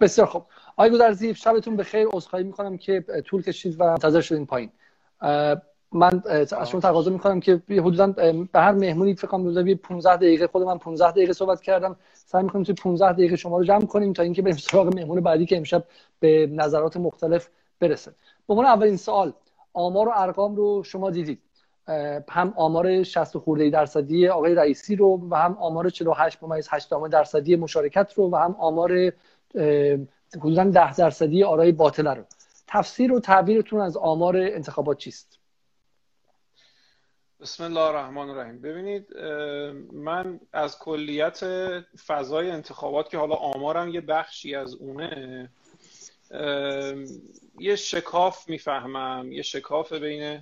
بسیار خوب. آقای گودرزی شبتون بخیر. عذرخواهی می‌کنم که طول کشید و منتظر شدین پایین. من از شما تقاضا می‌کنم که حدودا به هر مهمونی فکر کنم روزی 15 دقیقه خود من 15 دقیقه صحبت کردم. سعی می‌کنیم توی 15 دقیقه شما رو جمع کنیم تا اینکه بریم سراغ مهمون بعدی که امشب به نظرات مختلف برسه. به عنوان اولین سوال آمار و ارقام رو شما دیدید. هم آمار 60 خورده درصدی آقای رئیسی رو و هم آمار 48 ممیز 8 درصدی مشارکت رو و هم آمار حدودا 10 درصدی آرای باطله رو. تفسیر و تعبیرتون از آمار انتخابات چیست؟ بسم الله الرحمن الرحیم. ببینید من از کلیت فضای انتخابات که حالا آمارم یه بخشی از اونه یه شکاف می‌فهمم. یه شکاف بین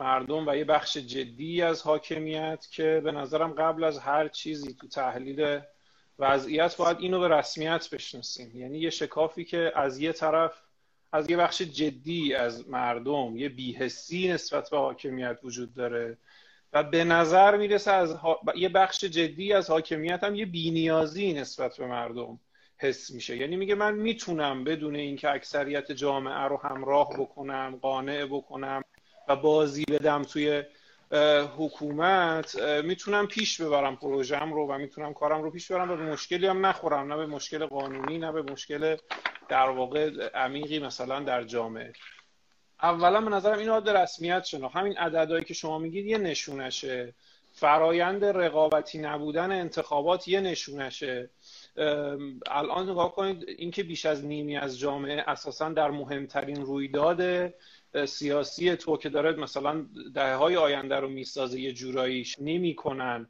مردم و یه بخش جدی از حاکمیت که به نظرم قبل از هر چیزی تو تحلیل وضعیت باید اینو به رسمیت بشناسیم. یعنی یه شکافی که از یه طرف از یه بخش جدی از مردم یه بیهسی نسبت به حاکمیت وجود داره و به نظر می‌رسه از یه بخش جدی از حاکمیت هم یه بینیازی نسبت به مردم حس میشه. یعنی میگه من می‌تونم بدون اینکه اکثریت جامعه رو همراه بکنم قانع بکنم و بازی بدم توی حکومت می‌تونم پیش ببرم پروژم رو و می‌تونم کارم رو پیش ببرم. و به مشکلی هم نخورم نه به مشکل قانونی نه به مشکل در واقع عمیقی مثلا در جامعه. اولا به نظرم این به رسمیت شنو همین عددهایی که شما میگید یه نشونشه. فرایند رقابتی نبودن انتخابات یه نشونشه. الان نگاه کنید اینکه بیش از نیمی از جامعه اساسا در مهمترین رویداد سیاسی تو که داره مثلا دهه های آینده رو می‌سازه یه جوراییش نمی‌کنن.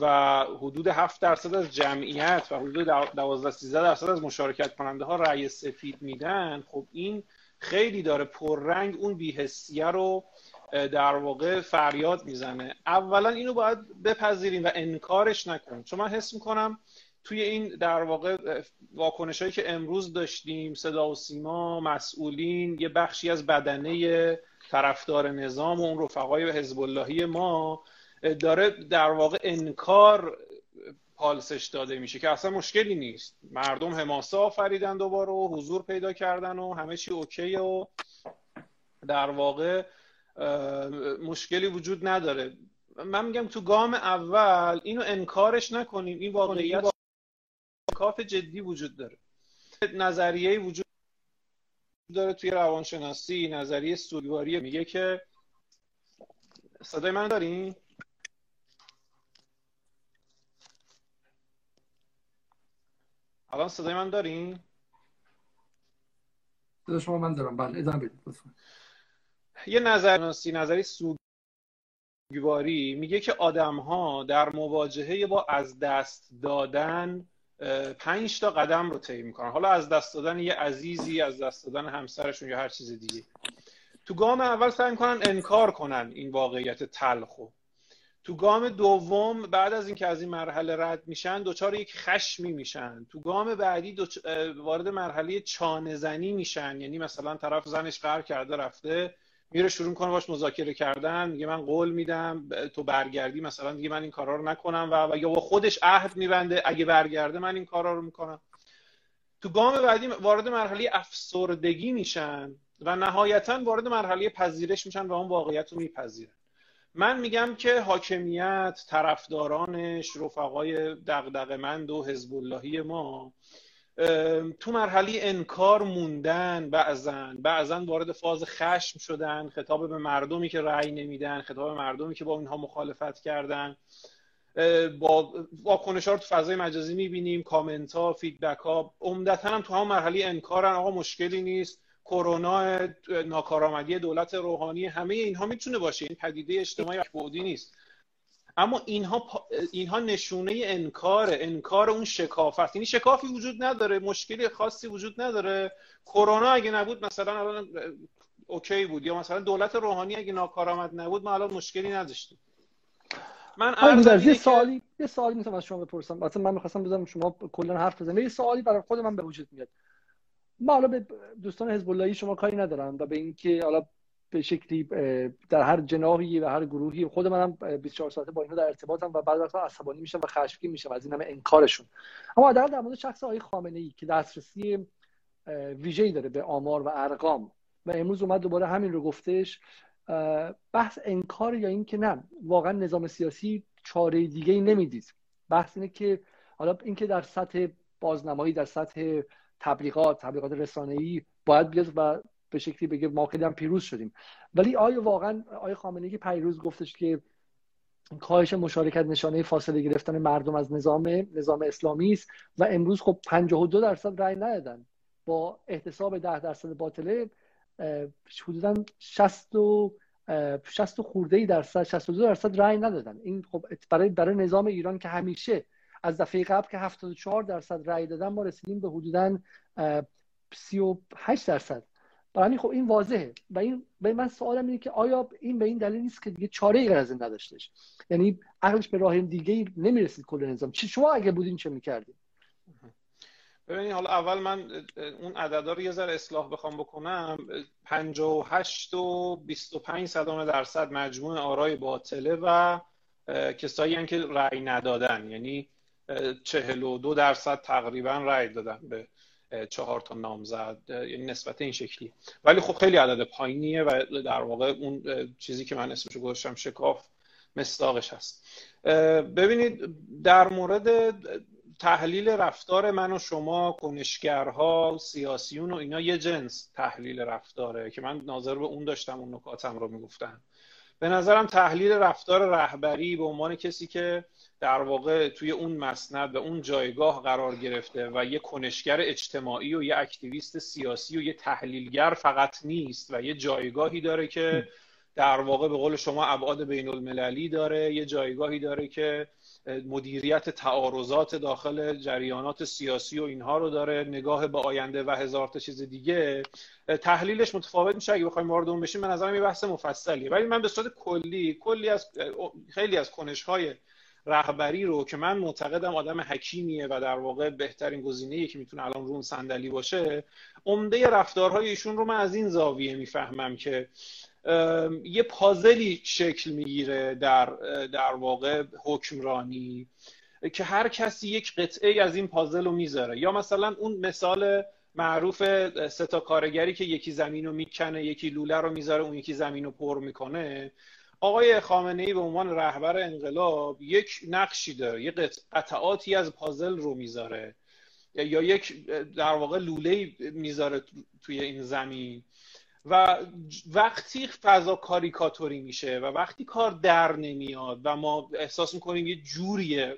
و حدود 7 درصد از جمعیت و حدود 12 13 درصد از مشارکت کننده ها رأی سفید میدن. خب این خیلی داره پررنگ اون بیهسیه رو در واقع فریاد می‌زنه. اولا اینو باید بپذیریم و انکارش نکنیم. چون من حس می‌کنم توی این در واقع واکنش هایی که امروز داشتیم صدا و سیما مسئولین یه بخشی از بدنه طرفدار نظام و اون رفقای حزب اللهی ما داره در واقع انکار پالسش داده میشه که اصلا مشکلی نیست. مردم حماسه آفریدن دوباره و حضور پیدا کردن و همه چی اوکی و در واقع مشکلی وجود نداره. من میگم تو گام اول اینو انکارش نکنیم. این واقعیت کاف جدی وجود داره. نظریه وجود داره توی روانشناسی نظریه سوگواری میگه که صدای من دارین الان صدای من دارین صدای شما من دارم. بله ادامه بدید یه نظرشناسی نظری سوگواری میگه که آدم ها در مواجهه با از دست دادن پنج تا قدم رو طی می‌کنن. حالا از دست دادن یه عزیزی از دست دادن همسرشون یا هر چیز دیگه. تو گام اول سعی می‌کنن انکار کنن این واقعیت تلخو تو گام دوم بعد از اینکه از این مرحله رد میشن دچار یک خشمی میشن. تو گام بعدی وارد مرحله چانه زنی میشن. یعنی مثلا طرف زنش قهر کرده رفته. میره شروع کنه باش مذاکره کردن میگه من قول میدم تو برگردی مثلا دیگه من این کارا رو نکنم و, و یا خودش عهد میبنده اگه برگرده من این کارا رو می‌کنم. تو گام بعدی وارد مرحله افسردگی میشن و نهایتا وارد مرحله پذیرش میشن و اون واقعیت رو میپذیرن. من میگم که حاکمیت طرفدارانش رفقای دغدغه‌مند و حزب اللهی ما تو مرحله انکار موندن بعضن بعضن وارد فاز خشم شدن خطاب به مردمی که رأی نمیدن خطاب به مردمی که با اینها مخالفت کردن. با واکنش ها تو فضای مجازی می‌بینیم کامنت ها feedback ها. عمدتا هم تو هم مرحله انکارن. آقا مشکلی نیست. کرونا ناکارآمدی دولت روحانی همه اینها می‌تونه باشه. این پدیده اجتماعی بعدی نیست. اما اینها اینها نشونه انکار انکار اون شکافت یعنی شکافی وجود نداره مشکلی خاصی وجود نداره. کرونا اگه نبود مثلا الان okay بود. یا مثلا دولت روحانی اگه ناکارآمد نبود ما الان مشکلی نداشتیم. من یه سوالی یه سوالی می‌تونم از شما بپرسم. مثلا من می‌خواستم بزنم شما کلا حرف بزنم یه سوالی برای خود من به وجود میاد. ما حالا به دوستان حزب اللهی شما کاری ندارم و به اینکه حالا به شکلی در هر جناحی و هر گروهی. خود منم 24 ساعته با اینها در ارتباطم و بعد وقتا عصبانی میشم و خشمگین میشم. از این همه انکارشون. اما در در مورد شخص آقای خامنه ای که دسترسی ویژه‌ای داره به آمار و ارقام و امروز اومد دوباره همین رو گفتش بحث انکار یا اینکه نه واقعا نظام سیاسی چاره دیگه ای نمی‌دید. بحث اینه که حالا اینکه در سطح بازنمایی در سطح تبلیغات تبلیغات رسانه‌ای باید بیاد و به شکلی بگه ما خیلی هم پیروز شدیم. ولی آیا واقعا آیا خامنه ای پیروز گفتش که کاهش مشارکت نشانه فاصله گرفتن مردم از نظام نظام اسلامی است و امروز خب 52 درصد رأی ندادن. با احتساب 10 درصد باطله حدودا 60 و 60 خورده ای درصد 62 درصد رأی ندادن. این خب برای برای نظام ایران که همیشه از دفعه قبل که 74 درصد رأی دادن ما رسیدیم به حدودا 38 درصد. برای خب این واضحه. و این به من سوالم اینه که آیا این به این دلیل نیست که دیگه چاره ای غیر از این نداشتش؟ یعنی عقلش به راه دیگه نمی‌رسید کل نظام. چی شما اگه بودین چه می‌کردین؟ ببینید حالا اول من اون عددا رو یه ذره اصلاح بخوام بکنم. 58 و 25 صدام درصد مجموع آرای باطله و کسایی هم که رأی ندادن. یعنی 42 درصد تقریبا رأی دادن به چهار تا نامزد یعنی نسبت این شکلی. ولی خب خیلی عدد پایینیه و در واقع اون چیزی که من اسمشو گذاشتم شکاف مستاقش هست. ببینید در مورد تحلیل رفتار من و شما کنشگرها سیاسیون و اینا یه جنس تحلیل رفتاره که من ناظر به اون داشتم اون نکاتم رو می‌گفتم به نظرم تحلیل رفتار رهبری به عنوان کسی که در واقع توی اون مسند و اون جایگاه قرار گرفته و یه کنشگر اجتماعی و یه اکتیویست سیاسی و یه تحلیلگر فقط نیست و یه جایگاهی داره که در واقع به قول شما ابعاد بین المللی داره یه جایگاهی داره که مدیریت تعارضات داخل جریانات سیاسی و اینها رو داره نگاه به آینده و هزار تا چیز دیگه. تحلیلش متفاوت میشه اگه بخوایم وارد اون بشیم به نظرم یه بحث مفصلیه. ولی من به صورت کلی کلی از خیلی از کنش‌های رهبری رو که من معتقدم آدم حکیمیه و در واقع بهترین گزینه‌ای که می‌تونه الان رون صندلی باشه عمده رفتارهای ایشون رو من از این زاویه می‌فهمم که یه پازلی شکل می‌گیره در در واقع حکمرانی که هر کسی یک قطعه از این پازل رو می‌ذاره. یا مثلا اون مثال معروف ستا کارگری که یکی زمین رو می‌کنه یکی لوله رو می‌ذاره اون یکی زمین رو پر می‌کنه. آقای خامنه ای به عنوان رهبر انقلاب یک نقشی داره یک قطعاتی از پازل رو می‌ذاره. یا یک در واقع لوله می‌ذاره توی این زمین. و وقتی فضا کاریکاتوری میشه و وقتی کار در نمیاد و ما احساس می‌کنیم یه جوری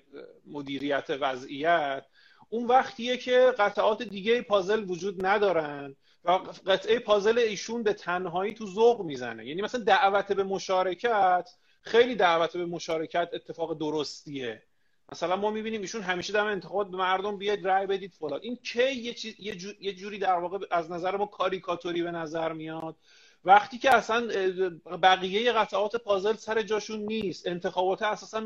مدیریت وضعیت اون وقتیه که قطعات دیگه پازل وجود ندارن. و قطعه پازل ایشون به تنهایی تو ذوق می‌زنه. یعنی مثلا دعوت به مشارکت خیلی دعوت به مشارکت اتفاق درستیه. مثلا ما می‌بینیم ایشون همیشه در انتخابات به مردم بیاید رأی بدید فلان. این کی یه, چیز، یه, جوری در واقع از نظر ما کاریکاتوری به نظر میاد. وقتی که اصلا بقیه قطعات پازل سر جاشون نیست. انتخابات اساسا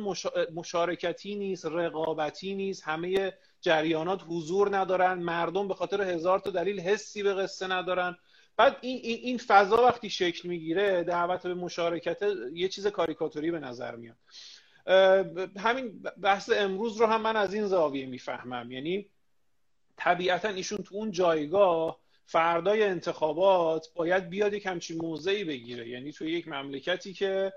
مشارکتی نیست رقابتی نیست. همه جریانات حضور ندارن مردم به خاطر هزار تا دلیل حسی به قصه ندارن. بعد این, این, این فضا وقتی شکل می‌گیره دعوت به مشارکت یه چیز کاریکاتوری به نظر میاد. همین بحث امروز رو هم من از این زاویه می‌فهمم. یعنی طبیعتا ایشون تو اون جایگاه فردای انتخابات باید بیاد یک همچین موضعی بگیره. یعنی تو یک مملکتی که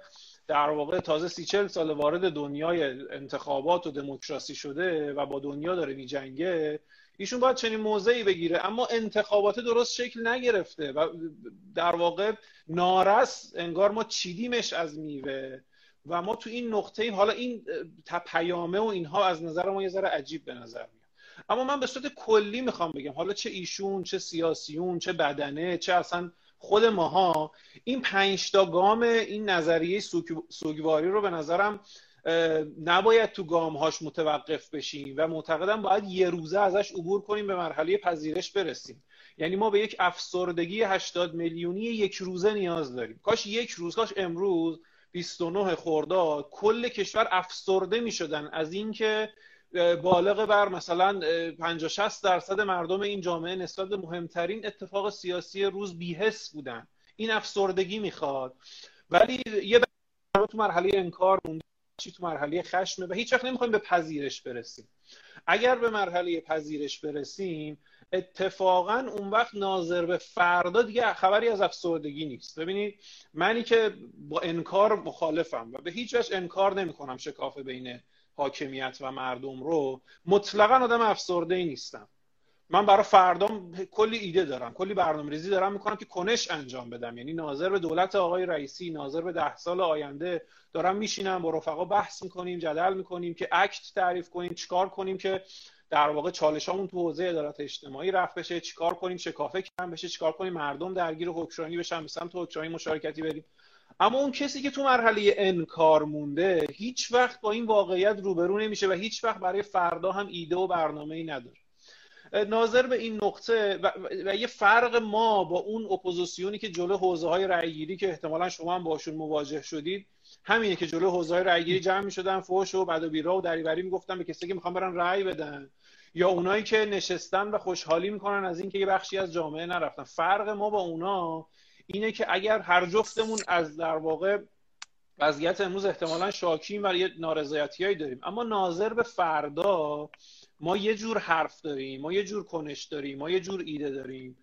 در واقع تازه سی چل سال وارد دنیای انتخابات و دموکراسی شده و با دنیا داره می جنگه ایشون باید چنین موضعی بگیره. اما انتخابات درست شکل نگرفته و در واقع نارس انگار ما چیدیمش از میوه و ما تو این نقطه حالا این پیامه و اینها از نظر ما یه ذره عجیب به نظر میاد. اما من به صورت کلی می‌خوام بگم حالا چه ایشون چه سیاسیون چه بدنه چه اصلا خود ماها. این پنج تا گام این نظریه سوگواری رو به نظرم نباید تو گامهاش متوقف بشیم و معتقدم باید یه روزه ازش عبور کنیم به مرحله پذیرش برسیم. یعنی ما به یک افسردگی 80 میلیونی یک روزه نیاز داریم. کاش یک روز کاش امروز 29 خرداد کل کشور افسرده می شدن از اینکه بالغ بر مثلا 50 60 درصد مردم این جامعه نسبت مهمترین اتفاق سیاسی روز بیهس بودن. این افسردگی می‌خواد. ولی یه تو مرحله انکار مونده چی تو مرحله خشمه و هیچ وقت نمی‌خوایم به پذیرش برسیم. اگر به مرحله پذیرش برسیم اتفاقا اون وقت ناظر به فردا دیگه خبری از افسردگی نیست. ببینید منی که با انکار مخالفم و به هیچ وجه انکار نمی‌کنم شکاف بین حاکمیت و مردم رو مطلقا آدم افسرده ای نیستم. من برای فردام کلی ایده دارم کلی برنامه ریزی دارم می‌کنم که کنش انجام بدم. یعنی ناظر به دولت آقای رئیسی ناظر به ده سال آینده دارم میشینم با رفقا بحث می‌کنیم جدل می‌کنیم که act تعریف کنیم چیکار کنیم که در واقع چالشامون تو حوزه عدالت اجتماعی رفع بشه چیکار کنیم شکافه کم بشه چیکار کنیم مردم درگیر حکمرانی بشن به سمت حکمرانی مشارکتی بریم. اما اون کسی که تو مرحله انکار مونده هیچ وقت با این واقعیت روبرو نمیشه و هیچ وقت برای فردا هم ایده و برنامه ای نداره ناظر به این نقطه و, یه فرق ما با اون اپوزیسیونی که جلو حوزه های رأیگیری که احتمالا شما هم باشون مواجه شدید همینه که جلو حوزه های رأیگیری جمع می‌شدن فوش و بعد و بیرا و دریوری می‌گفتن به کسی که می‌خوان برن رأی بدن. یا اونایی که نشستن و خوشحالی می‌کنن از اینکه یه بخشی از جامعه نرفتن. فرق ما با اونا اینه که اگر هر جفتمون از در واقع وضعیت امروز احتمالا شاکیم و یه نارضایتیایی داریم. اما ناظر به فردا ما یه جور حرف داریم ما یه جور کنش داریم ما یه جور ایده داریم.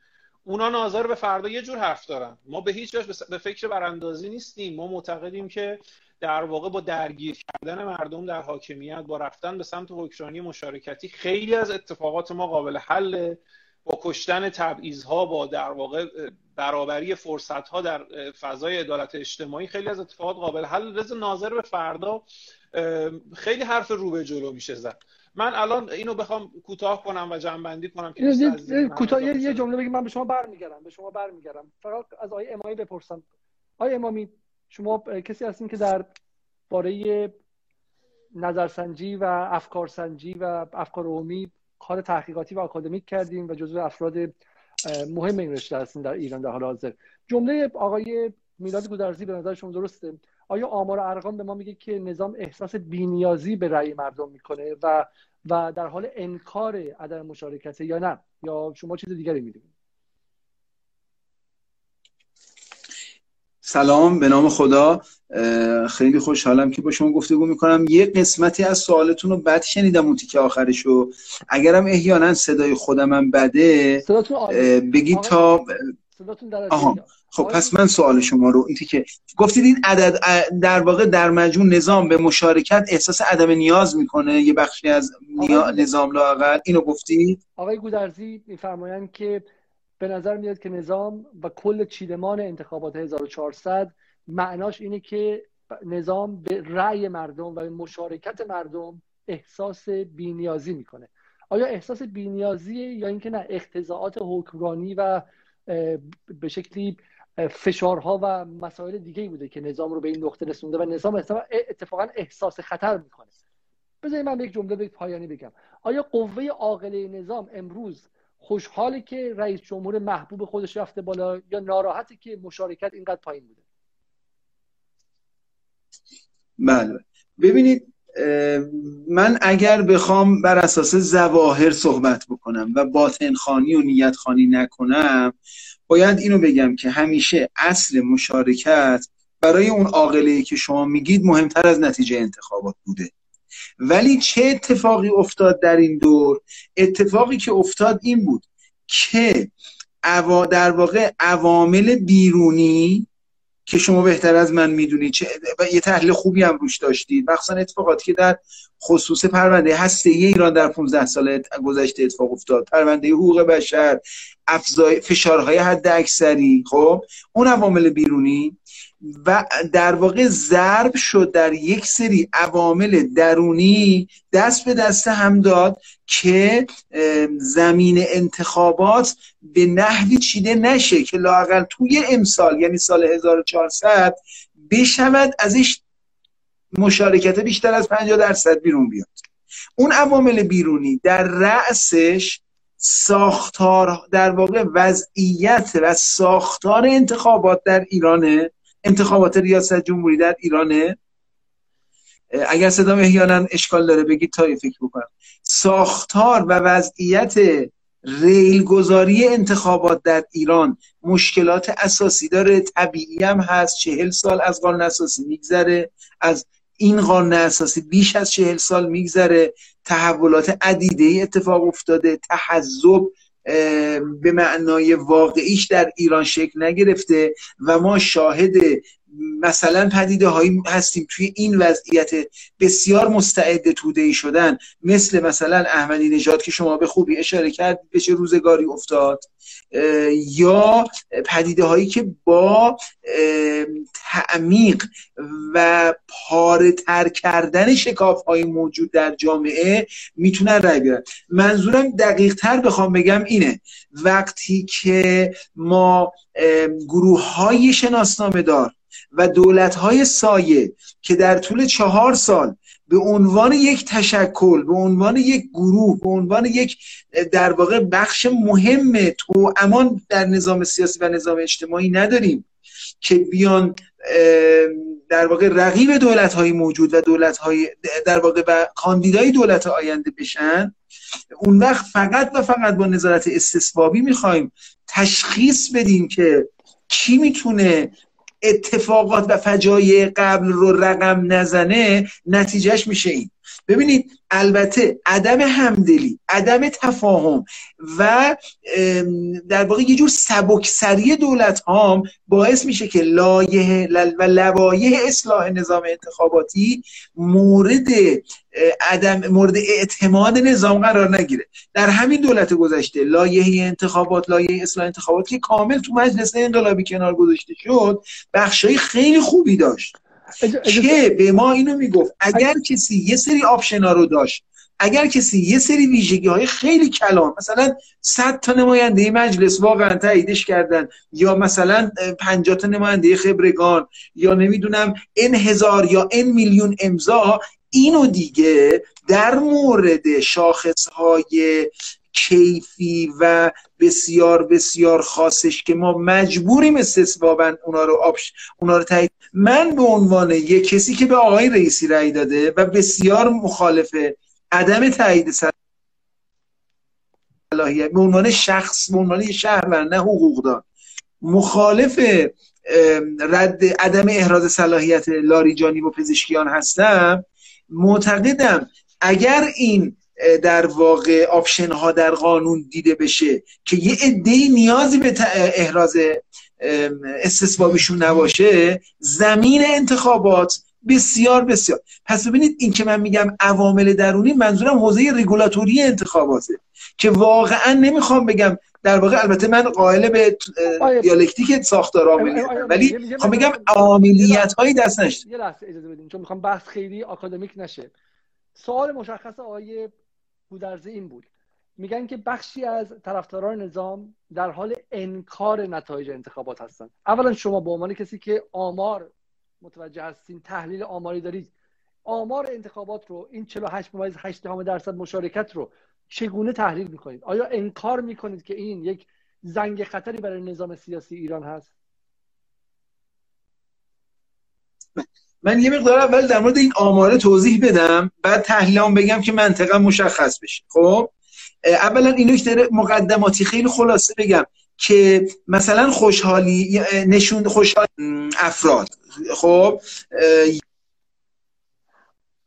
اونا ناظر به فردا یه جور حرف دارن. ما به هیچ وجه به فکر براندازی نیستیم. ما معتقدیم که در واقع با درگیر کردن مردم در حاکمیت با رفتن به سمت حکمرانی مشارکتی خیلی از اتفاقات ما قابل حله. با کشتن ها با در واقع برابری فرصت ها در فضای عدالت اجتماعی خیلی از اتفاقات قابل حل رز ناظر به فردا خیلی حرف رو به جلو میشه زد. من الان اینو بخوام کوتاه کنم و جنبندی کنم که کوتاه یه جمله بگم من به شما برمیگردم به شما برمیگردم. فقط از آقای امامی بپرسم. آقای امامی شما کسی هستین که در باره نظرسنجی و افکارسنجی و افکار عمومی کار تحقیقاتی و آکادمیک کردیم و جزو افراد مهم این رشته هستین در ایران در حال حاضر. جمله آقای میلاد گودرزی به نظر شما درسته. آیا آمار ارقام به ما میگه که نظام احساس بینیازی به رأی مردم می‌کنه و و در حال انکار عدم مشارکت یا نه؟ یا شما چیز دیگری می‌دونید؟ سلام به نام خدا. خیلی خوشحالم که با شما گفتگو می‌کنم. یه قسمتی از سوالتون رو بد شنیدم اون تیکه آخرشو. اگرم احیانا صدای خودمم بده بگید تا آها. خب پس من سوال شما رو این که گفتید این عدد در واقع در مجموع نظام به مشارکت احساس عدم نیاز می‌کنه؟ یه بخشی از نظام لاقل اینو گفتید؟ آقای گودرزی میفرمایند که به نظر میاد که نظام و کل چیدمان انتخابات 1400 معناش اینه که نظام به رأی مردم و به مشارکت مردم احساس بینیازی می‌کنه. آیا احساس بینیازیه یا اینکه نه اختزاعات حکمرانی و به شکلی فشارها و مسائل دیگه بوده که نظام رو به این نقطه رسونده و نظام اتفاقا احساس خطر می‌کنه؟ بذارید من یک جمله به پایانی بگم. آیا قوه عاقله نظام امروز خوشحالی که رئیس جمهور محبوب خودش رفته بالا یا ناراحتی که مشارکت اینقدر پایین بوده؟ بله. ببینید من اگر بخوام بر اساس زواهر صحبت بکنم و باطن خانی و نیت خانی نکنم باید اینو بگم که همیشه اصل مشارکت برای اون عاقله که شما میگید مهمتر از نتیجه انتخابات بوده. ولی چه اتفاقی افتاد در این دور؟ اتفاقی که افتاد این بود که در واقع عوامل بیرونی که شما بهتر از من می‌دونید چه و یه تحلیل خوبی هم روش داشتید مخصوصا اتفاقاتی که در خصوص پرونده هسته ایران در 15 سال گذشته اتفاق افتاد. پرونده حقوق بشر افزای فشارهای حد اکثری خب؟ اون عوامل بیرونی و در واقع ضرب شد در یک سری عوامل درونی دست به دست هم داد که زمین انتخابات به نحوی چیده نشه که لاقل توی امسال یعنی سال 1400 بشود ازش مشارکت بیشتر از 50 درصد بیرون بیاد. اون عوامل بیرونی در رأسش ساختار در واقع وضعیت و ساختار انتخابات در ایرانه انتخابات ریاست جمهوری در ایرانه؟ اگر صدا احیانا اشکال داره بگید تا فکر بکنم. ساختار و وضعیت ریلگذاری انتخابات در ایران مشکلات اساسی داره. طبیعی هم هست. چهل سال از قانون اساسی میگذره. از این قانون اساسی بیش از چهل سال میگذره. تحولات عدیده اتفاق افتاده. تحذب به معنای واقعیش در ایران شکل نگرفته و ما شاهد مثلا پدیده هایی هستیم توی این وضعیت بسیار مستعد توده ای شدن مثل مثلا احمدی نژاد که شما به خوبی اشاره کرد به چه روزگاری افتاد؟ یا پدیده هایی که با تعمیق و پاره تر کردن شکاف های موجود در جامعه می‌تونن رای بیارن. منظورم دقیق تر بخوام بگم اینه. وقتی که ما گروه های شناسنامه دار و دولت های سایه که در طول چهار سال به عنوان یک تشکل به عنوان یک گروه به عنوان یک در واقع بخش مهم تو امان در نظام سیاسی و نظام اجتماعی نداریم که بیان در واقع رقیب دولت های موجود و دولت های در واقع و کاندیدای دولت آینده بشن. اون وقت فقط و فقط با نظارت استثبابی می‌خوایم تشخیص بدیم که کی می‌تونه اتفاقات و فجایع قبل رو رقم نزنه نتیجهش میشه این. ببینید البته عدم همدلی عدم تفاهم و در واقع یه جور سبکسری دولت هام باعث میشه که لایه و لوایح اصلاح نظام انتخاباتی مورد عدم مورد اعتماد نظام قرار نگیره. در همین دولت گذشته لایحه انتخابات لایحه اصلاح انتخاباتی که کامل تو مجلس انقلابی کنار گذاشته شد بخشای خیلی خوبی داشت. که به ما اینو می‌گفت. اگر کسی یه سری option ها رو داشت اگر کسی یه سری ویژگی های خیلی کلان مثلا 100 تا نماینده مجلس واقعا تاییدش کردن یا مثلا 50 تا نماینده خبرگان یا نمی‌دونم ان هزار یا ان میلیون امضا اینو دیگه در مورد شاخص های کیفی و بسیار بسیار خاصش که ما مجبوریم استثبابا اونا رو آبش اونا رو تایید من به عنوان یک کسی که به آقای رئیسی رأی داده و بسیار مخالف عدم تایید صلاحیت به عنوان شخص به عنوان شهر نه حقوقدان. مخالف رد عدم احراز صلاحیت لاریجانی و پزشکیان هستم معتقدم اگر این در واقع آپشن ها در قانون دیده بشه که یه عده نیازی به احراز استثبابیشون نباشه زمین انتخابات بسیار بسیار. پس ببینید این که من میگم عوامل درونی منظورم حوزه رگولاتوری انتخاباته که واقعا نمی‌خوام بگم در واقع البته من قائل به دیالکتیک ساختار عاملی ولی می‌خوام بگم عاملیت هایی دست نشد یه لحظه اجازه بدین چون می‌خوام بحث خیلی آکادمیک نشه. سوال مشخص آقای گودرزی این بود. میگن که بخشی از طرفداران نظام در حال انکار نتایج انتخابات هستند اولا شما به عنوان کسی که آمار متوجه هستین تحلیل آماری دارید آمار انتخابات رو این 48 ممیز 8 درصد مشارکت رو چگونه تحلیل می‌کنید؟ آیا انکار می‌کنید که این یک زنگ خطری برای نظام سیاسی ایران هست؟ من یه مقدار اول در مورد این آماره توضیح بدم بعد تحلیلام بگم که منطقه مشخص بشه. خب؟ اولا اینو که مقدماتی خیلی خلاصه بگم که مثلا خوشحالی نشون خوشحال افراد. خب؟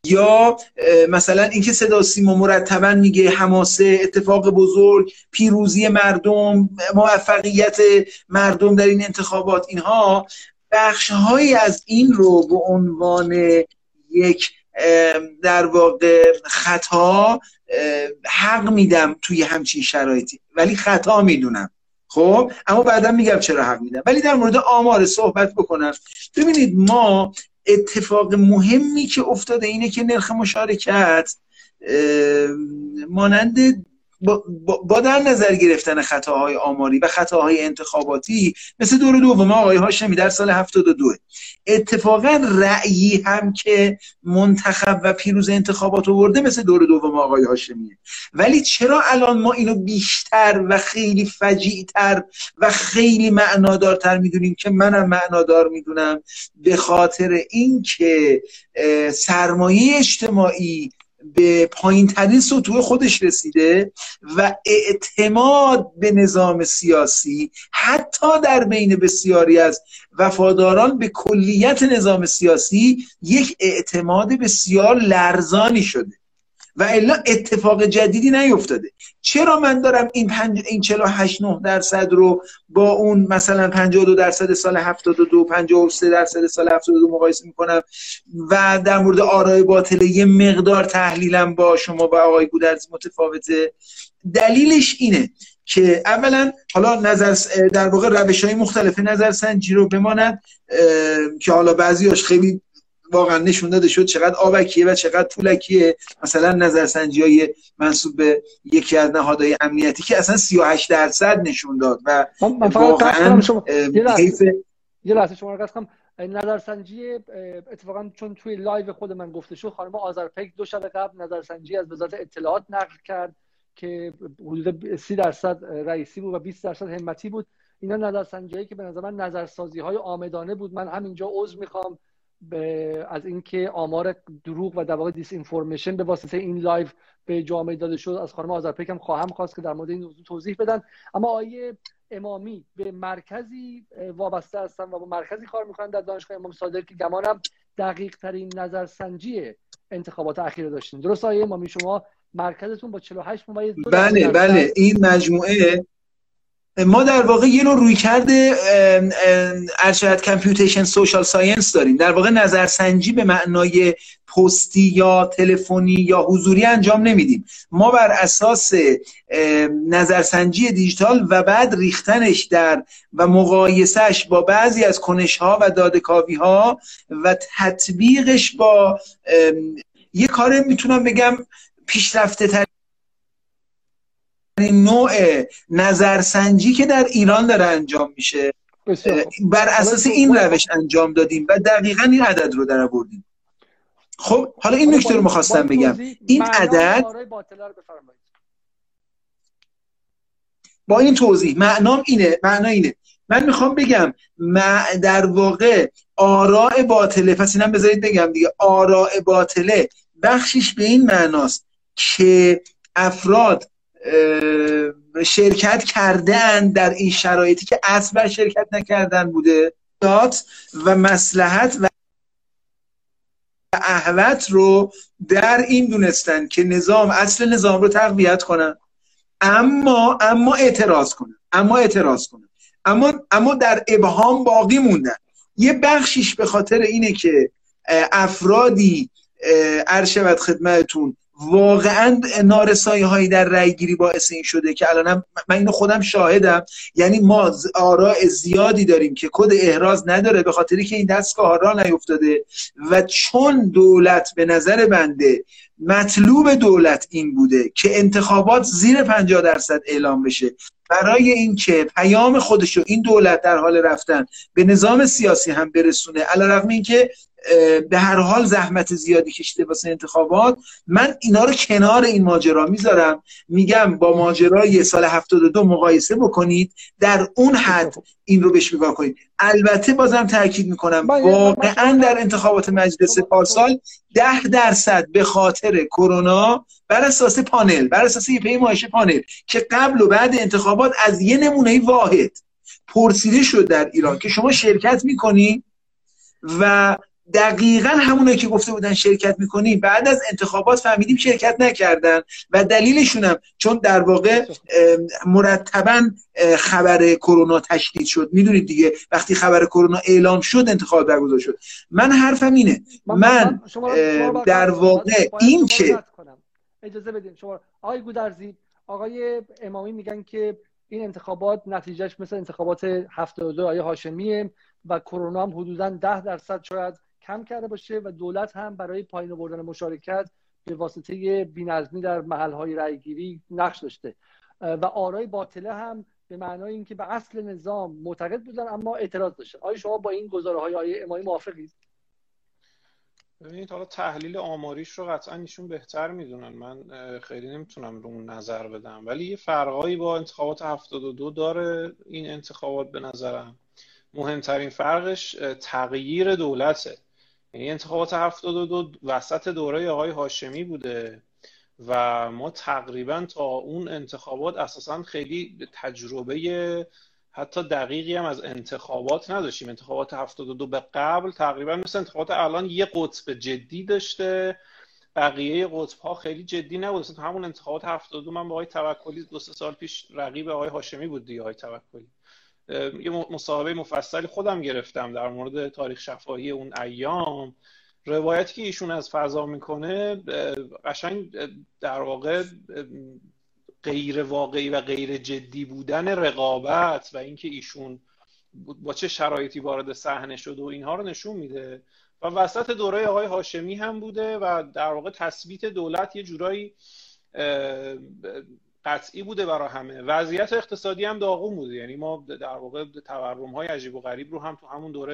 یا مثلا اینکه صدا سیما مرتبا میگه حماسه اتفاق بزرگ پیروزی مردم موفقیت مردم در این انتخابات اینها بخش از این رو به عنوان یک در واقع خطا حق میدم توی همچین شرایطی. ولی خطا می‌دونم. خب؟ اما بعدا میگم چرا حق میدم. ولی در مورد آمار صحبت بکنم. ببینید ما اتفاق مهمی که افتاده اینه که نرخ مشارکت مانند با, در نظر گرفتن خطاهای آماری و خطاهای انتخاباتی مثل دور دوم آقای هاشمی در سال 72 اتفاقا رأیی هم که منتخب و پیروز انتخابات آورده مثل دور دوم آقای هاشمیه ولی چرا الان ما اینو بیشتر و خیلی فجیعتر و خیلی معنادارتر می‌دونیم که منم معنادار می‌دونم؟ به خاطر اینکه سرمایه اجتماعی به پایین ترین سطوح خودش رسیده و اعتماد به نظام سیاسی حتی در بین بسیاری از وفاداران به کلیت نظام سیاسی یک اعتماد بسیار لرزانی شده. و الا اتفاق جدیدی نیفتاده. چرا من دارم این پنج... این 48 9 درصد رو با اون مثلا 52 درصد سال 72 53 درصد سال 72 مقایسه می‌کنم و در مورد آرای باطله یه مقدار تحلیلم با شما با آقای گودرزی متفاوته. دلیلش اینه که اولا حالا نظر در واقع روش های مختلف نظرسنجی رو بماند که حالا بعضیاش خیلی واقعا نشون داده شد چقدر آبکیه و چقدر پولکیه. مثلا نظرسنجی های منسوب به یکی از نهادهای امنیتی که اصلا 38 درصد نشون داد و واقعا شما... یه لحظه شما رو نظرسنجی اتفاقا چون توی live خود من گفته شد خانم آذرپیک دو شب قبل نظرسنجی از وزارت اطلاعات نقل کرد که حدود 30 درصد رئیسی بود و 20 درصد همتی بود. اینا نظرسنجی که به نظر من نظرسازی های عامدانه بود. من همینجا عذر می‌خوام. به از اینکه آمار دروغ و در واقع disinformation به واسطه این live به جامعه داده شد از خانم آذرپیک هم خواهم خواست که در مورد این موضوع توضیح بدن. اما آقای امامی به مرکزی وابسته هستن و با مرکزی کار می‌کنن در دانشگاه امام صادق که گمانم دقیق ترین نظرسنجی انتخابات اخیر داشتین. درست آقای امامی شما مرکزتون با 48 ممیز بله بله. این مجموعه ما در واقع یه نوع رویکرده ارشد computational social science داریم. در واقع نظرسنجی به معنای پستی یا تلفنی یا حضوری انجام نمیدیم. ما بر اساس نظرسنجی دیجیتال و بعد ریختنش در و مقایسهش با بعضی از کنش ها و دادکاوی ها و تطبیقش با یه کار می‌تونم بگم پیشرفته تر نوع نظرسنجی که در ایران داره انجام میشه. بر اساس این روش انجام دادیم و دقیقا این عدد رو در آوردیم. خب حالا این نکته رو می‌خواستم بگم. این عدد با این توضیح معنام اینه معنا اینه. من می‌خوام بگم در واقع آراء باطله پس اینم بذارید بگم دیگه آراء باطله بخشش به این معناست که افراد شرکت کردن در این شرایطی که اصلا شرکت نکردن بوده. دات و مسلحت و اهوت رو در این دونستن که نظام اصل نظام رو تقویت کنن. اما اما اعتراض کنن. اما اعتراض کنن. اما اما در ابهام باقی موندن. یه بخشیش به خاطر اینه که افرادی عرض خدمتتون واقعا نارسایی هایی در رای گیری باعث این شده که الانم من اینو خودم شاهدم. یعنی ما آراء زیادی داریم که کد احراز نداره به خاطری که این دستگاه را نیفتاده و چون دولت به نظر بنده مطلوب دولت این بوده که انتخابات زیر 50 درصد اعلام بشه برای اینکه پیام خودش رو این دولت در حال رفتن به نظام سیاسی هم برسونه علیرغم اینکه به هر حال زحمت زیادی کشیده واسه انتخابات. من اینا رو کنار این ماجرا می‌ذارم. میگم با ماجرای سال 72 مقایسه بکنید. در اون حد این رو بهش نگاه کنید. البته بازم تاکید می‌کنم واقعا در انتخابات مجلس پارسال ده درصد به خاطر کرونا بر اساس پانل بر اساس یه پیمایش پانل که قبل و بعد انتخابات از یه نمونه واحد پرسیده شد در ایران که شما شرکت می‌کنی و دقیقا همونایی که گفته بودن شرکت می‌کنیم بعد از انتخابات فهمیدیم شرکت نکردن و دلیلشونم چون در واقع مرتبا خبر کرونا تشدید شد. می‌دونید دیگه وقتی خبر کرونا اعلام شد انتخابات برگزار شد. من حرفم اینه. من در واقع این که اجازه بدین. شما آقای گودرزی آقای امامی میگن که این انتخابات نتیجهش مثل انتخابات 72 آیه هاشمیه و کرونا هم حدودا 10 درصد شاید کم کرده باشه و دولت هم برای پایین آوردن مشارکت به واسطه بینظمی در محل رأیگیری نقش داشته. و آرای باطله هم به معنای اینکه به اصل نظام معتقد بودن اما اعتراض داشته. آیا شما با این گزاره های آیه امامی موافقید ببینید حالا تحلیل آماریش رو قطعا ایشون بهتر می‌دونن. من خیلی نمی‌تونم رو اون نظر بدم. ولی یه فرقایی با انتخابات 72 داره این انتخابات به نظرم. مهمترین فرقش تغییر دولته. یعنی انتخابات 72 وسط دوره آقای هاشمی بوده و ما تقریبا تا اون انتخابات اساسا خیلی تجربه حتی دقیقی هم از انتخابات نداشتیم. انتخابات 72 به قبل تقریبا مثل انتخابات الان یه قطب جدی داشته. بقیه قطب ها خیلی جدی نبود. مثلا همون انتخابات 72 من با آقای توکلی دو سال پیش رقیب آقای هاشمی بود دیگه آقای توکلی. یه مصاحبه مفصلی خودم گرفتم در مورد تاریخ شفاهی اون ایام. روایتی که ایشون از فضا می‌کنه قشنگ در واقع غیر واقعی و غیر جدی بودن رقابت و اینکه ایشون با چه شرایطی وارد صحنه شده و اینها رو نشون میده. و وسط دوره آقای هاشمی هم بوده و در واقع تثبیت دولت یه جورایی قطعی بوده برای همه. وضعیت اقتصادی هم داغون بوده یعنی ما در واقع تورم های عجیب و غریب رو هم تو همون دوره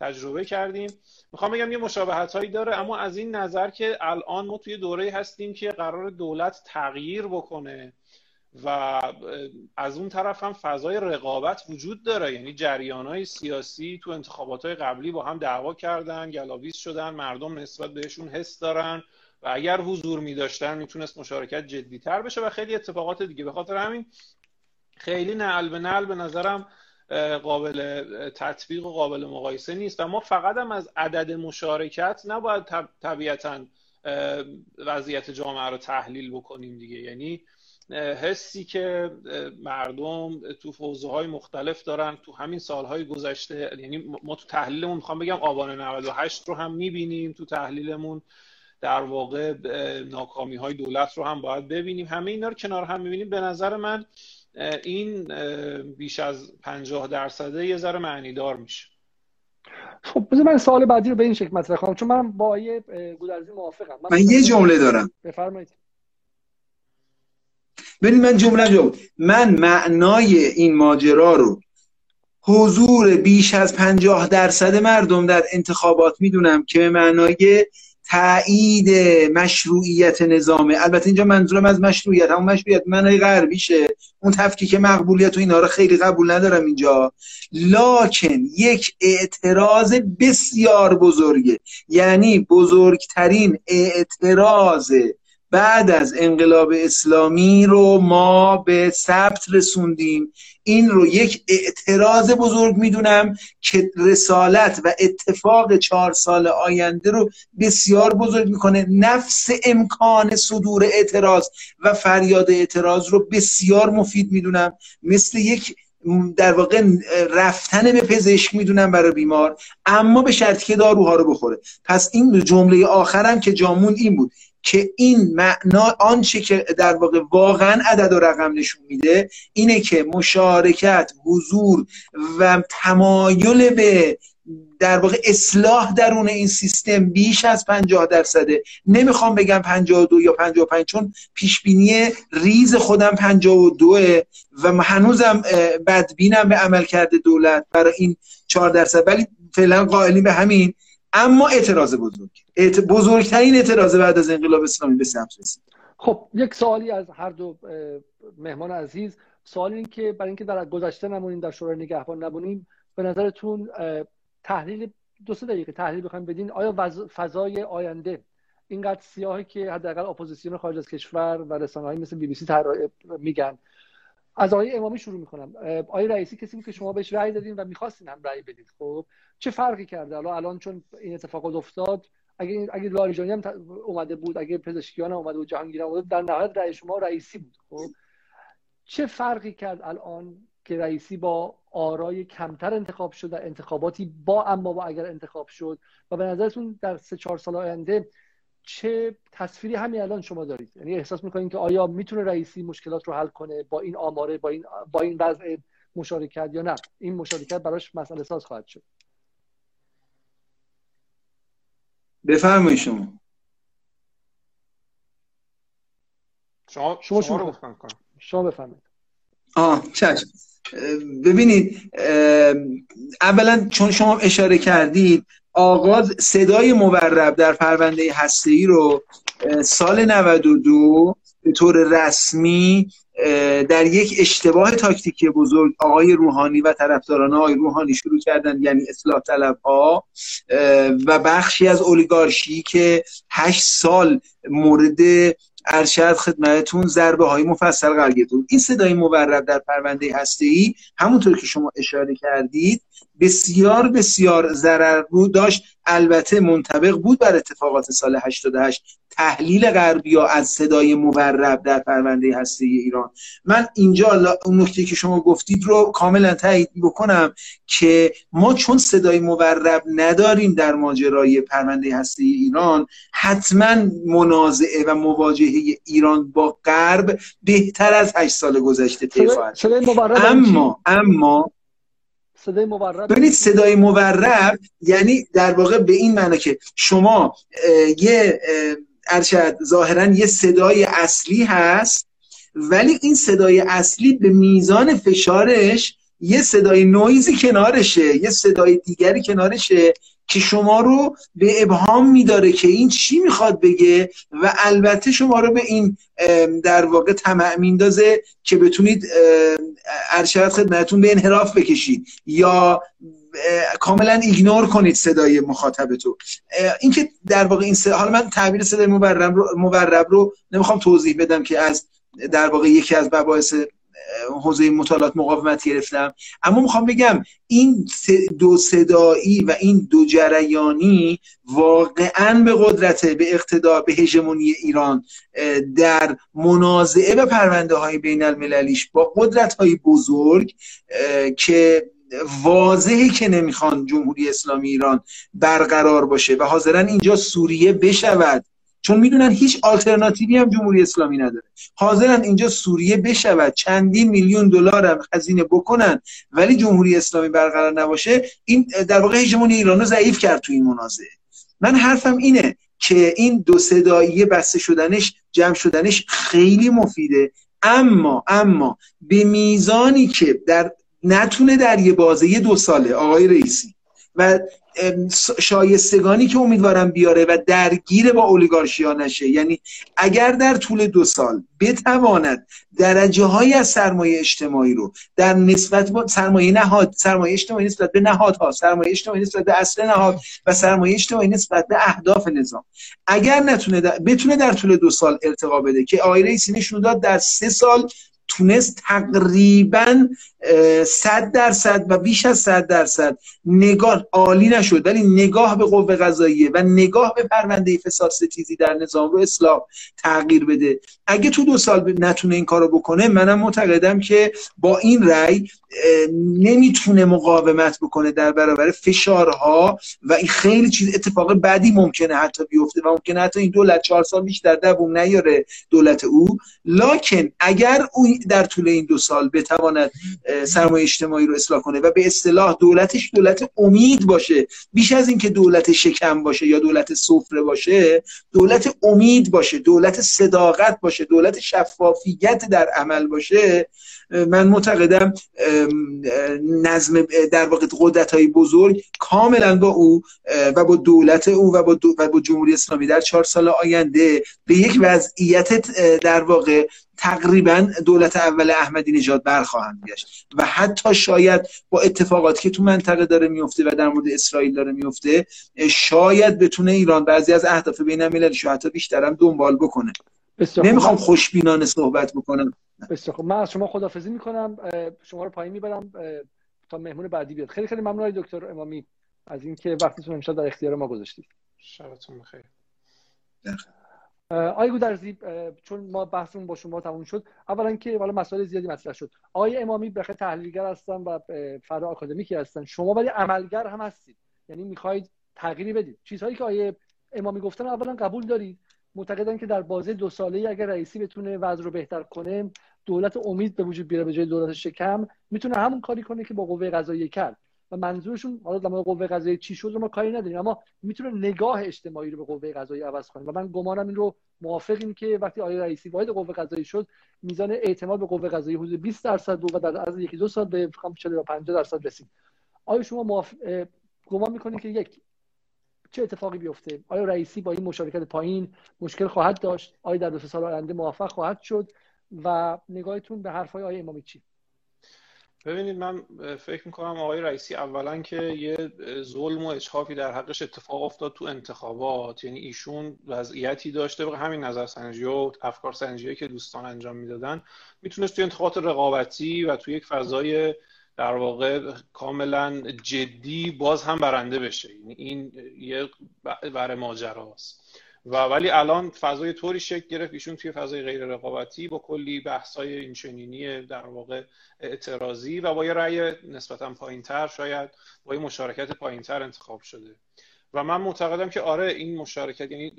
تجربه کردیم. می‌خوام بگم یه مشابهت هایی داره اما از این نظر که الان ما توی دوره هستیم که قرار دولت تغییر بکنه و از اون طرف هم فضای رقابت وجود داره. یعنی جریان های سیاسی تو انتخابات های قبلی با هم دعوا کردن گلاویز شدن مردم نسبت بهشون حس دارن. و اگر حضور می داشتن می‌تونست مشارکت جدی تر بشه و خیلی اتفاقات دیگه. به خاطر همین خیلی نعل به نعل به نظرم قابل تطبیق و قابل مقایسه نیست. و ما فقط هم از عدد مشارکت نباید طبیعتا وضعیت جامعه رو تحلیل بکنیم دیگه. یعنی حسی که مردم تو فوزه های مختلف دارن تو همین سالهای گذشته یعنی ما تو تحلیلمون می‌خوام بگم آبان 98 رو هم می‌بینیم تو تحلیلمون. در واقع ناکامی های دولت رو هم باید ببینیم. همه اینا رو کنار هم می‌بینیم. به نظر من این بیش از 50 درصده یه ذره معنیدار میشه. خب بذار من سوال بعدی رو به این شکل مطرح کنم چون من با یه گودرزی موافقم. من, من یه جمله دارم. بفرمایید. ببین من جمله جو من معنای این ماجرا رو حضور بیش از پنجاه درصد مردم در انتخابات می‌دونم که به معنای تایید مشروعیت نظامه البته اینجا منظورم از مشروعیت همون مشروعیت معنای غربیشه. اون تفکیک مقبولیت و اینا رو خیلی قبول ندارم اینجا. لاکن یک اعتراض بسیار بزرگه. یعنی بزرگترین اعتراض بعد از انقلاب اسلامی رو ما به ثبت رسوندیم. این رو یک اعتراض بزرگ می‌دونم که رسالت و اتفاق چهار سال آینده رو بسیار بزرگ می‌کنه. نفس امکان صدور اعتراض و فریاد اعتراض رو بسیار مفید می‌دونم. مثل یک در واقع رفتن به پزشک می‌دونم برای بیمار اما به شرطی که داروها رو بخوره. پس این جمله آخرم که جامون این بود. که این معنا آنچه که در واقع واقعا عدد و رقم نشون میده اینه که مشارکت حضور و تمایل به در واقع اصلاح درون این سیستم بیش از 50 درصده نمی‌خوام بگم 52 یا 55 چون پیش بینی ریز خودم 52 و هنوزم بدبینم به عمل کرده دولت برای این 4 درصد. ولی فعلا قائلی به همین اما اعتراض بزرگ. بزرگترین اعتراض بعد از انقلاب اسلامی به سمت رسید. خب یک سوالی از هر دو مهمان عزیز. سوال این که برای اینکه در گذشته نمونیم در شورای نگهبان نمونیم به نظرتون تحلیل دو سه دقیقه تحلیل بخوایم بدین آیا فضای آینده اینقدر سیاهه که حداقل اپوزیسیون خارج از کشور و رسانه‌های مثل بی بی سی میگن از آقای امامی شروع می‌کنم. آقای رئیسی کسی بود که شما بهش رأی دادین و می‌خواستین هم رأی بدید خب چه فرقی کرده؟ حالا الان چون این اتفاق افتاد اگه اگه لاریجانی هم اومده بود اگه پزشکیان اومده بود جهانگیر اومده در نهایت رأی شما رئیسی بود. خب چه فرقی کرد الان که رئیسی با آرای کمتر انتخاب شد در انتخاباتی با اما با اگر انتخاب شد؟ و به نظرتون در سه چهار سال آینده چه تصویری همین الان شما دارید؟ یعنی احساس می‌کنید که آیا می‌تونه رئیسی مشکلات رو حل کنه با این آماره با این با این وضع مشارکت یا نه؟ این مشارکت براش مسئله ساز خواهد شد. بفرمایید شما. شما شما شما, شما. بفرمایید. آه چشم. ببینید اولا چون شما اشاره کردید آغاز صدای مورب در پرونده ای رو سال 92 به طور رسمی در یک اشتباه تاکتیکی بزرگ آقای روحانی و طرفداران آقای روحانی شروع کردن یعنی اصلاح طلب ها و بخشی از اولیگارشی که هشت سال مورد ارشد خدمتتون ضربه های مفصل گرفت این صدای مورب در پرونده هسته ای همونطور که شما اشاره کردید بسیار بسیار ضرر بود داشت البته منطبق بود بر اتفاقات سال 88 تحلیل غربی ها از صدای مورب در پرونده هسته ایران. من اینجا اون نکته که شما گفتید رو کاملا تایید بکنم که ما چون صدای مورب نداریم در ماجرای پرونده هسته ایران حتما منازعه و مواجهه ایران با غرب بهتر از هشت سال گذشته طی اما اما صدای مورب ببینید صدای مورب یعنی در واقع به این معنی که شما یه ارشد ظاهرا یه صدای اصلی هست ولی این صدای اصلی به میزان فشارش یه صدای نویزی کنارشه یه صدای دیگری کنارشه که شما رو به ابهام میداره که این چی می‌خواد بگه و البته شما رو به این در واقع طمع میندازه که بتونید ارشد خدمتتون به انحراف بکشید یا کاملا ایگنور کنید صدای مخاطب تو اینکه در واقع این حالا من تعبیر صدای مورب رو, مورب رو نمی‌خوام توضیح بدم که از در واقع یکی از مباحث حوزه مطالعات مقاومت گرفتم. اما می‌خوام بگم این دو صدایی و این دو جریانی واقعا به قدرت به اقتدار به هژمونی ایران در منازعه و پرونده های بین المللیش با قدرت های بزرگ که واضحه که نمی‌خوان جمهوری اسلامی ایران برقرار باشه و حاضرن اینجا سوریه بشود. چون می‌دونن هیچ آلترناتیوی هم جمهوری اسلامی نداره. حاضرن اینجا سوریه بشود. چندین میلیون دلار هم خزینه بکنن. ولی جمهوری اسلامی برقرار نباشه. این در واقع هژمونی ایران رو ضعیف کرد تو این منازعه. من حرفم اینه که این دو صدایی بسته شدنش جمع شدنش خیلی مفیده. اما اما به میزانی که در نتونه در یه بازه دو ساله آقای رئیسی. و شایستگانی که امیدوارم بیاره و درگیر با اولیگارشیا نشه. یعنی اگر در طول دو سال بتواند درجه های از سرمایه اجتماعی رو در نسبت با سرمایه نهاد سرمایه اجتماعی نسبت به نهادها سرمایه اجتماعی نسبت به اصل نهاد و سرمایه اجتماعی نسبت به اهداف نظام اگر نتونه بتونه در طول دو سال ارتقا بده که آقای رئیسی نشون در سه سال تونست تقریبا صد درصد و بیش از صد درصد نگاه عالی نشد ولی نگاه به قوه قضاییه و نگاه به پرونده فساد ستیزی در نظام رو اصلاح تغییر بده. اگه تو دو سال نتونه این کارو بکنه منم معتقدم که با این رأی نمی‌تونه مقاومت بکنه در برابر فشارها و این خیلی چیز اتفاق بعدی ممکنه حتی بیفته و ممکنه حتی این دولت چهار سال بیشتر دووم نیاره دولت او. لکن اگر او در طول این دو سال بتواند سرمایه اجتماعی رو اصلاح کنه و به اصطلاح دولتش دولت امید باشه. بیش از اینکه دولت شکم باشه یا دولت سفره باشه دولت امید باشه دولت صداقت باشه دولت شفافیت در عمل باشه. من معتقدم نظم در واقع قدرت های بزرگ کاملا با او و با دولت او و با, و با جمهوری اسلامی در چهار سال آینده به یک وضعیت در واقع تقریبا دولت اول احمدی نژاد برخواهند گشت. و حتی شاید با اتفاقاتی که تو منطقه داره میفته و در مورد اسرائیل داره میفته شاید بتونه ایران بعضی از اهداف بین المللی حتی بیشترم دنبال بکنه. نمی‌خوام خوشبینانه صحبت بکنم. بسیار من از شما خدافزی می‌کنم. شما رو پایین می‌برم. تا مهمون بعدی بیاد. خیلی خیلی ممنون دکتر امامی از اینکه وقتتون امشب در اختیار ما گذاشتید. شبتون بخیر. آقای گودرزی چون ما بحثمون با شما تموم شد اولا که حالا مسائل زیادی مطرح شد. آقای امامی بخیر تحلیلگر هستن و فرا آکادمیکی هستن. شما ولی عملگر هم هستید. یعنی می‌خواید تغییری بدید. چیزهایی که آقای امامی گفتن اولا قبول دارید. معتقدن که در بازه دو ساله اگر رئیسی بتونه وضع رو بهتر کنه دولت امید به وجود بیاره به جای دولت شکم می‌تونه همون کاری کنه که با قوه قضاییه کرد. و منظورشون حالا در مورد قوه قضاییه چی شد رو ما کاری نداریم. اما می‌تونه نگاه اجتماعی رو به قوه قضاییه عوض کنه و من گمانم این رو موافقیم که وقتی آیه رئیسی وارد قوه قضاییه شد میزان اعتماد به قوه قضاییه حدود 20 درصد بود و در از یکی دو سال به فکر 40 50 درصد رسید. آیا شما موافق گمان می‌کنید که یک چه اتفاقی بیفته؟ آیا رئیسی با این مشارکت پایین مشکل خواهد داشت؟ آیا در دو سال آینده موفق خواهد شد؟ و نگاهتون به حرفهای آقای امامی چی؟ ببینید من فکر می‌کنم آقای رئیسی اولا که یه ظلم و اجحافی در حقش اتفاق افتاد تو انتخابات. یعنی ایشون وضعیتی داشته به همین نظر سنجی و افکار سنجی که دوستان انجام می‌دادن می‌تونست تو انتخابات رقابتی و تو یک فضای در واقع کاملا جدی باز هم برنده بشه. یعنی این یه بر ماجراست. و ولی الان فضای طوری شکل گرفت ایشون توی فضای غیر رقابتی با کلی بحثای اینچنینی در واقع اعتراضی و با یه رأی نسبتا پایینتر شاید با یه مشارکت پایینتر انتخاب شده. و من معتقدم که آره این مشارکت یعنی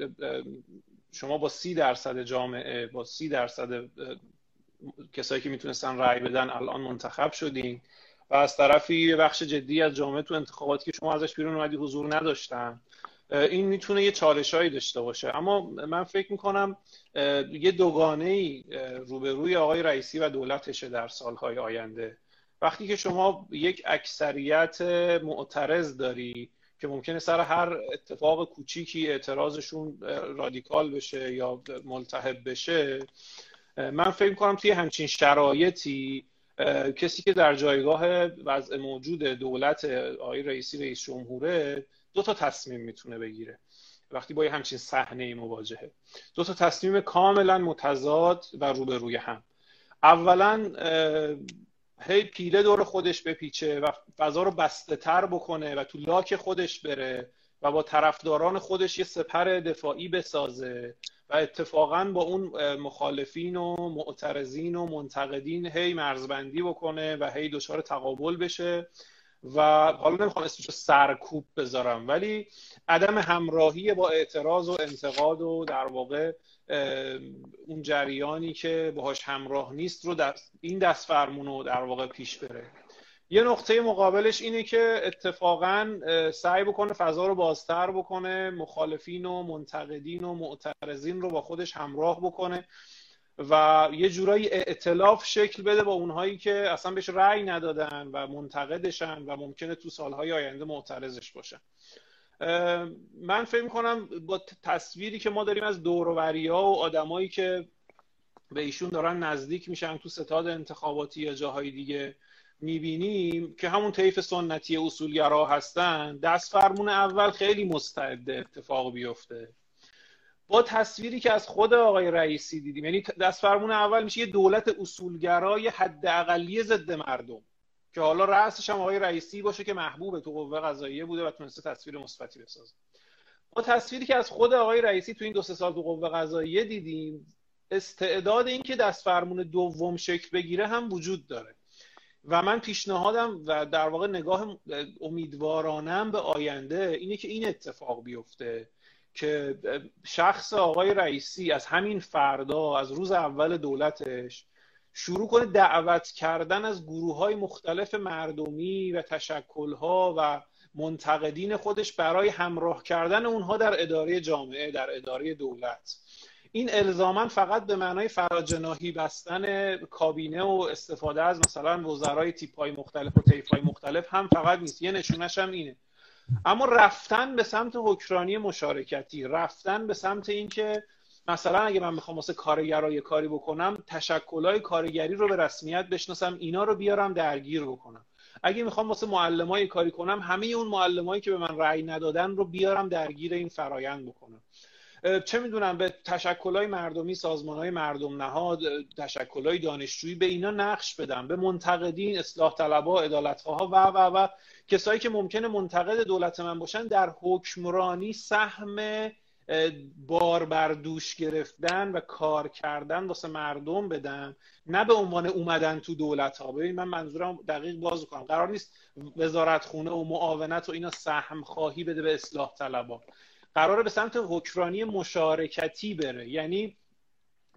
شما با سی درصد جامعه با سی درصد کسایی که می‌تونستن رأی بدن الان منتخب شدین و از طرفی یه بخش جدی از جامعه تو انتخاباتی که شما ازش بیرون اومدی حضور نداشتن. این می‌تونه یه چالشهایی داشته باشه. اما من فکر می‌کنم یه دوگانه ای روبروی آقای رئیسی و دولتشه در سالهای آینده. وقتی که شما یک اکثریت معترض داری که ممکنه سر هر اتفاق کوچیکی اعتراضشون رادیکال بشه یا ملتهب بشه من فکر می‌کنم توی همچین شرایطی کسی که در جایگاه وضع موجود دولت آقای رئیسی رئیس جمهوره دو تا تصمیم می‌تونه بگیره. وقتی با یه همچین صحنه مواجهه. دو تا تصمیم کاملا متضاد و روبروی هم. اولا هی پیله دور خودش بپیچه و فضا رو بسته تر بکنه و تو لاک خودش بره و با طرفداران خودش یه سپر دفاعی بسازه و اتفاقا با اون مخالفین و معترضین و منتقدین هی مرزبندی بکنه و هی دچار تقابل بشه و حالا نمی‌خوام اسمش رو سرکوب بذارم ولی عدم همراهی با اعتراض و انتقاد و در واقع اون جریانی که باهاش همراه نیست رو در این دست فرمون رو در واقع پیش بره. یه نقطه مقابلش اینه که اتفاقا سعی بکنه فضا رو بازتر بکنه مخالفین و منتقدین و معترضین رو با خودش همراه بکنه. و یه جورایی اعتلاف شکل بده با اونهایی که اصلا بهش رأی ندادن و منتقدشن و ممکنه تو سالهای آینده معترضش باشن. من فکر کنم با تصویری که ما داریم از دوروری ها و آدمایی که به ایشون دارن نزدیک میشن تو ستاد انتخاباتی یا جاهای دیگه می‌بینیم که همون طیف سنتی اصولگرا هستن دست فرمون اول خیلی مستعد اتفاق بیفته. با تصویری که از خود آقای رئیسی دیدیم یعنی دست فرمون اول میشه یه دولت اصولگرای حد اقلی ضد مردم که حالا رأسش هم آقای رئیسی باشه که محبوب تو قوه قضاییه بوده و تونسته تصویر مثبتی بسازه. با تصویری که از خود آقای رئیسی تو این دو سه سال تو قوه قضاییه دیدیم استعداد این که دست فرمون دوم شکل بگیره هم وجود داره. و من پیشنهادم و در واقع نگاه امیدوارانم به آینده اینه که این اتفاق بیفته. که شخص آقای رئیسی از همین فردا از روز اول دولتش شروع کنه دعوت کردن از گروه های مختلف مردمی و تشکلها و منتقدین خودش برای همراه کردن اونها در اداره جامعه در اداره دولت. این الزاما فقط به معنای فراجناهی بستن کابینه و استفاده از مثلا وزرای تیپ های مختلف و تیپ های مختلف هم فقط نیست. یه نشونش هم اینه. اما رفتن به سمت حکرانی مشارکتی رفتن به سمت اینکه مثلا اگه من بخوام واسه کارگرای کاری بکنم تشکلای کارگری رو به رسمیت بشناسم اینا رو بیارم درگیر بکنم. اگه می‌خوام واسه معلمای کاری کنم همه اون معلمایی که به من رأی ندادن رو بیارم درگیر این فرایند بکنم. چه می‌دونم به تشکلای مردمی سازمانهای مردم نهاد تشکلای دانشجویی به اینا نقش بدم به منتقدین اصلاح طلبها عدالتخواها و و و. کسایی که ممکنه منتقد دولت من باشن در حکمرانی سهم بار بر دوش گرفتن و کار کردن واسه مردم بدن نه به عنوان اومدن تو دولت ها ببین من منظورم دقیق باز کنم. قرار نیست وزارت خونه و معاونت و اینا سهم خواهی بده به اصلاح طلبا قراره به سمت حکمرانی مشارکتی بره. یعنی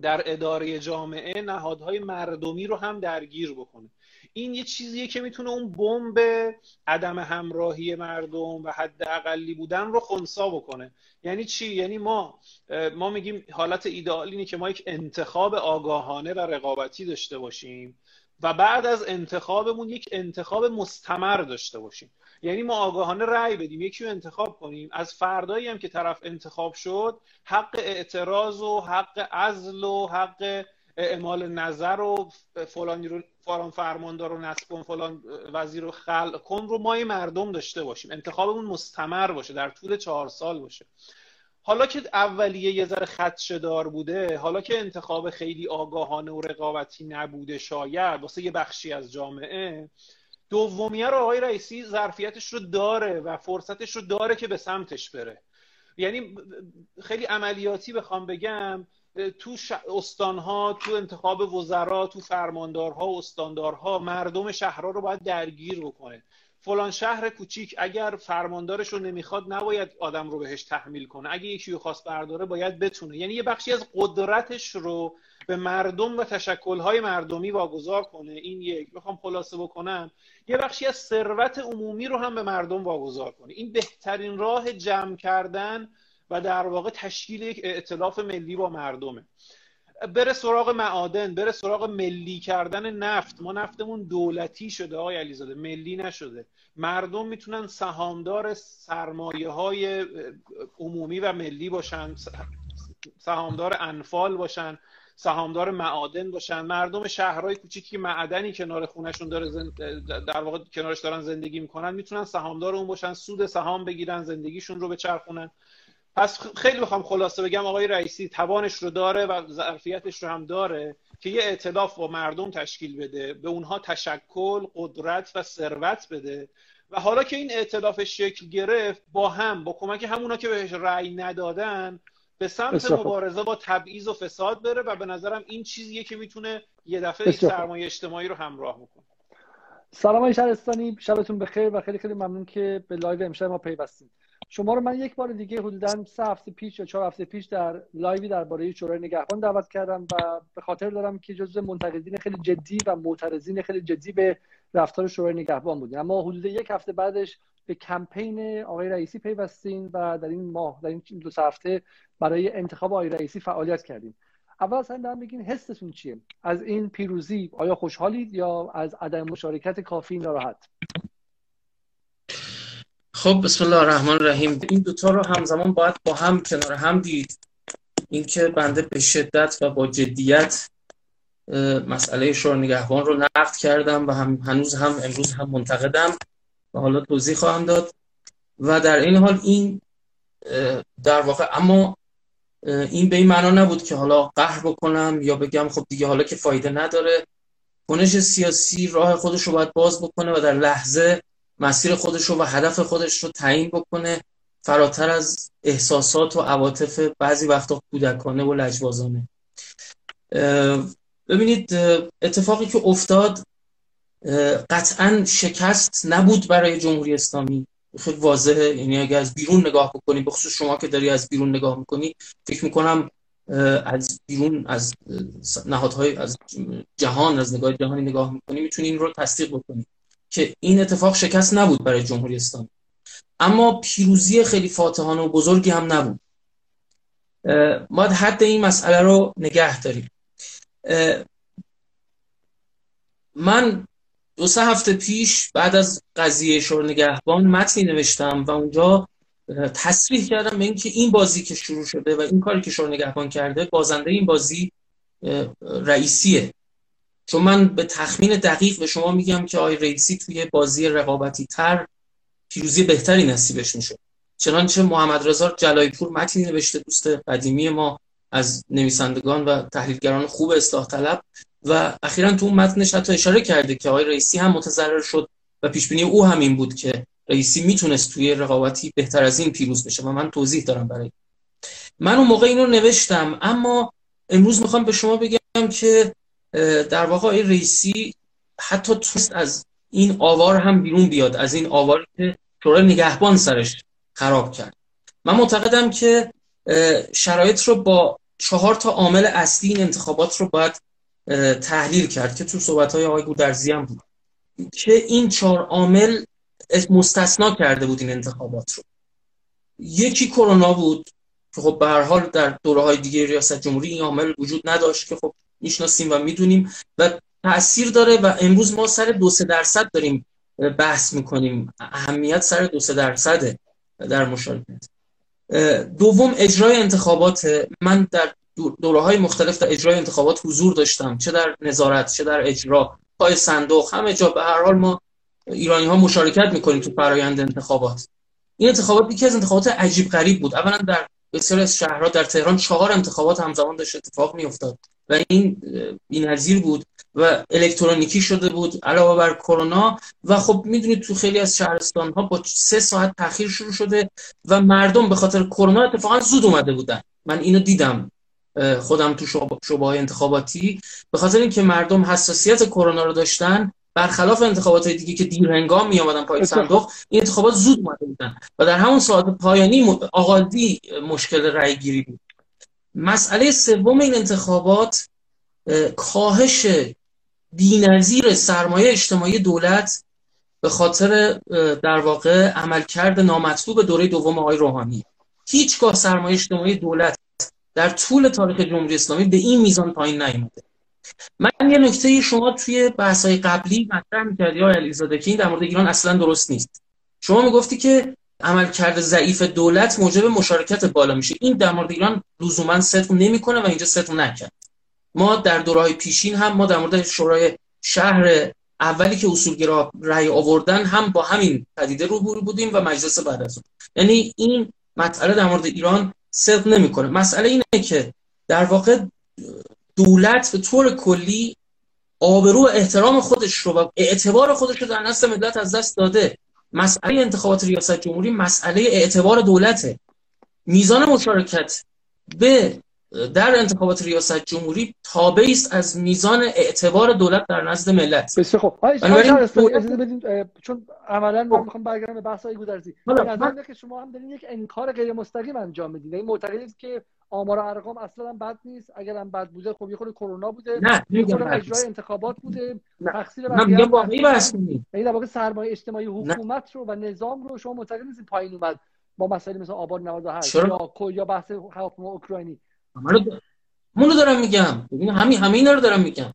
در اداره جامعه نهادهای مردمی رو هم درگیر بکنه. این یه چیزیه که می‌تونه اون بمب عدم همراهی مردم و حد اقلی بودن رو خونسا بکنه. یعنی چی؟ یعنی ما ما میگیم حالت ایدئال اینه که ما یک انتخاب آگاهانه و رقابتی داشته باشیم و بعد از انتخابمون یک انتخاب مستمر داشته باشیم. یعنی ما آگاهانه رأی بدیم یکی رو انتخاب کنیم. از فردایی هم که طرف انتخاب شد حق اعتراض و حق عزل و حق اعمال نظر و فلانی رو فلان فرماندار رو نصب کن فلان وزیر رو خلق کن رو ما مردم داشته باشیم. انتخابمون مستمر باشه در طول چهار سال باشه. حالا که اولیه یه ذره خدشه دار بوده حالا که انتخاب خیلی آگاهانه و رقابتی نبوده شاید واسه یه بخشی از جامعه دومیه رو آقای رئیسی ظرفیتش رو داره و فرصتش رو داره که به سمتش بره. یعنی خیلی عملیاتی بخوام بگم تو ش... استانها تو انتخاب وزرا تو فرماندارها استاندارها مردم شهرها رو باید درگیر بکنه. فلان شهر کوچیک اگر فرماندارش رو نمی‌خواد نباید آدم رو بهش تحمیل کنه. اگه یکی رو خواست برداره باید بتونه. یعنی یه بخشی از قدرتش رو به مردم و تشکلهای مردمی واگذار کنه. این یک. بخوام خلاصه بکنم. یه بخشی از ثروت عمومی رو هم به مردم واگذار کنه. این بهترین راه جمع کردن و در واقع تشکیل یک ائتلاف ملی با مردمه. بره سراغ معادن بره سراغ ملی کردن نفت. ما نفتمون دولتی شده آقای علیزاده ملی نشده. مردم می‌تونن سهامدار سرمایه های عمومی و ملی باشن سهامدار انفال باشن سهامدار معادن باشن. مردم شهرهای کوچیکی که معدنی کنار خونشون داره در واقع کنارش دارن زندگی می‌کنن می‌تونن سهامدار اون باشن سود سهام بگیرن زندگیشون رو بچرخونن. پس خیلی بخوام خلاصه بگم آقای رئیسی توانش رو داره و ظرفیتش رو هم داره که یه اعتلاف با مردم تشکیل بده به اونها تشکل قدرت و ثروت بده. و حالا که این ائتلاف شکل گرفت با هم با کمک همونا که بهش رأی ندادن به سمت مبارزه با تبعیض و فساد بره و به نظرم این چیزیه که می‌تونه یه دفعه سرمایه اجتماعی رو همراه بکنه. سلام آقای شهرستانی. شبتون بخیر و خیلی خیلی ممنون که به live امشب ما پیوستیم شما رو من یک بار دیگه حدودا سه هفته پیش یا چهار هفته پیش در live ی درباره شورای نگهبان دعوت کردم و به خاطر دارم که جزو منتقدین خیلی جدی و معترضین خیلی جدی به رفتار شورای نگهبان بودیم. اما حدود یک هفته بعدش به کمپین آقای رئیسی پیوستیم و در این ماه در این دو هفته برای انتخاب آقای رئیسی فعالیت کردیم. اول اصلا دارم بگین حستون چیه؟ از این پیروزی آیا خوشحالید یا از عدم مشارکت کافی ناراحت؟ خب بسم الله الرحمن الرحیم. این دوتا رو همزمان باید با هم کنار هم دید اینکه بنده به شدت و با جدیت مسئله شورای نگهبان رو نقد کردم و هم هنوز هم امروز هم منتقدم و حالا توضیح خواهم داد. و در این حال این در واقع اما این به این معنا نبود که حالا قهر بکنم یا بگم خب دیگه حالا که فایده نداره. کنش سیاسی راه خودش رو باید باز بکنه و در لحظه مسیر خودش رو و هدف خودش رو تعیین بکنه. فراتر از احساسات و عواطف بعضی وقتا کودکانه و لجبازانه. ببینید اتفاقی که افتاد قطعا شکست نبود برای جمهوری اسلامی. خیلی واضحه. یعنی اگر از بیرون نگاه بکنی به خصوص شما که داری از بیرون نگاه می‌کنی فکر می‌کنم از بیرون از نهادهای از جهان از نگاه جهانی نگاه می‌کنی می‌تونی این رو تصدیق بکنی. که این اتفاق شکست نبود برای جمهوری اسلامی. اما پیروزی خیلی فاتحانه و بزرگی هم نبود. ما حد این مسئله رو نگه داریم. من دو سه هفته پیش بعد از قضیه شور نگهبان متنی نوشتم و اونجا تصریح کردم به اینکه این بازی که شروع شده و این کاری که شور نگهبان کرده بازنده این بازی رئیسیه. چون من به تخمین دقیق به شما میگم که آقای رئیسی توی بازی رقابتی تر پیروزی بهتری نصیبش می‌شد. چنانچه محمد رضا جلایی پور متنی نوشته دوست قدیمی ما از نویسندگان و تحلیلگران خوب اصلاح طلب و اخیرا تو اون متنش حتی اشاره کرده که آقای رئیسی هم متضرر شد و پیش بینی او همین بود که رئیسی می‌تونست توی رقابتی بهتر از این پیروز بشه و من توضیح دارم برای من اون موقع اینو نوشتم اما امروز می‌خوام به شما بگم که در واقع آقای رئیسی حتی توست از این آوار هم بیرون بیاد از این آواری که شورای نگهبان سرش خراب کرد. من معتقدم که شرایط رو با چهار تا عامل اصلی این انتخابات رو باید تحلیل کرد که تو صحبت های آقای گودرزی هم بود. که این چهار عامل مستثنا کرده بود این انتخابات رو. یکی کرونا بود. که خب به هر حال در دوره های دیگه ریاست جمهوری این عامل وجود نداشت که خب می‌شناسیم و می‌دونیم و تاثیر داره و امروز ما سر دو سه درصد داریم بحث می‌کنیم. اهمیت سر دو سه درصده در مشارکت. دوم اجرای انتخابات. من در دوره های مختلف در اجرای انتخابات حضور داشتم. چه در نظارت چه در اجرا. پای صندوق همه جا. به هر حال ما ایرانی ها مشارکت می‌کنیم تو فرایند انتخابات. این انتخابات یکی از انتخابات عجیب غریب بود. اولا در بسیاری از شهرها در تهران چهار انتخابات همزمان داشت اتفاق میافتاد. و این بی‌نظیر بود و الکترونیکی شده بود علاوه بر کرونا و خب می‌دونید تو خیلی از شهرستان ها با سه ساعت تاخیر شروع شده و مردم به خاطر کرونا اتفاقا زود اومده بودن. من اینو دیدم خودم تو شعبه های انتخاباتی. به خاطر اینکه مردم حساسیت کرونا رو داشتن برخلاف انتخابات دیگه که دیر هنگام می آمدن پای صندوق این انتخابات زود اومده بودن. و در همون ساعت پایانی آغازی مشکل رأی گیری بود. مسئله سوم این انتخابات کاهش بی‌نظیر سرمایه اجتماعی دولت به خاطر در واقع عملکرد نامطلوب دوره دوم آقای روحانی. هیچگاه سرمایه اجتماعی دولت در طول تاریخ جمهوری اسلامی به این میزان پایین نیامده. من یه نکته شما توی بحث‌های قبلی مطرح می‌کردی آقای علیزاده که این در مورد ایران اصلا درست نیست. شما می‌گفتی که عملکرد ضعیف دولت موجب مشارکت بالا میشه. این در مورد ایران لزوما صدق نمی‌کنه و اینجا صدق نکرد. ما در دورهای پیشین هم ما در مورد شورای شهر اولی که اصولگرا رأی آوردن هم با همین پدیده روبرو بودیم و مجلس بعد از اون. یعنی این مسئله در مورد ایران صدق نمی‌کنه. مسئله اینه که در واقع دولت به طور کلی آبرو و احترام خودش رو و اعتبار خودش رو در نسل ملت از دست داده. مسئله انتخابات ریاست جمهوری مسئله اعتبار دولته. میزان مشارکت به در انتخابات ریاست جمهوری تابعی است از میزان اعتبار دولت در نزد ملت. بسیار خوب. چون عملا من می‌خوام برگردم به بحث های گودرزی نظر که شما هم دارین یک انکار غیر مستقیم انجام می‌دید این معتقدید که آمار ارقام اصلا بد نیست. اگر هم بد بوده خب یه خود کرونا بوده. نه اجرای انتخابات بوده. تقصیر من میگم واقعی این در واقع سرمایه اجتماعی حکومت رو و نظام رو شما معتقد نیستید پایین اومد با مسائل مثل آبان 98 یا یا بحث حکم اوکراینی. منو دارم. میگم. ببین همین همه اینا رو دارم میگم.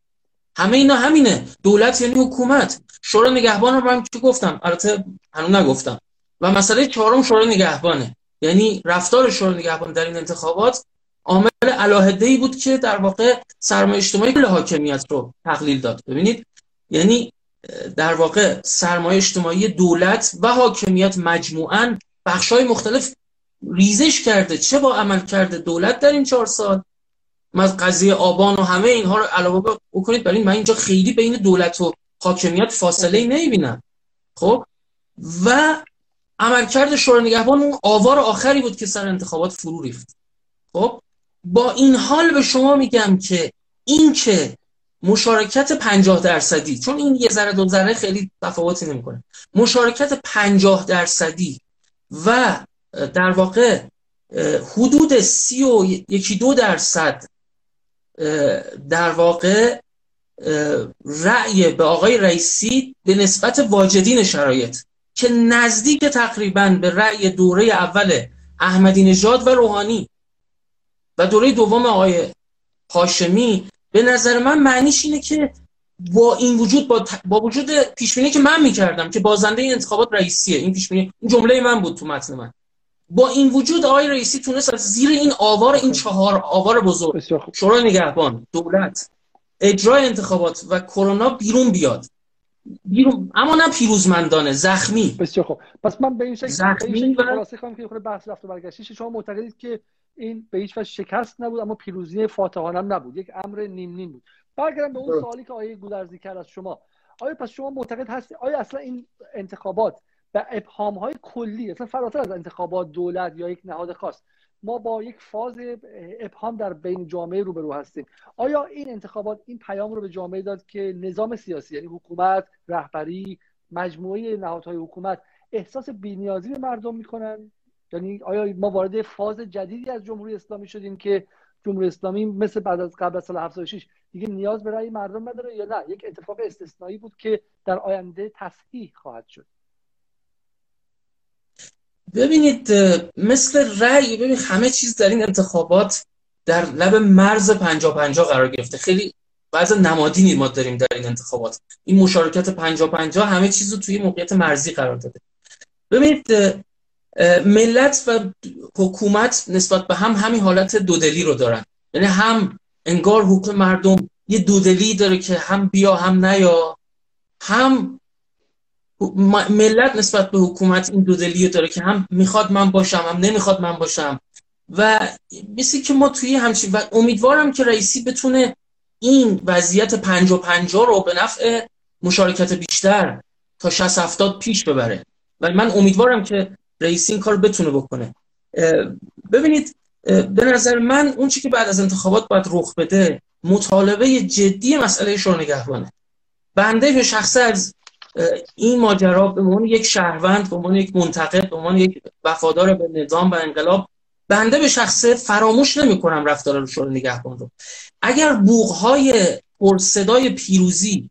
همه اینا همینه. دولت یعنی حکومت. شورا نگهبان رو من چی گفتم؟ البته هنوز نگفتم. و مسئله چهارم شورا نگهبانه. یعنی رفتار شورا نگهبان در این انتخابات عامل علاهده ای بود که در واقع سرمایه اجتماعی کل حاکمیت رو تقلیل داد. ببینید یعنی در واقع سرمایه اجتماعی دولت و حاکمیت مجموعاً بخشای مختلف ریزش کرده. چه با عمل کرده دولت در این چهار سال؟ از قضیه آبان و همه اینها رو علاوه بکنید برای من اینجا خیلی بین دولت و حاکمیت فاصله ای نمی‌بینم. خب؟ و عملکرد شورای نگهبان اون آوار آخری بود که سر انتخابات فرو ریخت. خب؟ با این حال به شما میگم که این که مشارکت 50 درصدی چون این یه ذره دو ذره خیلی تفاوتی نمی‌کنه. مشارکت 50 درصدی و در واقع حدود سی و یکی دو درصد در واقع رأی به آقای رئیسی به نسبت واجدین شرایط. که نزدیک تقریبا به رأی دوره اول احمدی نژاد و روحانی و دوره دوم آقای هاشمی به نظر من معنیش اینه که با این وجود با, با وجود پیشبینی که من می‌کردم که بازنده این انتخابات رئیسیه این پیشبینی این جمله من بود تو متن من. با این وجود آقای رئیسی تونست از زیر این آوار این چهار آوار بزرگ شورای نگهبان دولت اجرای انتخابات و کرونا بیرون بیاد. بیرون. اما نه پیروزمندانه زخمی. بسیار خوب. پس من به این شکل زخمی و خلاصه کنم که خود بحث رفت و برگشتی شما معتقدید که این به هیچ وجه شکست نبود اما پیروزی فاتحانه نبود. یک امر نیم نیم بود. برگردم به اون سوالی که آیه گودرزی کرد از شما. آیا پس شما معتقد هستی آیا اصلا این انتخابات و ابهام های کلی اصلا فراتر از انتخابات دولت یا یک نهاد خاص ما با یک فاز ابهام در بین جامعه روبرو هستیم. آیا این انتخابات این پیام رو به جامعه داد که نظام سیاسی یعنی حکومت رهبری مجموعه نهادهای حکومت احساس بینیازی به مردم می‌کنن؟ یعنی آیا ما وارد فاز جدیدی از جمهوری اسلامی شدیم که جمهوری اسلامی مثل بعد از قبل از سال 76 دیگه نیاز به رأی مردم نداره یا نه؟ یک اتفاق استثنایی بود که در آینده تصحیح خواهد شد. ببینید مثل رأی ببین همه چیز در این انتخابات در لب مرز پنجا پنجا قرار گرفته. خیلی بعض نمادینی ما داریم در این انتخابات. این مشارکت 50 50 همه چیز رو توی موقعیت مرزی قرار داده. ببینید ملت و حکومت نسبت به هم همین حالت دودلی رو دارن. یعنی هم انگار حکومت مردم یه دودلی داره که هم بیا هم نیا هم ملت نسبت به حکومت این دودلی داره که هم می‌خواد من باشم هم نمی‌خواد من باشم. و مثل که ما توی همچین و امیدوارم که رئیسی بتونه این وضعیت پنج و پنجا رو به نفع مشارکت بیشتر تا 60 70 پیش ببره. و من امیدوارم که رئیسی این کار بتونه بکنه. ببینید به نظر من اون چی که بعد از انتخابات باید رخ بده مطالبه جدی مسئله شورای نگهبانه بنده شخص از این ماجرا به عنوان یک شهروند به عنوان یک منتقد به عنوان یک وفادار به نظام و انقلاب بنده به شخصه فراموش نمی کنم رفتار شورای نگهبان رو. اگر بوغهای پرصدای پیروزی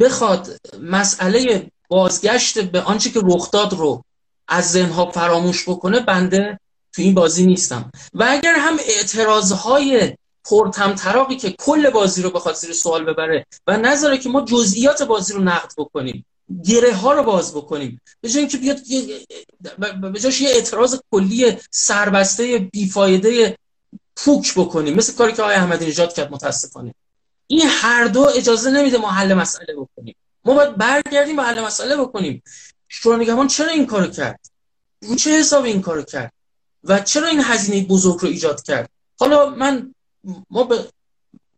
بخواد مسئله بازگشت به آنچه که رخ داد رو از ذهنها فراموش بکنه بنده تو این بازی نیستم. و اگر هم اعتراضهای پرتمطراقی که کل بازی رو بخواد زیر سوال ببره و نظره که ما جزئیات بازی رو نقد بکنیم گره ها رو باز بکنیم. به جای اینکه بیاد به جاش یه اعتراض کلی سربسته بیفایده پوک بکنیم مثل کاری که آقای احمدی نژاد کرد متاسفانه. این هر دو اجازه نمیده ما حل مسئله بکنیم. ما باید برگردیم به حل مسئله بکنیم. شورای نگهبان چرا این کارو کرد؟ رو چه حساب این کارو کرد؟ و چرا این هزینه بزرگ رو ایجاد کرد؟ حالا من ما به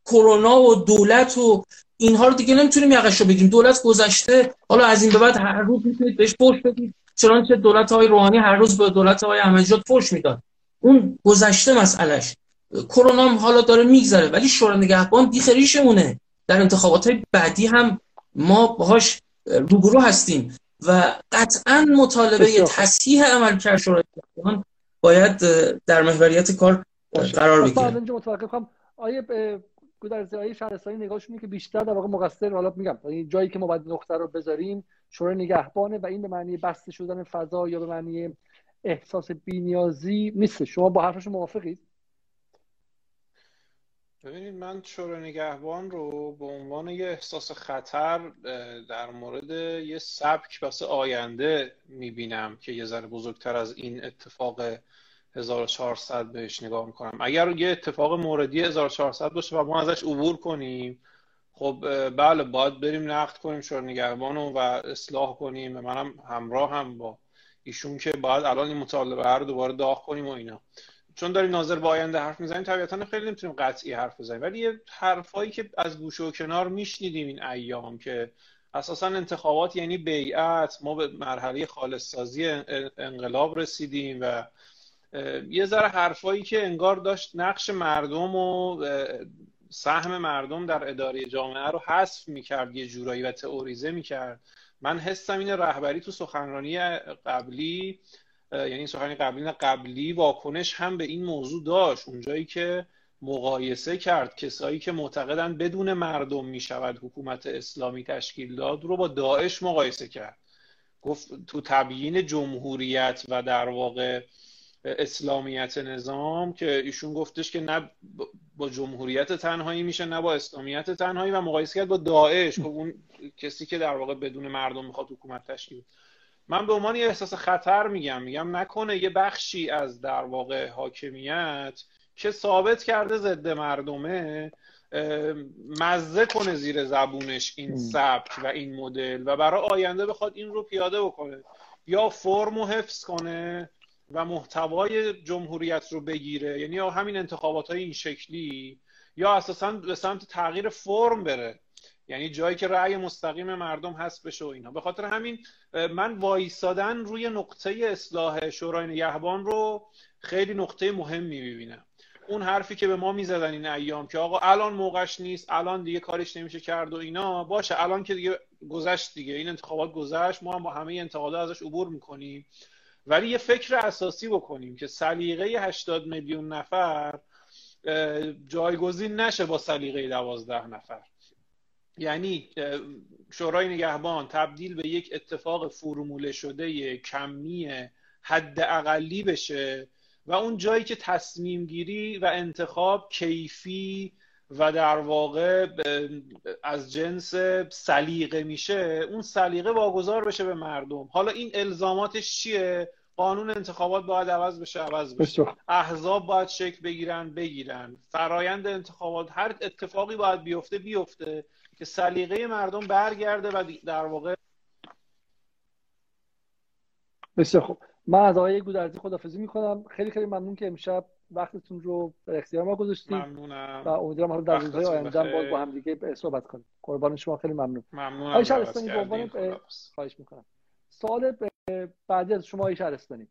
کرونا و دولت و اینها رو دیگه نمی‌تونیم یقش رو بگیم دولت گذشته حالا از این به بعد هر روز می‌تونید بهش پوش بدید. چنانچه دولت های روحانی هر روز به دولت های احمدی‌نژاد فوش می‌داد. اون گذشته مسئلهش. کرونا حالا داره میگذره ولی شورای نگهبان بیخریشمونه در انتخابات های بعدی هم ما باهاش روبرو هستیم و قطعا مطالبه تصحیح عملکرد شورای نگهبان باید در محوریت کار قرار بگیره آیه گودرزی های شهرستانی نگاهشونه که بیشتر در واقع مقصر حالا میگم یعنی جایی که ما باید نقطه رو بذاریم شورای نگهبانه و این به معنی بسته شدن فضا یا به معنی احساس بینیازی نیست. شما با حرفش موافقید؟ ببینید من شورای نگهبان رو به عنوان یه احساس خطر در مورد یه سبک واسه آینده می‌بینم که یه ذره بزرگتر از این اتفاق 1400 بهش نگاه می‌کنم. اگر یه اتفاق موردی 1400 باشه و ما ازش عبور کنیم خب بله باید بریم نقد کنیم شورای نگهبان و اصلاح کنیم. منم همراه هم با ایشون که باید الان این مطالبه رو دوباره داغ کنیم و اینا. چون داریم ناظر با آینده حرف می‌زنیم طبیعتا خیلی نمی‌تونیم قطعی حرف بزنیم. ولی یه حرفایی که از گوشه و کنار میشنیدیم این ایام که اساسا انتخابات یعنی بیعت ما به مرحله خالص سازی انقلاب رسیدیم و یه ذره حرفایی که انگار داشت نقش مردم و سهم مردم در اداره جامعه رو حذف می‌کرد یه جورایی و تئوریزه می‌کرد. من حسم این رهبری تو سخنرانی قبلی یعنی سخنرانی قبلی نه قبلی واکنش هم به این موضوع داشت. اونجایی که مقایسه کرد کسایی که معتقدن بدون مردم می‌شود حکومت اسلامی تشکیل داد رو با داعش مقایسه کرد. گفت تو تبیین جمهوریت و در واقع اسلامیت نظام که ایشون گفتش که نه با جمهوریت تنهایی میشه نه با اسلامیت تنهایی و مقایسه کرد با داعش. خب اون کسی که در واقع بدون مردم می‌خواد حکومت تشکیل من به عنوان یه احساس خطر میگم میگم نکنه یه بخشی از در واقع حاکمیت که ثابت کرده ضد مردمه مزه کنه زیر زبونش این سبک و این مدل و برای آینده بخواد این رو پیاده بکنه. یا فرم حفظ کنه و محتوای جمهوریت رو بگیره یعنی همین انتخابات های این شکلی یا اساسا به سمت تغییر فرم بره. یعنی جایی که رأی مستقیم مردم هست بشه و اینا. به خاطر همین من وایسادن روی نقطه اصلاح شورای نگهبان رو خیلی نقطه مهمی می‌بینم. اون حرفی که به ما می‌زدن این ایام که آقا الان موقعش نیست الان دیگه کارش نمیشه کرد و اینا باشه الان که دیگه گذشت دیگه این انتخابات گذشت ما هم با همه انتقادات ازش عبور می‌کنیم. ولی یه فکر اساسی بکنیم که سلیقه 80 میلیون نفر جایگزین نشه با سلیقه 12 نفر. یعنی شورای نگهبان تبدیل به یک اتفاق فرموله شده کمی حد اقلی بشه و اون جایی که تصمیم گیری و انتخاب کیفی و در واقع از جنس سلیقه میشه اون سلیقه واگذار بشه به مردم. حالا این الزاماتش چیه؟ قانون انتخابات باید عوض بشه عوض بشه. احزاب باید شکل بگیرن بگیرن. فرایند انتخابات هر اتفاقی باید بیفته بیفته که سلیقه مردم برگرده و در واقع بسیار خوب. من از آقای گودرزی خدافزی می‌کنم. خیلی خیلی ممنون که امشب وقتتون رو در اختیار ما گذاشتید ممنونم. و امیدوارم حالا در روزهای آینده باز با هم دیگه صحبت کنیم. قربان شما خیلی ممنون. ممنونم. آقای شهرستانی به عنوان خواهش می‌کنم. سوال بعدی از شما آقای شهرستانی.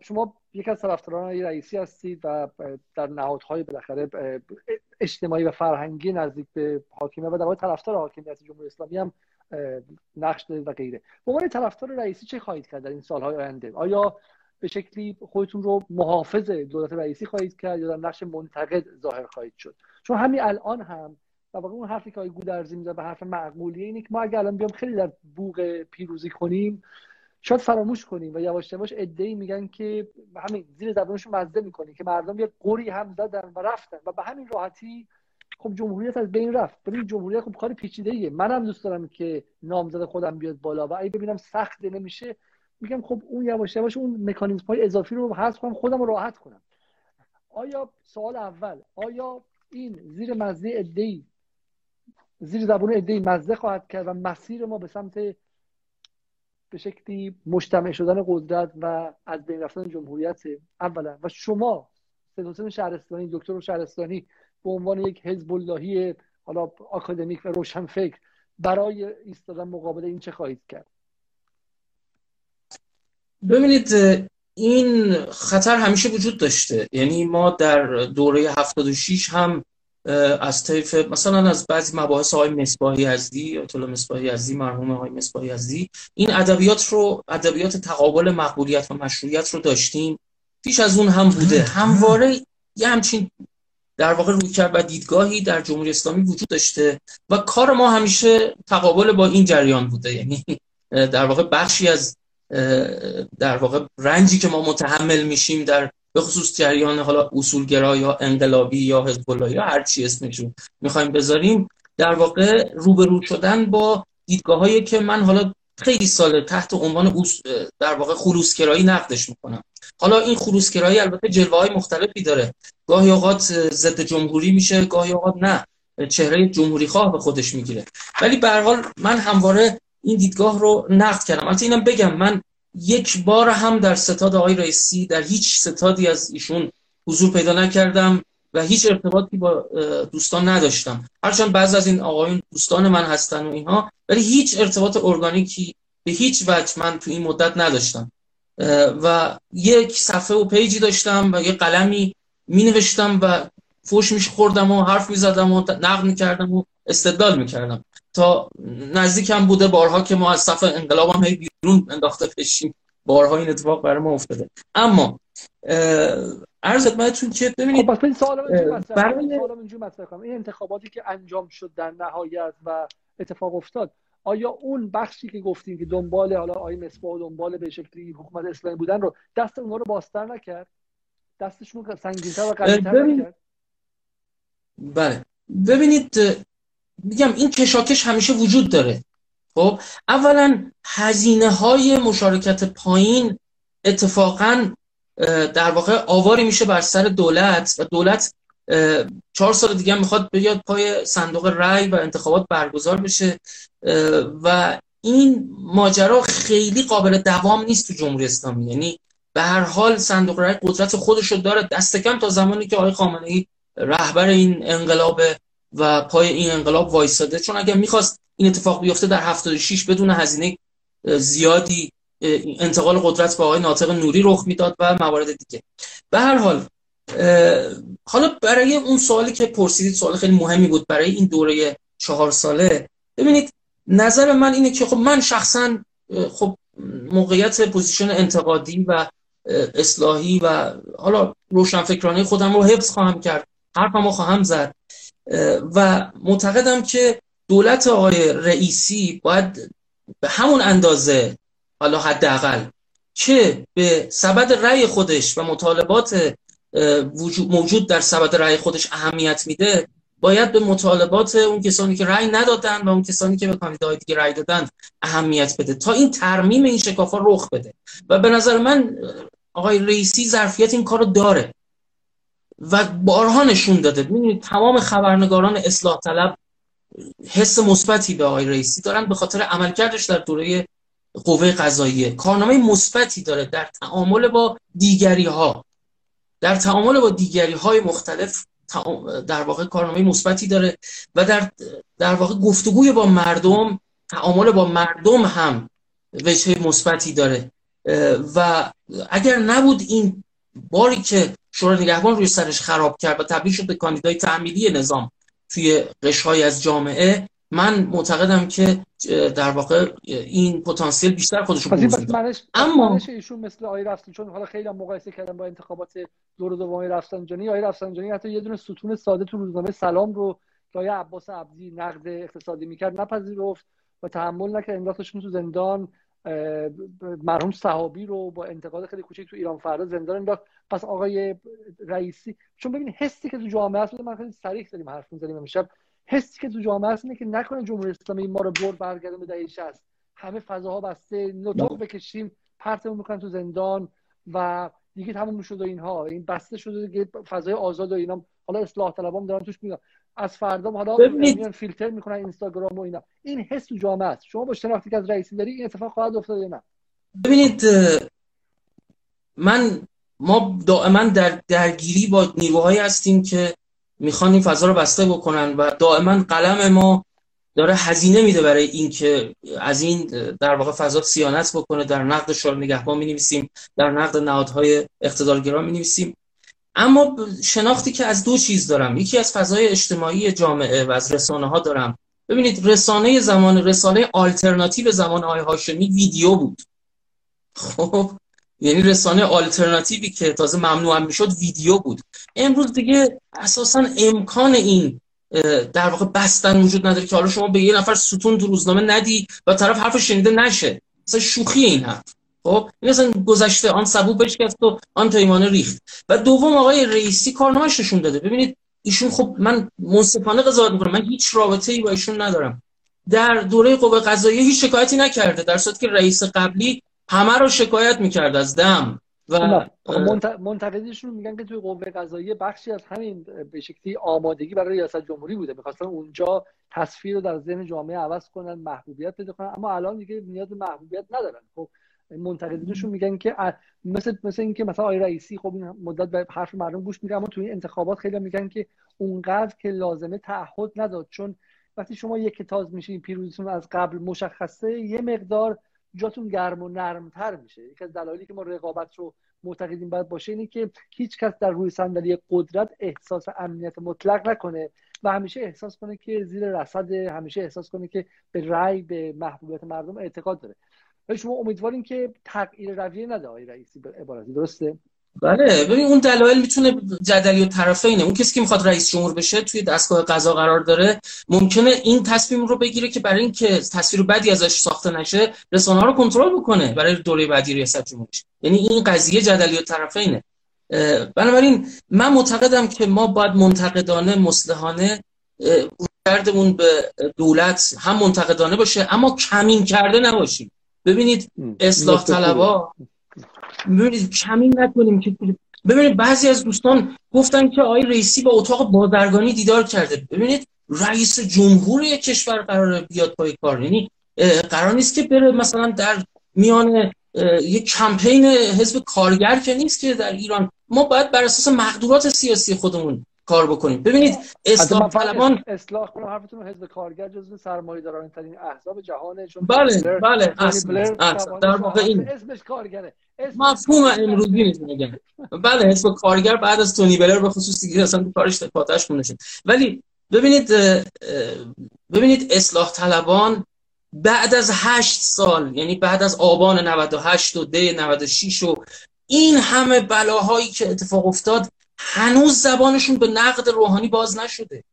شما یک از طرفداران رئیسی هستید و در نهادهای بالاخره اجتماعی و فرهنگی نزدیک به حاکمیت و در واقع طرفدار حاکمیت جمهوری اسلامی هم نقش دارید و غیره. به عنوان طرفدار رئیسی چه خواهید کرد در این سالهای آینده؟ آیا به شکلی خودتون رو محافظ دولت رئیسی خواهید کرد یا در نقش منتقد ظاهر خواهید شد. چون همین الان هم در واقع اون حرفی که آقای گودرزی می‌زنه به حرف معقولیه اینه که ما اگر الان بیام خیلی در بوق پیروزی کنیم شاید فراموش کنیم و یواش یواش ادعی میگن که همین زیر زبانشون مزده می‌کنیم که مردم یه قوری هم زدن و رفتن و به همین راحتی خب جمهوریت از بین رفت. ببین جمهوریت خب کار پیچیده ایه منم دوست دارم که نامزد خودم بیاد بالا و اگه ببینم سخت نمیشه میگم خب اون یواش یواش اون مکانیزم های اضافی رو حذف کنم خودم رو راحت کنم. آیا سوال اول آیا این زیر مزه ادعی زیر زبون ادعی مزه خواهد کرد و مسیر ما به سمت به شکلی مجتمع شدن قدرت و از بین رفتن جمهوریت اولا؟ و شما سید شهرستانی دکتر شهرستانی به عنوان یک حزب اللهی حالا آکادمیک و روشنفکر برای ایستادن مقابل این چه خواهید کرد؟ ببینید این خطر همیشه وجود داشته. یعنی ما در دوره 76 هم از طیف مثلا از بعضی مباحث های مصباحی یزدی آیت مصباحی یزدی مرحوم های مصباحی یزدی این ادبیات رو ادبیات تقابل مقبولیت و مشروعیت رو داشتیم. پیش از اون هم بوده. همواره یه همچین در واقع روی کرد و دیدگاهی در جمهوری اسلامی وجود داشته و کار ما همیشه تقابل با این جریان بوده. یعنی در واقع بخشی از در واقع رنجی که ما متحمل میشیم در به خصوص جریان حالا اصولگرا یا انقلابی یا حزب الله یا هر چی اسمش رو می‌خوایم بذاریم در واقع روبرو شدن با دیدگاه هایی که من حالا خیلی سال تحت عنوان در واقع خلوصگرایی نقدش می‌کنم. حالا این خلوصگرایی البته جلوه های مختلفی داره. گاهی اوقات ضد جمهوری میشه گاهی اوقات نه. چهره جمهوری خواه به خودش می‌گیره. ولی به حال من همواره این دیدگاه رو نقد کردم. البته اینم بگم من یک بار هم در ستاد آقای رئیسی در هیچ ستادی از ایشون حضور پیدا نکردم و هیچ ارتباطی با دوستان نداشتم. هرچند بعض از این آقایون دوستان من هستن و اینها ولی هیچ ارتباط ارگانیکی به هیچ وجه من تو این مدت نداشتم. و یک صفحه و پیجی داشتم و یه قلمی می نوشتم و فوش میش خوردم و حرف می زدم و نقد می کردم و استدلال می کردم تا نزدیک هم بوده بارها که ما از صف انقلاب هم هی بیرون انداخته بشیم. بارها این اتفاق برای ما افتاده. اما عرض خدمتتون که ببینید خب این سوال برای این انتخاباتی که انجام شد در نهایت و اتفاق افتاد آیا اون بخشی که گفتیم که دنبال حالا آقای مصباح دنبال به شکلی حکومت اسلامی بودن رو دست اونها رو باستر نکرد؟ دستشون سنگین‌تر و قوی‌تر نکرد؟ بله. ببینید میگم این کشاکش همیشه وجود داره. خب اولا هزینه های مشارکت پایین اتفاقا در واقع آواری میشه بر سر دولت و دولت چهار سال دیگه می‌خواد بیاد پای صندوق رای و انتخابات برگزار بشه. و این ماجرا خیلی قابل دوام نیست تو جمهوری اسلامی. یعنی به هر حال صندوق رای قدرت خودش رو داره. دست کم تا زمانی که آقای خامنه ای رهبر این انقلاب و پای این انقلاب وایساده. چون اگر می‌خواست این اتفاق بیفته در 76 بدون هزینه زیادی انتقال قدرت به آقای ناطق نوری رخ می‌داد و موارد دیگه. به هر حال حالا برای اون سوالی که پرسیدید سوال خیلی مهمی بود برای این دوره چهار ساله. ببینید نظر من اینه که خب من شخصا خب موقعیت پوزیشن انتقادی و اصلاحی و حالا روشنفکرانه خودم رو حفظ خواهم کرد. حرفمو خواهم زد. و معتقدم که دولت آقای رئیسی باید به همون اندازه حالا حداقل که به سبد رأی خودش و مطالبات موجود در سبد رأی خودش اهمیت میده باید به مطالبات اون کسانی که رأی ندادن و اون کسانی که به کاندیدای دیگه رأی دادن اهمیت بده. تا این ترمیم این شکافا رخ بده. و به نظر من آقای رئیسی ظرفیت این کارو داره. و بارها نشون داده. ببینید تمام خبرنگاران اصلاح طلب حس مثبتی به آقای رئیسی دارن به خاطر عملکردش در دوره قوه قضاییه. کارنامه مثبتی داره در تعامل با دیگری ها در تعامل با دیگری های مختلف در واقع کارنامه مثبتی داره و در در واقع گفتگوی با مردم تعامل با مردم هم وجه مثبتی داره. و اگر نبود این باری که شورای نگهبان روی سرش خراب کرد و تبدیل شد به کاندیدای تعمیلی نظام توی قشرهای از جامعه. من معتقدم که در واقع این پتانسیل بیشتر خودش رو اما ایشون مثل آقای رفسنجانی چون حالا خیلی هم مقایسه کردم با انتخابات دور دوم رفسنجانی. آقای رفسنجانی حتی یه دونه ستون ساده تو روزنامه سلام رو آقای عباس عبدی نقد اقتصادی می‌کرد نپذیرفت و تحمل نکرد. انداختشون تو زندان مرحوم صحابی رو با انتقاد خیلی کوچیک تو ایران فردا زندان انداخت پس آقای رئیسی چون ببین حسی که تو جامعه هست من خیلی صریح داریم حرف می‌زنیم امشب. حسی که تو جامعه هست اینه که نکنه جمهوری اسلامی ما رو برد برگردون به دهه 60 همه فضاها بسته نطق بکشیم پرتمون می‌کنن تو زندان و دیگه تموم شد و اینها. این بسته شده دیگه فضای آزاد و اینا. حالا اصلاح طلبام دارن توش میگن. از فردا حالا میان فیلتر می‌کنن اینستاگرام و اینا. این حس تو جامعه است. شما با شناختی که از رئیسی داری این اتفاق خواهد افتاد یا نه؟ ببینید من ما دائما در درگیری با نیروهایی هستیم که می‌خوان این فضا رو بسته بکنن و دائما قلم ما داره هزینه میده برای اینکه از این در واقع فضا سیانت بکنه. در نقد شورای نگهبان می نویسیم در نقد نهادهای اقتدارگرا می نویسیم اما شناختی که از دو چیز دارم. یکی از فضای اجتماعی جامعه و از رسانه ها دارم. ببینید رسانه زمان رسانه آلترناتیو زمان آقای هاشمی ویدیو بود. خب یعنی رسانه آلترناتیوی که تازه ممنوع می‌شد ویدیو بود. امروز دیگه اساسا امکان این در واقع بستن وجود نداره که حالا شما به یه نفر ستون تو روزنامه ندی و طرف حرف شنیده نشه. مثلا شوخی این حرف. خب؟ این مثلا گذشته آن سبو بشکست و آن پیمانه ریخت. و دوم آقای رئیسی کارنامه‌اش نشون داده. ببینید ایشون خب من منصفانه قضاوت می‌کنم. من هیچ رابطه ای با ایشون ندارم. در دوره قوه قضاییه هیچ شکایتی نکرده. در صورتی که رئیس قبلی همه رو شکایت می‌کرد از دم و منتقدیشون میگن که توی قوه قضاییه بخشی از همین به شکلی آمادگی برای ریاست جمهوری بوده. می‌خواستن اونجا تصویر رو در ذهن جامعه عوض کنن محبوبیت پیدا کنن. اما الان دیگه نیاز به محبوبیت ندارن. خب منتقدینشون میگن که مثل مثل اینکه مثلا آقای رئیسی خب این مدت به حرف مردم گوش میده اما توی انتخابات خیلی میگن که اونقدر که لازمه تعهد نداد. چون وقتی شما یک تاز میشین پیروزیتون از قبل مشخصه یه مقدار جاتون گرم و نرمتر میشه. یکی از دلایلی که ما رقابت رو معتقدیم باید باشه اینه که هیچ کس در روی صندلی قدرت احساس امنیت مطلق نکنه و همیشه احساس کنه که زیر رصد همیشه احساس کنه که به رأی به محبوبیت مردم اعتقاد داره. ولی شما امیدواریم که تغییر رویه نده آقای رئیسی به عبارتی درسته؟ بله ببین اون دلایل می‌تونه جدلی و طرفینه اون کسی که می‌خواد رئیس جمهور بشه توی دستگاه قضا قرار داره ممکنه این تصمیم رو بگیره که برای اینکه تصویر بدی ازش ساخته نشه رسانه رو کنترل بکنه برای دوره بعدی ریاست جمهوری یعنی این قضیه جدلی و طرفینه بنابراین من معتقدم که ما باید منتقدانه مصلحانه کردمون به دولت هم منتقدانه باشه اما کمین کرده نباشیم. ببینید اصلاح طلبا. ببینید کمی نکنیم که ببینید. بعضی از دوستان گفتن که آقای رئیسی با اتاق بازرگانی دیدار کرده. ببینید رئیس جمهور یک کشور قرار بیاد پای کار. یعنی قرار نیست که بره مثلا در میان یک کمپین حزب کارگر که نیست که در ایران. ما باید بر اساس مقدورات سیاسی خودمون کار بکنیم ببینید اصلاح طلبان اصلاح کنم حرفتون حزب کارگر جزو سرمایه‌داران ترین احزاب جهانه چون بله بله اصلا در واقع این اسمش کارگره. مفهوم امروزی نیست میگم. بله حزب کارگر بعد از تونی بلر به خصوص دیگه اصلا کارش پاتش مونده شد. ولی ببینید ببینید اصلاح طلبان بعد از هشت سال یعنی بعد از آبان 98 و دی 96 و این همه بلاهایی که اتفاق افتاد هنوز زبانشون به نقد روحانی باز نشده.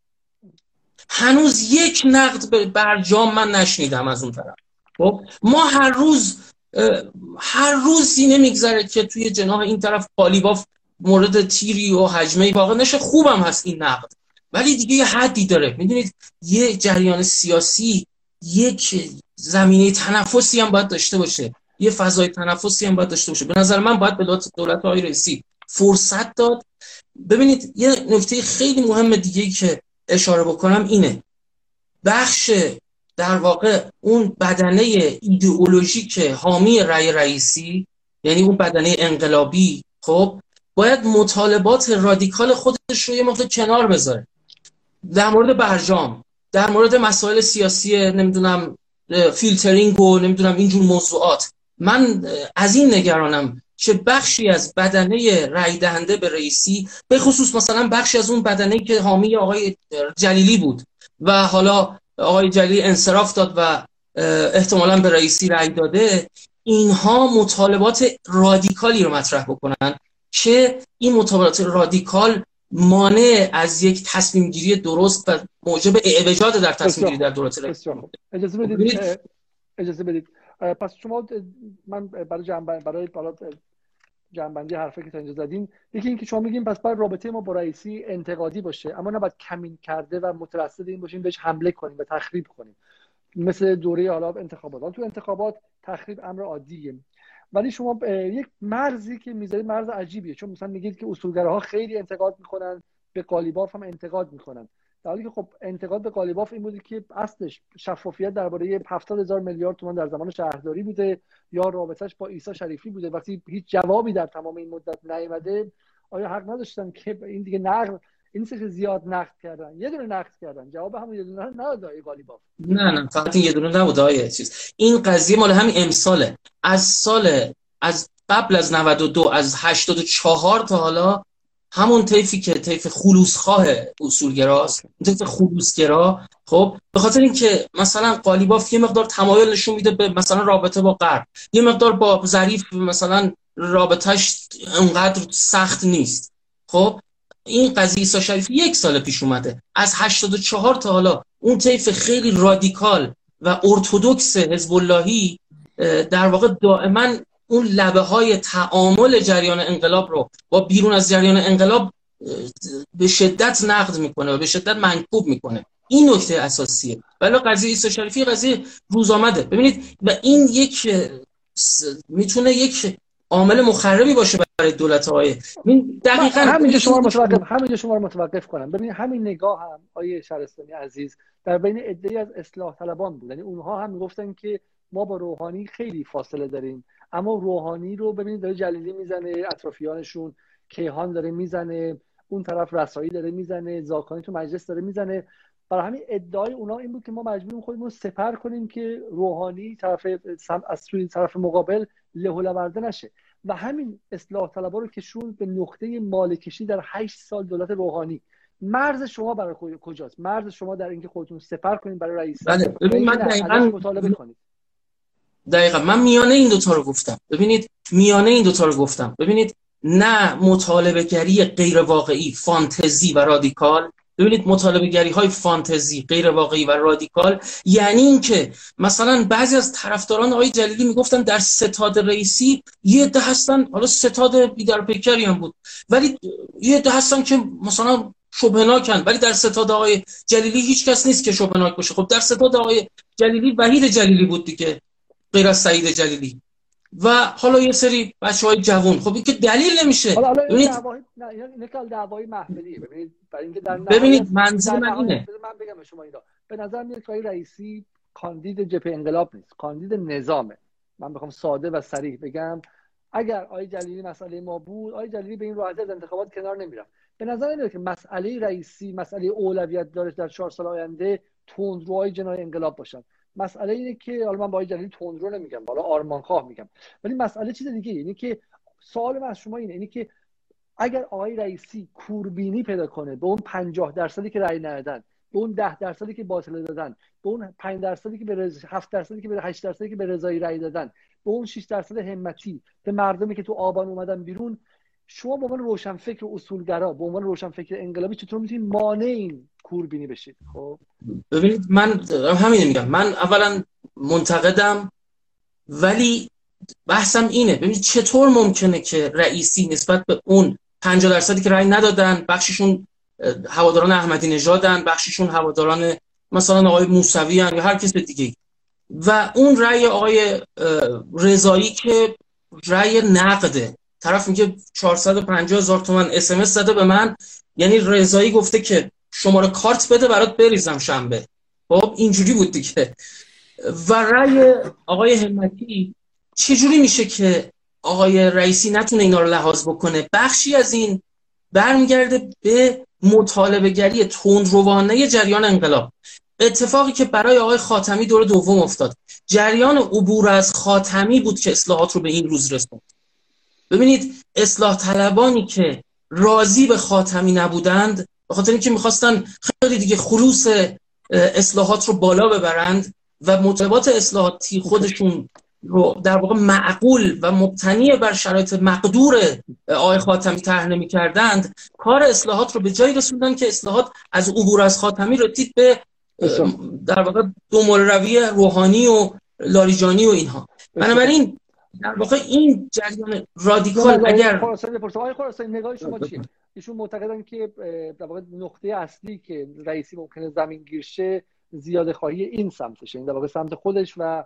هنوز یک نقد به برجام من نشنیدم از اون طرف. خب ما هر روز هر روزی نمیگذره که توی جناح این طرف قالیباف مورد تیری و حجمه واقع نشه خوبم هست این نقد. ولی دیگه یه حدی داره. می‌دونید یه جریان سیاسی یک زمینه تنفسی هم باید داشته باشه. یه فضای تنفسی هم باید داشته باشه. به نظر من باید به دولت های رئیسی فرصت داد ببینید یه نکته خیلی مهم دیگه که اشاره بکنم اینه. بخش در واقع اون بدنه ایدئولوژیک حامی رأی رئیسی یعنی اون بدنه انقلابی خب باید مطالبات رادیکال خودش رو یه مقدار کنار بذاره. در مورد برجام در مورد مسائل سیاسی نمی‌دونم فیلترینگ و نمی‌دونم اینجور موضوعات. من از این نگرانم که بخشی از بدنه رای دهنده به رئیسی به خصوص مثلا بخشی از اون بدنه که حامی آقای جلیلی بود و حالا آقای جلیلی انصراف داد و احتمالا به رئیسی رای داده اینها مطالبات رادیکالی رو مطرح بکنن که این مطالبات رادیکال مانع از یک تصمیم گیری درست و موجب اعوجاج در تصمیم گیری در دولت اجازه بدید اجازه بدید. پس شما من برای جنب برای جنبندی حرفی که تا اینجا زدین یکی اینکه شما میگین پس باید رابطه ما با رئیسی انتقادی باشه اما نباید کمین کرده و مترصد این باشیم بهش حمله کنیم و تخریب کنیم. مثل دوره حالا انتخابات. تو انتخابات تخریب امر عادیه. ولی شما یک مرزی که می‌ذارید مرز عجیبیه. چون مثلا میگید که اصولگراها خیلی انتقاد می‌کنن به قالیباف هم انتقاد می‌کنن. در حالی که خب انتقاد به قالیباف این بودی که اصلش شفافیت درباره 70 هزار میلیارد تومان در زمان شهرداری بوده یا رابطش با عیسی شریفی بوده. وقتی هیچ جوابی در تمام این مدت نیامده آیا حق نداشتن که این دیگه نقل این که زیاد نقد کردن یه دونه نقد کردن. جواب همون یه دونه نداد قالیباف. نه نه فقط یه دونه نبود آیه چیز. این قضیه مال همین امساله. از سال از قبل از 92 از 84 تا حالا همون طیفی که طیف خلوصخواه اصولگراست. طیف خلوصگرا. خب به خاطر اینکه مثلا قالیباف یه مقدار تمایل نشون میده به مثلا رابطه با غرب. یه مقدار با ظریف مثلا رابطهش اونقدر سخت نیست. خب این قضیه ایسا شریفی یک سال پیش اومده. از 84 تا حالا اون طیف خیلی رادیکال و ارتودکس حزب اللهی در واقع دائما اون لبه های تعامل جریان انقلاب رو با بیرون از جریان انقلاب به شدت نقد می‌کنه و به شدت منکوب می‌کنه. این نکته اساسیه. ولی قضیه ایسا شریفی قضیه روز آمده ببینید و این یک می‌تونه یک عامل مخربی باشه برای دولت های دقیقاً همینجا شما رو متوقف همینجا شما رو متوقف کنم. ببینید همین نگاه هم آیه شهرستانی عزیز در بین عده‌ای از اصلاح طلبان بود. یعنی اونها هم می‌گفتن که ما با روحانی خیلی فاصله داریم. اما روحانی رو ببینید داره جلیلی می‌زنه اطرافیانشون کیهان داره می‌زنه اون طرف رسایی داره می‌زنه زاکانی تو مجلس داره می‌زنه. برای همین ادعای اونا این بود که ما مجبوریم خودمون رو سپر کنیم که روحانی طرف از توی طرف مقابل له نشه. و همین اصلاح طلبا رو کشون به نقطه مالکشی در 8 سال دولت روحانی. مرز شما برای کجاست؟ مرز شما در اینکه خودتون سپر کنید برای رئیس. بله من دقیقاً مطالبه کنید. دقیقا. من میانه این دوتا رو گفتم. ببینید میانه این دوتا رو گفتم. ببینید نه مطالبه گری غیر واقعی فانتزی و رادیکال. ببینید مطالبه گری های فانتزی غیر واقعی و رادیکال. یعنی اینکه مثلا بعضی از طرفداران آقای جلیلی می‌گفتن در ستاد رئیسی یه ده هستن. حالا ستاد بیدار پیکری هم بود. ولی یه ده هستن که مثلا شبهناکن ولی در ستاد آقای جلیلی هیچ کس نیست که شبهناک باشه. خب در ستاد آقای جلیلی وحید جلیلی بود دیگه. غیر از سعید جلیلی. و حالا یه سری بچه های جوون خب این که دلیل نمیشه. ببینید دعوای ببینید اینکه در ببینید منظور من اینه. من بگم به شما اینا. به نظر میاد که رئیسی کاندید جبهه انقلاب نیست. کاندید نظامه. من بخوام ساده و صریح بگم. اگر آی جلیلی مسئله ما بود آی جلیلی به این راحتی از انتخابات کنار نمی‌رفت. به نظر میاد که مسئله رئیسی مسئله اولویت داره در چهار سال آینده تندروهای جنای انقلاب باشن. مسئله اینه که حالا من با جلیل تندرو نمیگم حالا آرمان خواه میگم. ولی مسئله چیز دیگه اینه که سوال من از شما اینه اینه که اگر آقای رئیسی کوربینی پیدا کنه به اون 50 درصدی که رأی ندادن به اون 10 درصدی که باطل دادن به اون 5 درصدی که به رز... 7 درصدی که به 8 درصدی که به رضایی رأی دادن به اون 6 درصد همتی به مردمی که تو آبان اومدن بیرون شما به عنوان روشنفکر و اصولگرا به عنوان روشنفکر انقلابی چطور می‌تونید مانع این کوربینی بشید؟ خب. ببینید من همین میگم. من اولا منتقدم ولی بحثم اینه. ببینید چطور ممکنه که رئیسی نسبت به اون 50 درصدی که رأی ندادن بخششون هواداران احمدی نژادن بخششون هواداران مثلا آقای موسوی یا هر کس دیگه و اون رأی آقای رضایی که رأی نقده. طرف میگه 450 هزار تومن اسمس زده به من. یعنی رضایی گفته که شماره کارت بده برات بریزم شنبه. خب اینجوری بود دیگه. و رأی آقای همتی چجوری میشه که آقای رئیسی نتونه اینا رو لحاظ بکنه؟ بخشی از این برمیگرده به مطالبه گری تندروانه جریان انقلاب. اتفاقی که برای آقای خاتمی دور دوم افتاد. جریان عبور از خاتمی بود که اصلاحات رو به این روز رسوند. ببینید اصلاح طلبانی که راضی به خاتمی نبودند به خاطر اینکه می‌خواستن خیلی دیگه خلوص اصلاحات رو بالا ببرند و مطالبات اصلاحاتی خودشون رو در واقع معقول و مبتنی بر شرایط مقدور آقای خاتمی طرح نمی‌کردند کار اصلاحات رو به جایی رسوندن که اصلاحات از عبور از خاتمی رسید به در واقع دو روی روحانی و لاریجانی و اینها. بنابراین در واقع این جریان رادیکال اگر خراسانی نگاه شما چیه؟ ایشون معتقدن که در واقع نقطه اصلی که رئیسی ممکنه زمین گیرشه زیاده خواهی این سمتشه. این در واقع سمت خودش و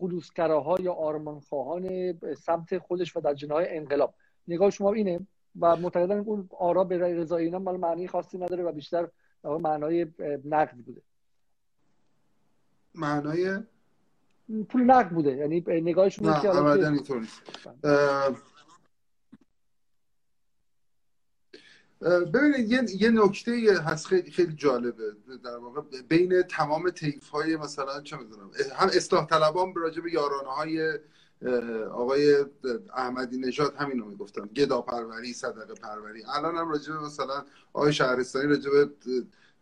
خلوصگراها یا آرمانخواهان سمت خودش و در جناهای انقلاب. نگاه شما اینه و معتقدن اون آرا به رضایی اینا مال معنی خاصی نداره و بیشتر معنای نقد بوده. معنای پول نقد بوده. یعنی نگاهشون نه ابدا اینطور ببینید یه, یه نکته هست خیلی, خیلی جالبه. در واقع بین تمام تیف های مثلا چه می‌دونم هم اصلاح طلبان راجع به یارانه های آقای احمدی نژاد همین رو می‌گفتم. گدا پروری صدقه پروری. الان هم راجع به مثلا آقای شهرستانی راجع به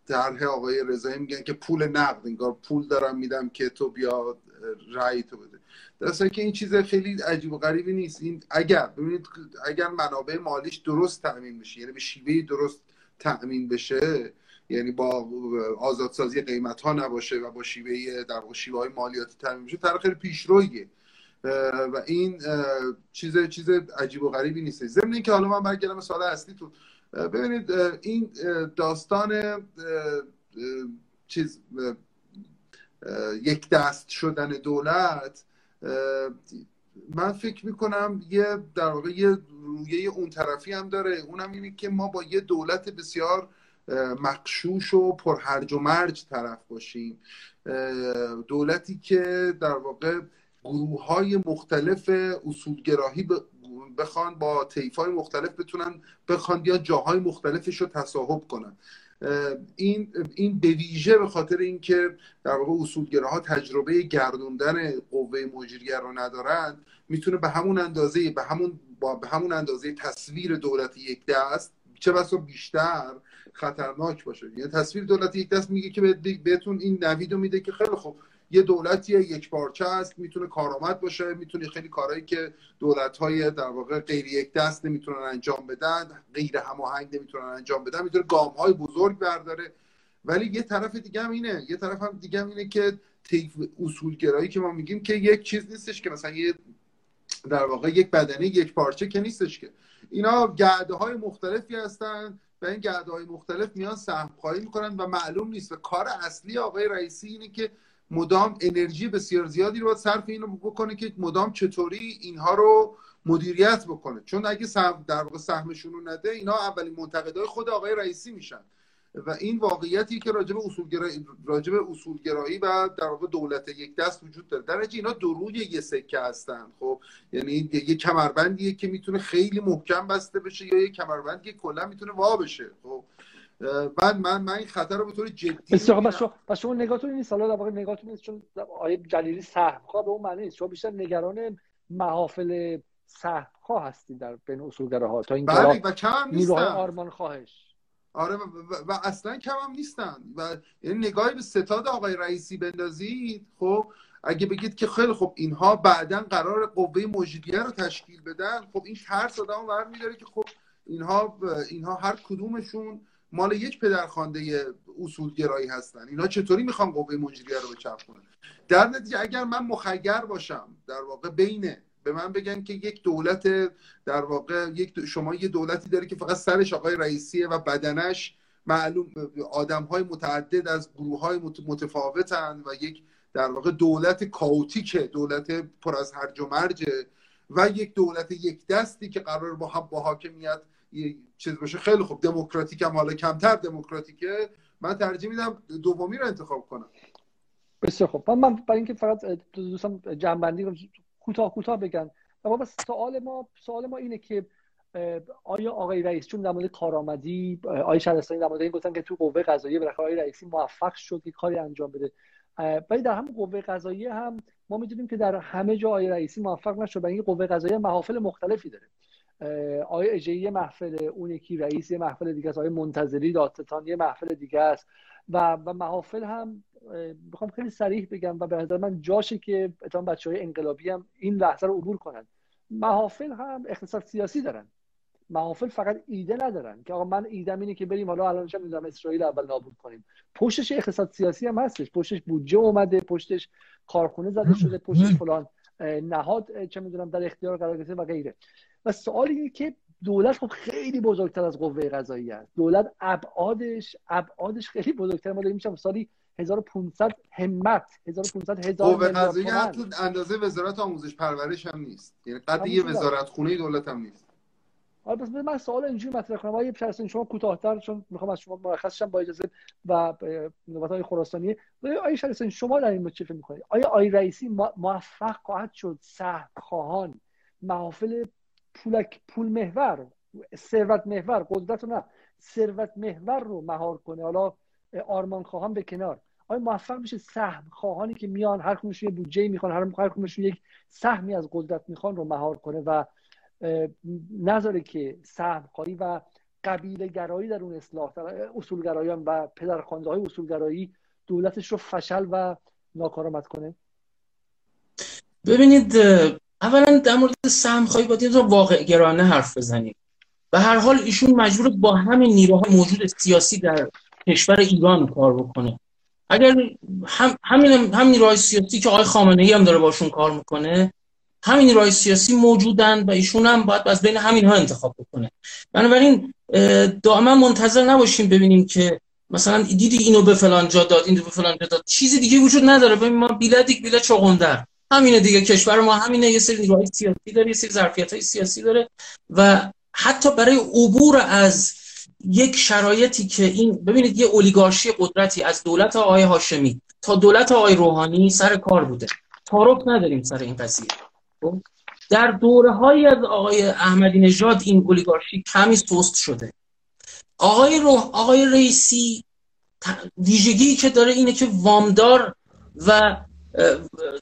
طرح آقای رضایی میگن که پول نقد انگار پول دارم میدم که تو بیا رأی تو بده. درسته که این چیز خیلی عجیب و غریبی نیست. این اگر ببینید اگر منابع مالیش درست تأمین بشه یعنی به شیوه درست تأمین بشه یعنی با آزادسازی قیمت ها نباشه و با شیوه در شیوه های مالیاتی تامین بشه طرح خیلی پیشرویه. و این چیز چیز عجیب و غریبی نیست. ضمن اینکه حالا من برگردم سوال اصلی تو ببینید این داستان چیز یک دست شدن دولت من فکر می‌کنم یه در واقع یه رویه اون طرفی هم داره. اونم اینه که ما با یه دولت بسیار مقشوش و پرهرج و مرج طرف باشیم. دولتی که در واقع گروه های مختلف اصولگراهی بخوان با طیف های مختلف بتونن بخوان یا جاهای مختلفش رو تصاحب کنن. این این به به خاطر اینکه در واقع اصولگراها تجربه گردوندن قوه مجریه رو ندارند می‌تونه به همون اندازه به همون با به همون اندازه تصویر دولت یک دست چه بسا بیشتر خطرناک باشه. یعنی تصویر دولت یک دست میگه که بهتون این نوید میده که خیلی خوب یه دولتی یک پارچه است می‌تونه کارآمد باشه می‌تونه خیلی کارهایی که دولت های در واقع غیر یک دست نمی‌تونن انجام بدن غیر هماهنگ نمی‌تونن انجام بدن می‌تونه گام های بزرگ برداره. ولی یه طرف دیگه هم اینه یه طرف هم دیگه هم اینه که طیف اصولگرایی که ما میگیم که یک چیز نیستش که مثلا یه در واقع یک بدنه یک پارچه که نیستش که. اینا گرده های مختلفی هستن و این گرده های مختلف میان سهم خواهی می‌کنن و معلوم نیست. و کار اصلی آقای رئیسی اینه که مدام انرژی بسیار زیادی رو باید صرف اینو بکنه که مدام چطوری اینها رو مدیریت بکنه. چون اگه سهم در واقع سهمشون رو نده اینا اولین منتقدای خود آقای رئیسی میشن. و این واقعیتی که راجب اصولگرایی راجب اصولگرایی و در واقع دولت یک دست وجود داره. در اینا دروی یه سکه هستن. خب یعنی یه کمربندیه که می‌تونه خیلی محکم بسته بشه یا یه کمربندی که کلا می‌تونه وا بشه. خب من من من این خطر رو به طور جدی بسیار پس شما پس شما نگاهتون نیست. حالا در واقع نگاهتون نیست چون آیه جلیلی سهم خواه به اون معنی نیست. شما بیشتر نگران محافل سهم خواه هستید در بین اصولگراها تا این بله و کم نیستن. آرمان خواهش. آره و, و, و اصلا کم هم نیستن. و یعنی نگاهی به ستاد آقای رئیسی بندازید. خب اگه بگید که خیلی خب اینها بعدا قرار قوه مجریه رو تشکیل بدن خب این ترس آدم برمیداره که خب اینها اینها هر کدومشون مال یک پدرخوانده اصولگرایی هستن. اینا چطوری می‌خوان قوه مجریه رو بچرخونن در نتیجه اگر من مخیر باشم در واقع بین به من بگن که یک دولت در واقع یک شما یه دولتی داره که فقط سرش آقای رئیسیه و بدنش معلوم آدم های متعدد از گروه های متفاوتن و یک در واقع دولت کاوتیک دولت پر از هرج و مرجه و یک دولت یک دستی که قرار با هم با حاکمیت چیز باشه. خیلی خوب. دموکراتیک هم. حالا کمتر دموکراتیکه. من ترجیح میدم دومی رو انتخاب کنم. بسیار خوب. من برای اینکه فقط دوستان جنبندی رو کوتاه کوتاه بگن. و بس سوال ما سوال ما اینه که آیا آقای رئیس چون در مورد کارآمدی آقای شهرستانی در مورد این گفتن که تو قوه قضاییه بالاخره آقای رئیسی موفق شد که کاری انجام بده. ولی در همون قوه قضاییه هم ما می‌دونیم که در همه جا آقای رئیسی موفق نشد و این قوه قضاییه محافل مختلفی داره. آقای اجهی محفل اون یکی رئیس یه محفل دیگه است. آقای منتظری دادستان یه محفل دیگه است. و و محافل هم بخوام خیلی صریح بگم و به نظر من جاشه که اتفاقا بچه های انقلابی هم این لحظه رو عبور کنن. محافل هم اقتصاد سیاسی دارن. محافل فقط ایده ندارن که آقا من ایدم اینه که بریم حالا الان چه می‌دونم اسرائیل اول نابود کنیم. پشتش اقتصاد سیاسی هم هستش. پشتش بودجه اومده پشتش کارخونه زده شده پشتش فلان نهاد چه می‌دونم در اختیار قرار گرفته و غیره. و سوال اینه که دولت خب خیلی بزرگتر از قوه قضاییه است. دولت ابعادش ابعادش خیلی بزرگتر. ما داریم میشم سالی 1500 همت 1500 هزار قوه قضاییه حتی اندازه وزارت آموزش پرورش هم نیست. یعنی قد یه وزارت خونه دولت هم نیست. حالا بس من سوال اینجوری مطرح کنم. آقای پسرسین شما کوتاه‌تر چون می‌خوام از شما مرخص شم با اجازه و نوبت های خراسانی آیا شهرستانی شما در این چه فکر می‌کنید؟ آیا آقای رئیسی موفق خواهد شد سهم خواهان محافل پولک پول محور ثروت محور قدرت نه ثروت محور رو مهار کنه. حالا آرمان خواهان به کنار. آیا موفق میشه سهم خواهانی که میان هر یه بودجه می‌خوان هر کدومشون یک سهمی از قدرت می‌خوان رو مهار کنه و نذاره که سهم خواهی و قبیله گرایی در اون اصلاح اصولگرایان و پدرخوانده های اصولگرایی دولتش رو فشل و ناکارآمد کنه؟ ببینید اولا در مورد سهم خواهی باید یه واقع گرانه حرف بزنیم. و هر حال ایشون مجبور با همین نیروهای موجود سیاسی در کشور ایران کار بکنه. اگر هم همین هم نیروهای سیاسی که آقای خامنه ای هم داره باشون کار می‌کنه همین نیروهای سیاسی موجودن و ایشون هم باید از بین همین ها انتخاب بکنه. بنابراین دائما منتظر نباشیم ببینیم که مثلا دیدی اینو به فلان جا داد اینو به فلان جا داد. چیزی دیگه وجود نداره. ببین ما بیلدیک بیلد چغندر. همینه دیگه کشور ما همینه یه سری نیروهای سیاسی داره یه سری ظرفیت های سیاسی داره و حتی برای عبور از یک شرایطی که این ببینید یه اولیگارشی قدرتی از دولت آقای هاشمی تا دولت آقای روحانی سر کار بوده. تعارف نداریم سر این قضیه. خب؟ در دوره های از آقای احمدی نژاد این اولیگارشی کمی سست شده. آقای روح آقای رئیسی ویژگی که داره اینه که وامدار و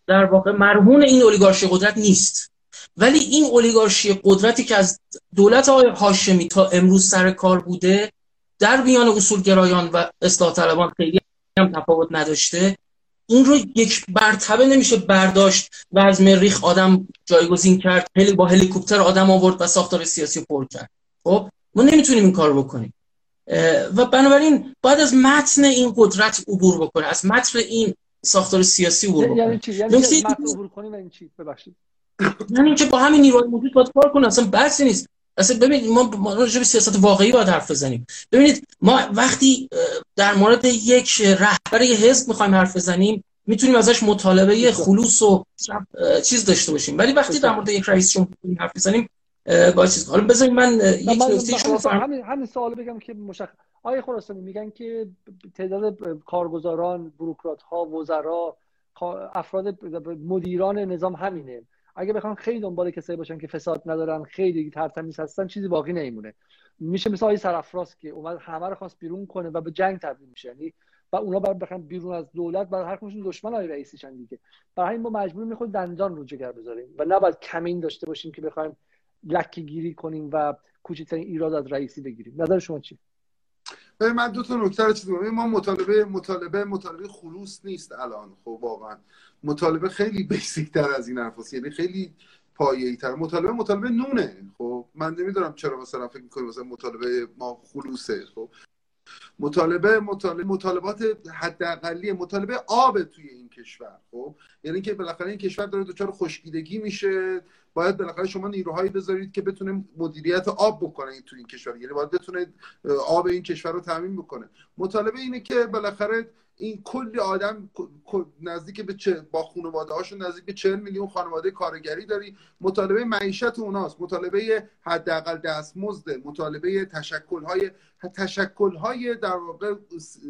در واقع مرهون این اولیگارشی قدرت نیست. ولی این اولیگارشی قدرتی که از دولت آقای هاشمی تا امروز سر کار بوده در میان اصولگرایان و اصلاح طلبان خیلی هم تفاوت نداشته. این رو یک مرتبه نمیشه برداشت و از مریخ آدم جایگزین کرد هلی با هلیکوپتر آدم آورد و ساختار سیاسی پر کرد. خب ما نمی‌تونیم این کار بکنیم. و بنابراین باید از متن این قدرت عبور بکنه. از متن این ساختار سیاسی عبور یعنی بکنه. چی؟ یعنی عبور کنیم این چی؟ ببخشید. یعنی اینکه با همین نیروهای موجود باید کار کنه اصلا بحثی نیست. اصلا ببینید ما ما راجع به سیاست واقعی باید حرف بزنیم. ببینید ما وقتی در مورد یک رهبر حزب می‌خوایم حرف بزنیم می‌تونیم ازش مطالبه خلوص و چیز داشته باشیم. ولی وقتی در مورد یک رئیس جمهور حرف بزنیم با چیز حالا بذارید من یک نکته شما همین همین سوال بگم که مشخص آیه خراسانی میگن که تعداد کارگزاران بروکرات ها وزرا افراد مدیران نظام همینه. اگه بخوام خیلی دنبال کسایی باشن که فساد ندارن خیلی ترتمیز هستن چیزی باقی نمیمونه. میشه مثل آقای سرافراز که اومد همه رو خواست بیرون کنه و به جنگ تبدیل میشه. یعنی و اونا باید بخوام بیرون از دولت بعد هر کدومشون دشمن های رئیسیشن دیگه. برای همین ما مجبور می‌خواد دندان رو جگر بذاریم و نباید کمین داشته باشیم که بخوایم لکی گیری کنیم و کوچکترین ایراد از رئیسی بگیریم. نظر شما چی من دو تا نکته رو چیز ما مطالبه مطالبه مطالبه خلوص نیست الان. خب واقعا. مطالبه خیلی بیسیک تر از این حرفاست. یعنی خیلی پایه‌ای تر. مطالبه مطالبه نونه. خب من نمی‌دونم چرا مثلا فکر می‌کنی مثلا مطالبه ما خلوصه. خب مطالبه مطالبه مطالبات حداقلی مطالبه آب توی این کشور. خب یعنی که بالاخره این کشور داره دچار خشکیدگی میشه. باید بالاخره شما نیروهایی بذارید که بتونه مدیریت آب بکنه تو این کشور. یعنی باید بتونه آب این کشور رو تامین بکنه. مطالبه اینه که بالاخره این کلی آدم نزدیک به چه با خانواده هاشون نزدیک به 40 میلیون خانواده کارگری داری. مطالبه معیشت اوناست. مطالبه حداقل دستمزد مطالبه تشکل های تشکل های در واقع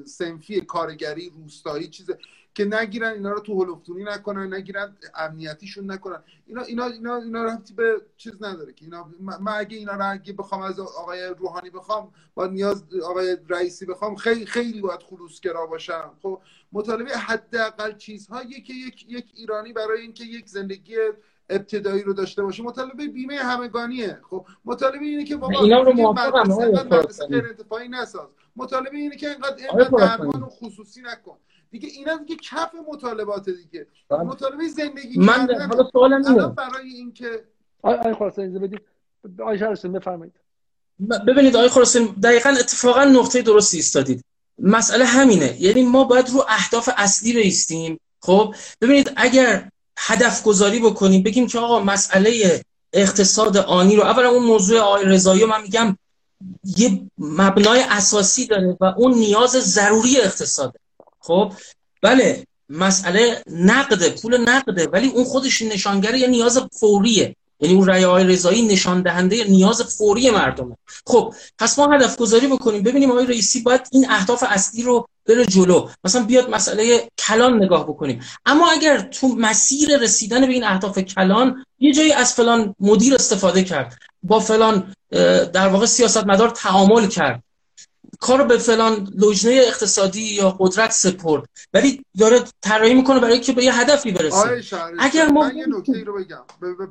سنفی کارگری روستایی چیز که نگیرن اینا رو تو هلوفتونی نکنن نگیرن امنیتیشون نکنن. اینا اینا اینا اینا رفتی به چیز نداره که اینا من اگه اینا رو اگه بخوام از آقای روحانی بخوام با نیاز آقای رئیسی بخوام خیلی خیلی باید خلوصگرا باشم. خب مطالبه حداقل چیزهایی که یک یک ایرانی برای اینکه یک زندگی ابتدایی رو داشته باشه مطالبه بیمه همگانیه. خب مطالبه اینه که بابا اینا رو موافقم غیر نساز. مطالبه اینه که اینقدر درمان خصوصی نکن. دیگه اینا دیگه کف مطالبات دیگه. بله. مطالبه زندگی من حالا سوالم اینه. برای اینکه آی خلاص اجازه بدید. آی شهرستان بفرمایید. ببینید آقای خراسان دقیقا اتفاقا نقطه درستی ایستادید. مسئله همینه. یعنی ما باید رو اهداف اصلی بیستیم خب؟ ببینید اگر هدف گذاری بکنیم بگیم که آقا مسئله اقتصاد آنی رو اولا اون موضوع آقای رضایی من میگم یه مبنای اساسی داره و اون نیاز ضروری اقتصاده. خب؟ بله مسئله نقده پول نقده ولی اون خودش نشانگر یه نیاز فوریه. یعنی اون رأی های رضایی نشان دهنده نیاز فوری مردمه. خب پس ما هدف گذاری بکنیم. ببینیم آقای رئیسی باید این اهداف اصلی رو بره جلو. مثلا بیاد مسئله کلان نگاه بکنیم. اما اگر تو مسیر رسیدن به این اهداف کلان یه جایی از فلان مدیر استفاده کرد. با فلان در واقع سیاستمدار تعامل کرد. کارو به فلان لجنه اقتصادی یا قدرت سپرد. ولی داره طراحی می‌کنه برای که به یه هدفی برسه. اگر ما من یه نکته رو بگم.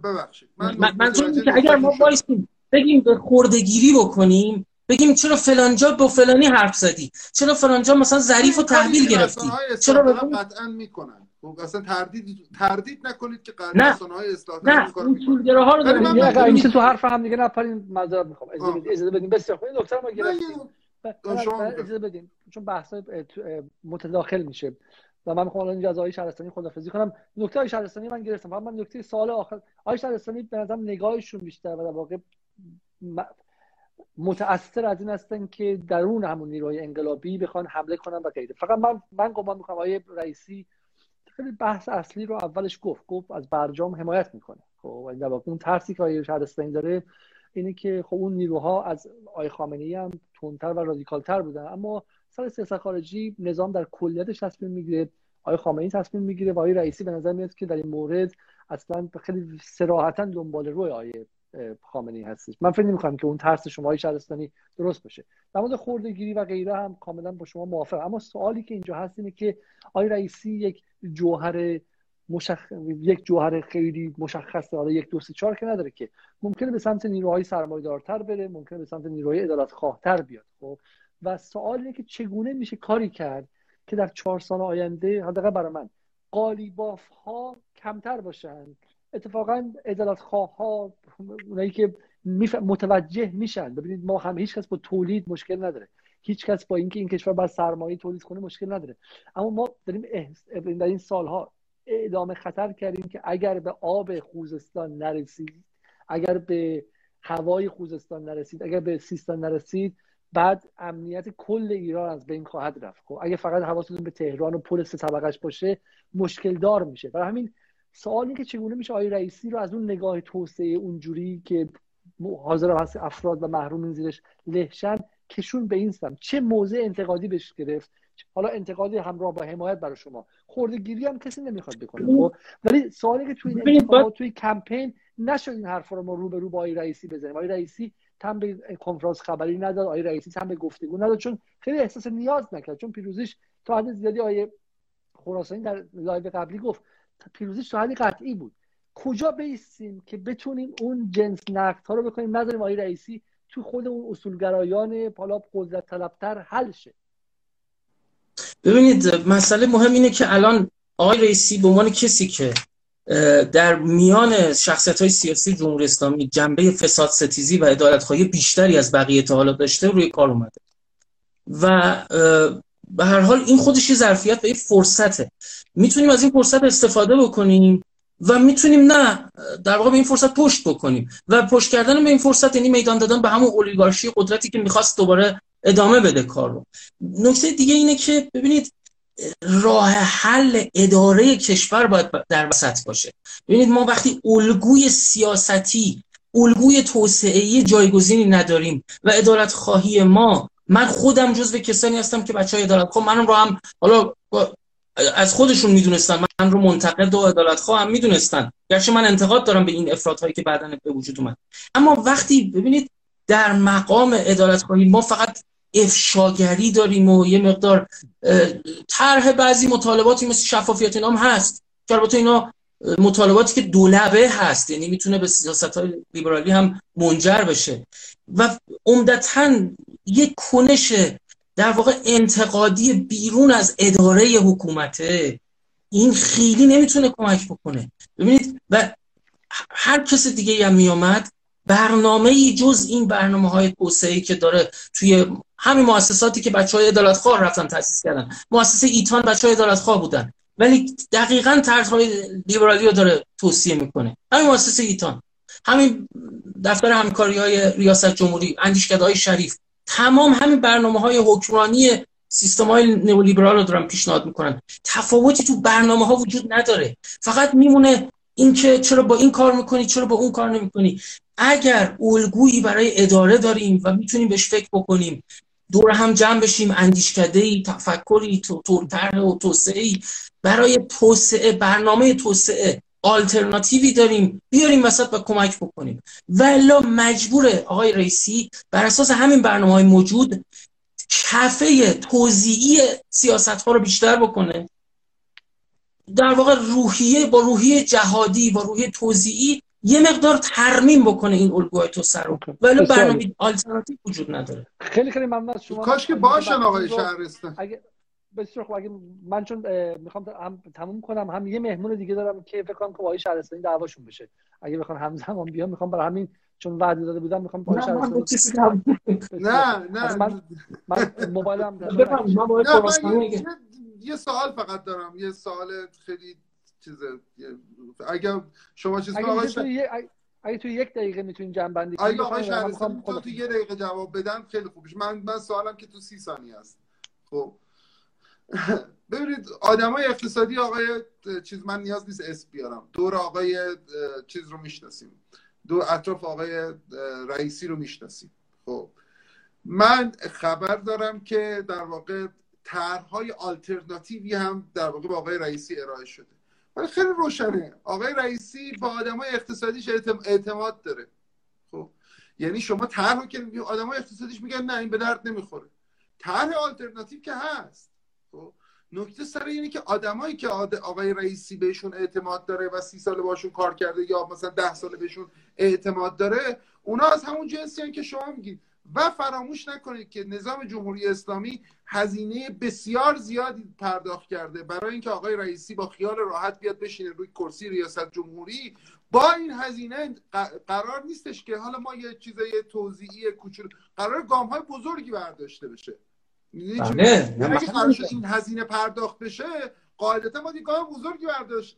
ببخشید. من, من که اگر ما وایسیم بگیم به خوردگیری بکنیم بگیم چرا فلانجا با فلانی حرف زدی؟ چرا فلانجا مثلا ظریف و تحویل گرفتی؟ چرا قطعا می‌کنن. خب اصلا تردید تردید نکنید که قرار رسانه های اصلاح نه اون طولگراها رو داریم میشه تو حرف هم دیگه نپرین معذرت می‌خوام. اجازه بدیم بسیار خوب دکتر ما گرفتیم اجازه بدین چون بحث متداخل میشه. و من می‌خوام الان از آقای شهرستانی خدافظی کنم. نکته آقای شهرستانی من گرفتم. من نکته سال آخر. آقای شهرستانی به نظرم نگاهشون بیشتر و در واقع متاثر از این هستن که درون همون نیروی انقلابی بخوان حمله کنن و غیره. فقط من من گمان می‌کنم آقای رئیسی خیلی بحث اصلی رو اولش گفت. گفت از برجام حمایت می‌کنه. خب در واقع اون ترسی که آقای شهرستانی داره اینه که خب اون نیروها از آقای خامنه‌ای هم تندتر و رادیکالتر بودن. اما سر سیاست خارجی نظام در کلیتش تصمیم می‌گیره آقای خامنه‌ای تصمیم می‌گیره و آقای رئیسی به نظر میاد که در این مورد اصلا خیلی صراحتا دنبال روی آقای خامنه‌ای هستش. من فکر نمی‌کنم که اون ترس شما های شهرستانی درست باشه. در مورد خوردگیری و غیره هم کاملا با شما موافقم. اما سوالی که اینجا هست اینه که آقای رئیسی یک جوهر مشخ... یک جوهر خیلی مشخصه. حالا یک دو سه چهار که نداره که. ممکنه به سمت نیروهای سرمایه‌دارتر بره ممکنه به سمت نیروهای عدالت خواهتر بیاد خب؟ و سوال اینه که چگونه میشه کاری کرد که در چهار سال آینده حداقل برای من قالیباف ها کمتر باشن؟ اتفاقا عدالت خواه ها اونایی که متوجه میشن. ببینید ما هم هیچ کس با تولید مشکل نداره. هیچ کس با اینکه این کشور بر سرمایه تولید کنه مشکل نداره. اما ما داریم در این سالها اعدام خطر کردیم که اگر به آب خوزستان نرسید اگر به هوای خوزستان نرسید اگر به سیستان نرسید بعد امنیت کل ایران از بین خواهد رفت. خب اگه فقط حواستون به تهران و پل سه طبقش باشه مشکل دار میشه. برای همین سوالی که چگونه میشه آقای رئیسی رو از اون نگاه توسعه اونجوری که حاضر هست افراد و محرومین زیرش لهشن کشون به این سمت. چه موضع انتقادی بهش گرفت. حالا انتقادی همراه با حمایت برای شما. خوردگیری هم کسی نمی‌خواد بکنه. خب ولی سوالی که توی این توی کمپین نشد این حرفا رو ما رو به رو با آقای رئیسی بزنیم. آقای رئیسی تن به کنفرانس خبری نداد آقای رئیسی تن به گفتگو نداد. چون خیلی احساس نیاز نکرد. چون پیروزیش تا حد زیادی آقای خراسانی در live قبلی گفت پیروزیش تا حدی قطعی بود. کجا بیستیم که بتونیم اون جنس نقد ها رو بکنیم؟ نذاریم آقای رئیسی تو خود اون اصولگرایان حالا قدرت طلبتر حل شه. ببینید مسئله مهم اینه که الان آقای رئیسی به عنوان کسی که در میان شخصیت های سیاسی جمهوری اسلامی جنبه فساد ستیزی و ادالت خواهی بیشتری از بقیه تا حالا داشته روی کار اومده. و به هر حال این خودش یه ظرفیت و یه فرصته. می‌تونیم از این فرصت استفاده بکنیم. و می‌تونیم نه در واقع به این فرصت پشت بکنیم. و پشت کردن به این فرصت یعنی میدان دادن به همون اولیگارشی قدرتی که می‌خواست دوباره ادامه بده کار رو نکته دیگه اینه که ببینید راه حل اداره کشور باید در وسط باشه. ببینید ما وقتی الگوی سیاستی الگوی توسعه جایگزینی نداریم و ادالت خواهی ما من خودم جزو کسانی هستم که بچه های ادالت خواه منم رو هم حالا از خودشون می‌دونستن. من رو منتقد و عدالت خواهم می‌دونستن. گرچه من انتقاد دارم به این افراد هایی که بعدا به وجود اومد. اما وقتی ببینید در مقام عدالت خواهی ما فقط افشاگری داریم و یه مقدار طرح بعضی مطالباتی مثل شفافیت اینام هست. که البته اینا مطالباتی که دولبه هست. یعنی می‌تونه به سیاست های لیبرالی هم منجر بشه. و عمدتا یک کنش در واقع انتقادی بیرون از اداره حکومته این خیلی نمی‌تونه کمک بکنه. ببینید و هر کس دیگه هم میامد برنامه ای جز این برنامه های توسعه که داره توی همین مؤسساتی که بچه های ادالت خواه رفتن تاسیس کردن. مؤسسه ایتان بچه های ادالت خواه بودن. ولی دقیقا طرح لیبرالی رو داره توصیه می‌کنه. همین مؤسسه ایتان. همین دفتر همکاری های ریاست جمهوری اندیشکده های شریف. تمام همین برنامه های حکمرانی سیستم های نئولیبرال رو دارن پیشنهاد می‌کنن. تفاوتی تو برنامه ها وجود نداره. فقط میمونه اینکه چرا با این کار می‌کنی چرا با اون کار نمی‌کنی. اگر الگویی برای اداره داریم و می‌تونیم بهش فکر بکنیم دور هم جمع بشیم اندیشکده ای تفکری طرح و توسعه برای توسعه برنامه توسعه آلترناتیوی داریم بیاریم وسط و کمک بکنیم. ولی مجبور آقای رئیسی بر اساس همین برنامه های موجود کفه توزیعی سیاست ها رو بیشتر بکنه. در واقع روحیه با روحیه جهادی با روحیه توزیعی یه مقدار ترمیم بکنه این الگوهای تو سر ولی برنامه آلترناتیو وجود نداره. خیلی خیلی ممنون از شما. کاش که باشن آقای شهرستان. اگه بسیار خوب. اگه من چون می‌خوام هم تموم کنم هم یه مهمون دیگه دارم که فکر کنم که با آقای شهرستانی دعواشون بشه. اگه بخوام همزمان بیام می‌خوام برای همین چون وعده داده بودم می‌خوام با شهرستانی نه نه. من من موبایلم یه سوال فقط دارم. یه سوال خیلی چیزه اگه شما چیز اگه, اگه تو یک دقیقه می‌تونین جمع بندی کنید اگه آقای شهرستان تو یه دقیقه جواب بدن خیلی خوبش من من سوالم که تو سی ثانیه است. خب. ببینید آدمای اقتصادی آقای چیز من نیاز نیست اسم بیارم. دور آقای چیز رو می‌شناسیم. دو اطراف آقای رئیسی رو می‌شناسیم. خب. من خبر دارم که در واقع طرحهای آلترناتیوی هم در واقع با آقای رئیسی ارائه شده. ولی خیلی روشنه. آقای رئیسی با آدمای اقتصادیش اعتماد داره. خب. یعنی شما طرح که آدمای اقتصادیش میگن نه این به درد نمی‌خوره. طرح آلترناتیو که هست. نکته سر اینه که آدمایی که آقای رئیسی بهشون اعتماد داره و سی سال باشون کار کرده یا مثلا ده سال بهشون اعتماد داره اونا از همون جنسی که شما میگید و فراموش نکنید که نظام جمهوری اسلامی هزینه بسیار زیادی پرداخت کرده. برای اینکه آقای رئیسی با خیال راحت بیاد بشینه روی کرسی ریاست جمهوری با این هزینه قرار نیستش که حالا ما یه چیزای توضیحی کوچولو قرار گام های بزرگی برداشته بشه. بله. اگه قرار این هزینه پرداخت بشه قاعدتا ما گام بزرگی برداشت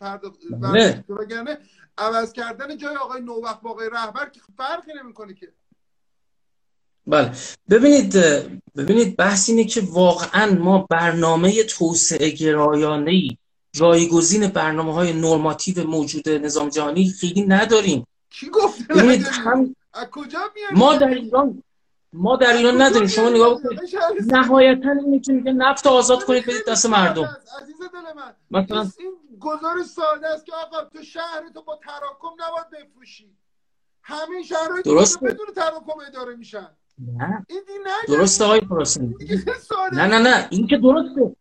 پرداخت بله. وگرنه عوض کردن جای آقای نوبخت با آقای رهبر که فرقی نمی‌کنه که. بله. ببینید ببینید بحث اینه که واقعا ما برنامه توسعه گرایانه ای جایگزین برنامه های نرماتیو موجود نظام جهانی خیلی نداریم. کی گفت ببینید هم... کجا ما در ایران ما در ایران نداریم. شما نگاه بکنید. نهایتا اینه که میگه نفت آزاد کنید بدید دست مردم. عزیز دل من. مثلا این گزارش ساده است که آقا تو شهر تو با تراکم نباید بفروشی. همین شهرهای درست بدون تراکم اداره میشن. نه. این درسته آقای پراسن نه نه نه. این که درسته.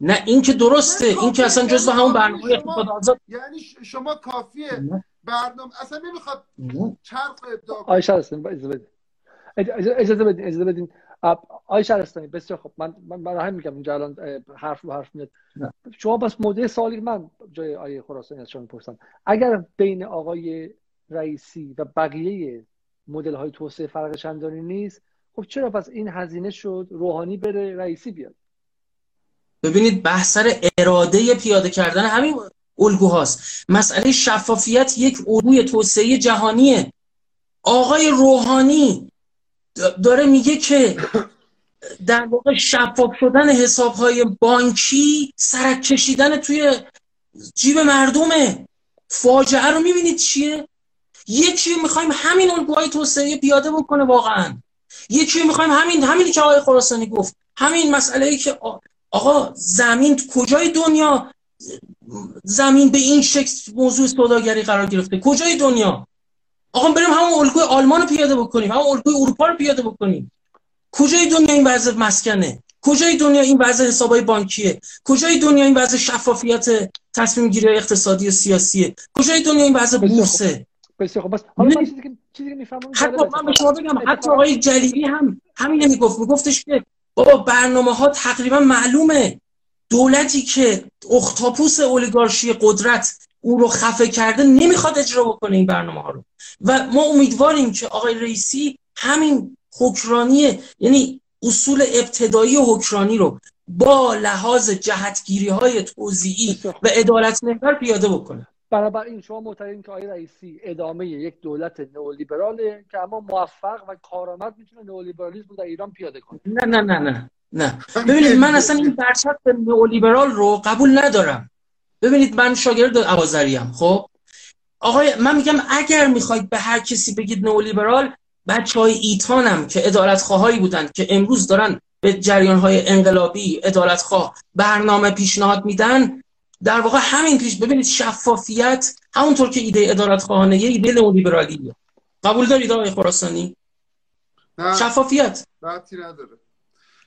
نه این که درسته. این که اصلا جزو همون برنامه اقتصاد آزاد یعنی شما کافیه. برنامه اصلا نمی‌خواد چرخ ابداع آیشه هستن اجازه بدین اجازه بدین اجازه بدین. آیشه هستن بسیار خب من من برای همین میگم اینجا الان حرف رو حرف میاد شما بس مدل سوالی من جای آیه خراسانی از شما می‌پرسم. اگر بین آقای رئیسی و بقیه مدل های توسعه فرق چندانی نیست خب چرا پس این هزینه شد روحانی بره رئیسی بیاد؟ ببینید بحثر اراده پیاده کردن همین الگوهاست. مسئله شفافیت یک الگوی توسعه جهانیه. آقای روحانی داره میگه که در واقع شفاف شدن حساب های بانکی سرک کشیدن توی جیب مردمه. فاجعه رو می‌بینید چیه؟ یکی می‌خوایم همین الگوهای توسعه پیاده بکنه واقعا. یکی می‌خوایم همین همینی که آقای خراسانی گفت. همین مسئله ای که آقا زمین کجای دنیا؟ زمین به این شکل موضوع سوداگری قرار گرفته. کجای دنیا؟ آقا بریم همون الگوی آلمان رو پیاده بکنیم همون الگوی اروپا رو پیاده بکنیم. کجای دنیا این وضع مسکنه؟ کجای دنیا این وضع حسابای بانکیه؟ کجای دنیا این وضع شفافیت تصمیم گیری اقتصادی و سیاسیه؟ کجای دنیا این وضع بورسه؟ بسیار خوب. بس حالا من چیزی که چیزی که می‌فهمم حتی من به شما بگم حتی آقای جلیلی هم همین می‌گفت میگفتش که بابا برنامه ها تقریبا معلومه. دولتی که اختاپوس اولیگارشی قدرت او رو خفه کرده نمی‌خواد اجرا بکنه این برنامه ها رو. و ما امیدواریم که آقای رئیسی همین حکرانی یعنی اصول ابتدایی حکرانی رو با لحاظ جهتگیری های توضیحی و عدالت محور پیاده بکنه. بنابراین شما معتقدین که آقای رئیسی ادامه یک دولت نئولیبراله که اما موفق و کارآمد می‌تونه نئولیبرالیسم رو در ایران پیاده کنه. نه نه نه نه نه. ببینید من اصلا این برچسب نئولیبرال رو قبول ندارم. ببینید من شاگرد ام خب؟ آقای من میگم اگر می‌خواید به هر کسی بگید نئولیبرال بچه های ایتانم که ادالت خواهایی بودند که امروز دارن به جریان های انقلابی ادالت خواه برنامه پیشنهاد میدن در واقع همین پیش ببینید شفافیت همونطور که ایده ادالت خواهانه یه ایده نئولیبرالیه قبول دارید آقای خراسانی؟ نه. شفافیت. ربطی نداره.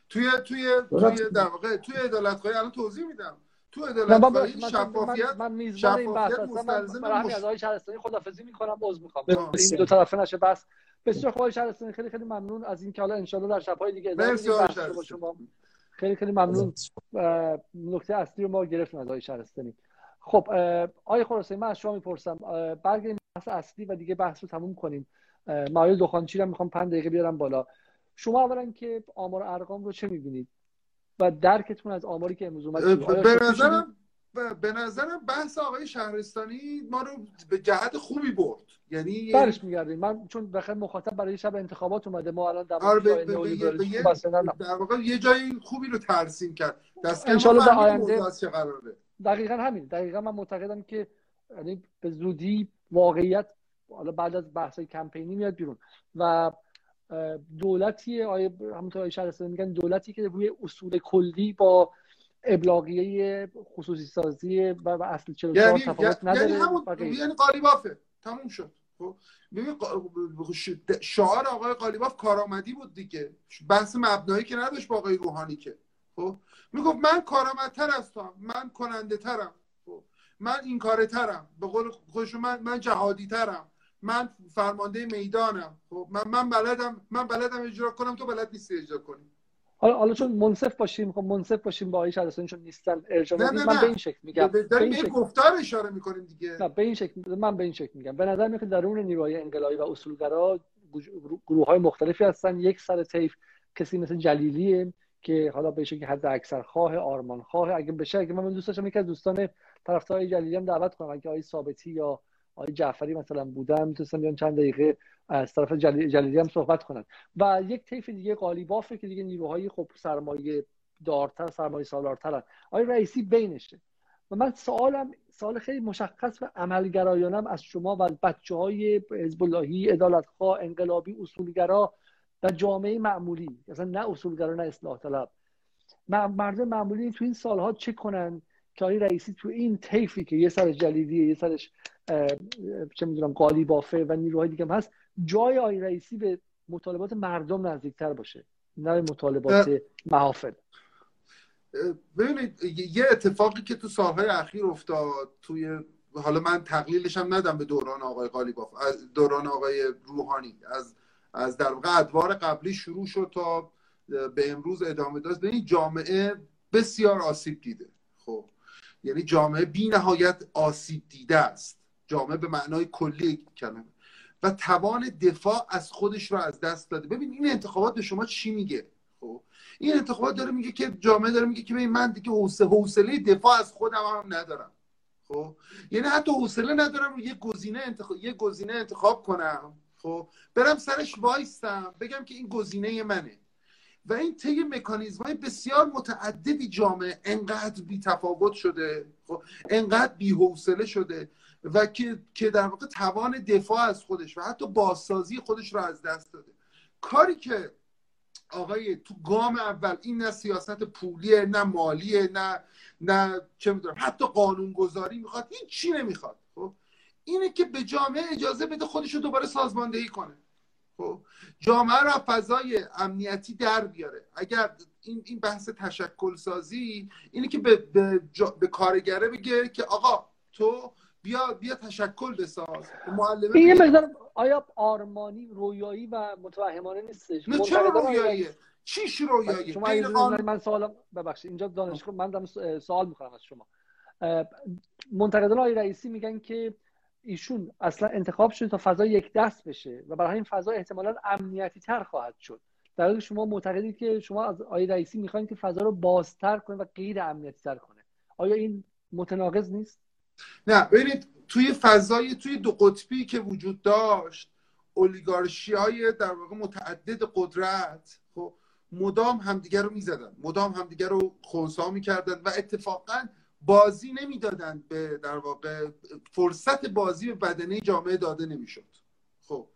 توی توی توی در واقع توی ادالت خواهی الان توضیح میدم. تو ادالت خواهی شفافیت من میزبان این بحث هستم من برای همین از آقای شهرستانی خدافظی می‌کنم عذر می‌خوام. این دو طرفه نشه بس. بسیار خوب شهرستانی خیلی خیلی ممنون از اینکه حالا ان در شب‌های دیگه ادامه با شما. خیلی خیلی ممنون. نکته اصلی رو ما گرفتیم از آقای شهرستانی. خب آقای خراسانی من از شما می‌پرسم برگردیم بحث اصلی و دیگه بحث رو تموم کنیم. معایل دخانچی رو می‌خوام 5 دقیقه بیارم بالا. شما اولا که آمار ارقام رو چه می‌بینید؟ و درکتون از آماری که امروز اومد. به نظرم به نظرم بحث آقای شهرستانی ما رو به جهت خوبی برد. یعنی برش میگردیم. من چون بخیر مخاطب برای شب انتخابات اومده ما الان در آره در واقع یه جای خوبی رو ترسیم کرد. دست ان در آینده دقیقا همین. دقیقا من معتقدم که یعنی به زودی واقعیت حالا بعد از بحث کمپینی میاد بیرون. و دولتی آیه همونطور آیه شهرستانی میگن دولتی که روی اصول کلی با ابلاغیه خصوصی سازی و اصل 44 یعنی تفاوت نداره یعنی همون یعنی قالیبافه تموم شد. خب؟ شعار آقای قالیباف کارآمدی بود دیگه. بحث مبنایی که نداشت با آقای روحانی که. خب؟ می‌گفت من کارآمدتر هستم من کننده ترم خب؟ من این کاره ترم به قول خودش من من جهادی ترم من فرمانده می‌دانم. خب من من بلدم من بلدم اجرا کنم تو بلد نیستی اجرا کنی. حالا حالا چون منصف باشیم خب منصف باشیم با آیش عرستانی چون نیستن ارجاع نه نه من به این شکل میگم. به این شکل گفتار اشاره می‌کنیم دیگه. نه به این شکل من به این شکل میگم. به نظر میاد درون نیروهای انقلابی و اصولگرا گروه های مختلفی هستن. یک سر طیف کسی مثل جلیلیه که حالا به شکل حد اکثر خواه آرمان خواه. اگه بشه اگه من دوست داشتم یکی از دوستان طرفدار جلیلی هم دعوت کنم. اگه آقای ثابتی یا آقای جعفری مثلا بودن می‌تونستم بیان چند دقیقه از طرف جلیلی هم صحبت کنن. و یک طیف دیگه قالیبافه که دیگه نیروهای خب سرمایه دارتر سرمایه سالارترن. آقای رئیسی بینشه. و من سوالم سوال خیلی مشخص و عملگرایانم از شما و بچه های حزب اللهی عدالتخواه انقلابی اصولگرا و جامعه معمولی. اصلا نه اصولگرا نه اصلاح طلب. مردم معمولی تو این سالها چه کنن؟ که آقای رئیسی تو این طیفی که یه سرش جلیلیه یه سرش چه می‌دونم قالی بافه و نیروهای دیگه هم هست جای آقای رئیسی به مطالبات مردم نزدیکتر باشه نه مطالبات محافل. ببینید یه اتفاقی که تو سالهای اخیر افتاد توی حالا من تقلیلش هم ندم به دوران آقای قالیباف دوران آقای روحانی از از در واقع ادوار قبلی شروع شد تا به امروز ادامه داد ببینید جامعه بسیار آسیب دیده خب. یعنی جامعه بی نهایت آسیب دیده است. جامعه به معنای کلی کلمه. و توان دفاع از خودش رو از دست داده. ببین این انتخابات به شما چی میگه؟ خب این انتخابات داره میگه که جامعه داره میگه که من دیگه حوصله دفاع از خودم هم ندارم. خب یعنی حتی حوصله ندارم یه گزینه انتخاب یه گزینه انتخاب کنم. خب برم سرش وایستم بگم که این گزینه منه. و این طی مکانیزم های بسیار متعددی جامعه انقدر بی تفاوت شده خب انقدر بی حوصله شده و که که در واقع توان دفاع از خودش و حتی بازسازی خودش رو از دست داده. کاری که آقای تو گام اول این نه سیاست پولیه نه مالیه نه نه چه می‌دونم حتی قانونگذاری می‌خواد هیچ چی نمی‌خواد خب. اینه که به جامعه اجازه بده خودش رو دوباره سازماندهی کنه. خب جامعه را فضای امنیتی در بیاره. اگر این این بحث تشکل سازی اینه که به, به, به کارگره بگه که آقا تو بیا بیا تشکل بساز. معلمه این یه مقدار آیا آرمانی رویایی و متوهمانه نیستش؟ نه چرا رویاییه چیش رویایی؟ شما قانون... من سوالم ببخشید اینجا دانشگاه من دارم سوال می‌کنم از شما. منتقدان آقای رئیسی میگن که ایشون اصلا انتخاب شده تا فضا یک دست بشه و برای این فضا احتمالا امنیتی تر خواهد شد. در حالی شما معتقدید که شما از آقای رئیسی می‌خواین که فضا رو بازتر کنه و غیر امنیتی تر کنه. آیا این متناقض نیست؟ نه ببینید توی فضای توی دو قطبی که وجود داشت اولیگارشی های در واقع متعدد قدرت خب مدام همدیگر رو می‌زدن مدام همدیگر رو خونسا می‌کردن و اتفاقا بازی نمی‌دادند به در واقع فرصت بازی به بدنه جامعه داده نمی‌شد. خب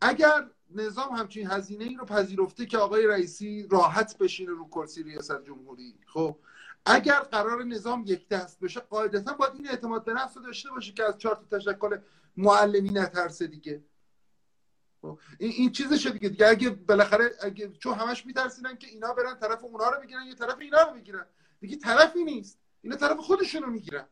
اگر نظام همچین هزینه ای رو پذیرفته که آقای رئیسی راحت بشینه رو کرسی ریاست جمهوری خب اگر قرار نظام یک دست بشه قاعدتا باید این اعتماد به نفس داشته باشه که از چهار تا تشکل معلمی نترسه دیگه. خب، این این چیزشه دیگه. دیگه اگه بالاخره اگه چون همش میترسیدن که اینا برن طرف اونا رو بگیرن یه طرف اینا رو بگیرن. دیگه طرفی نیست. اینا طرف خودشونو می‌گیرن.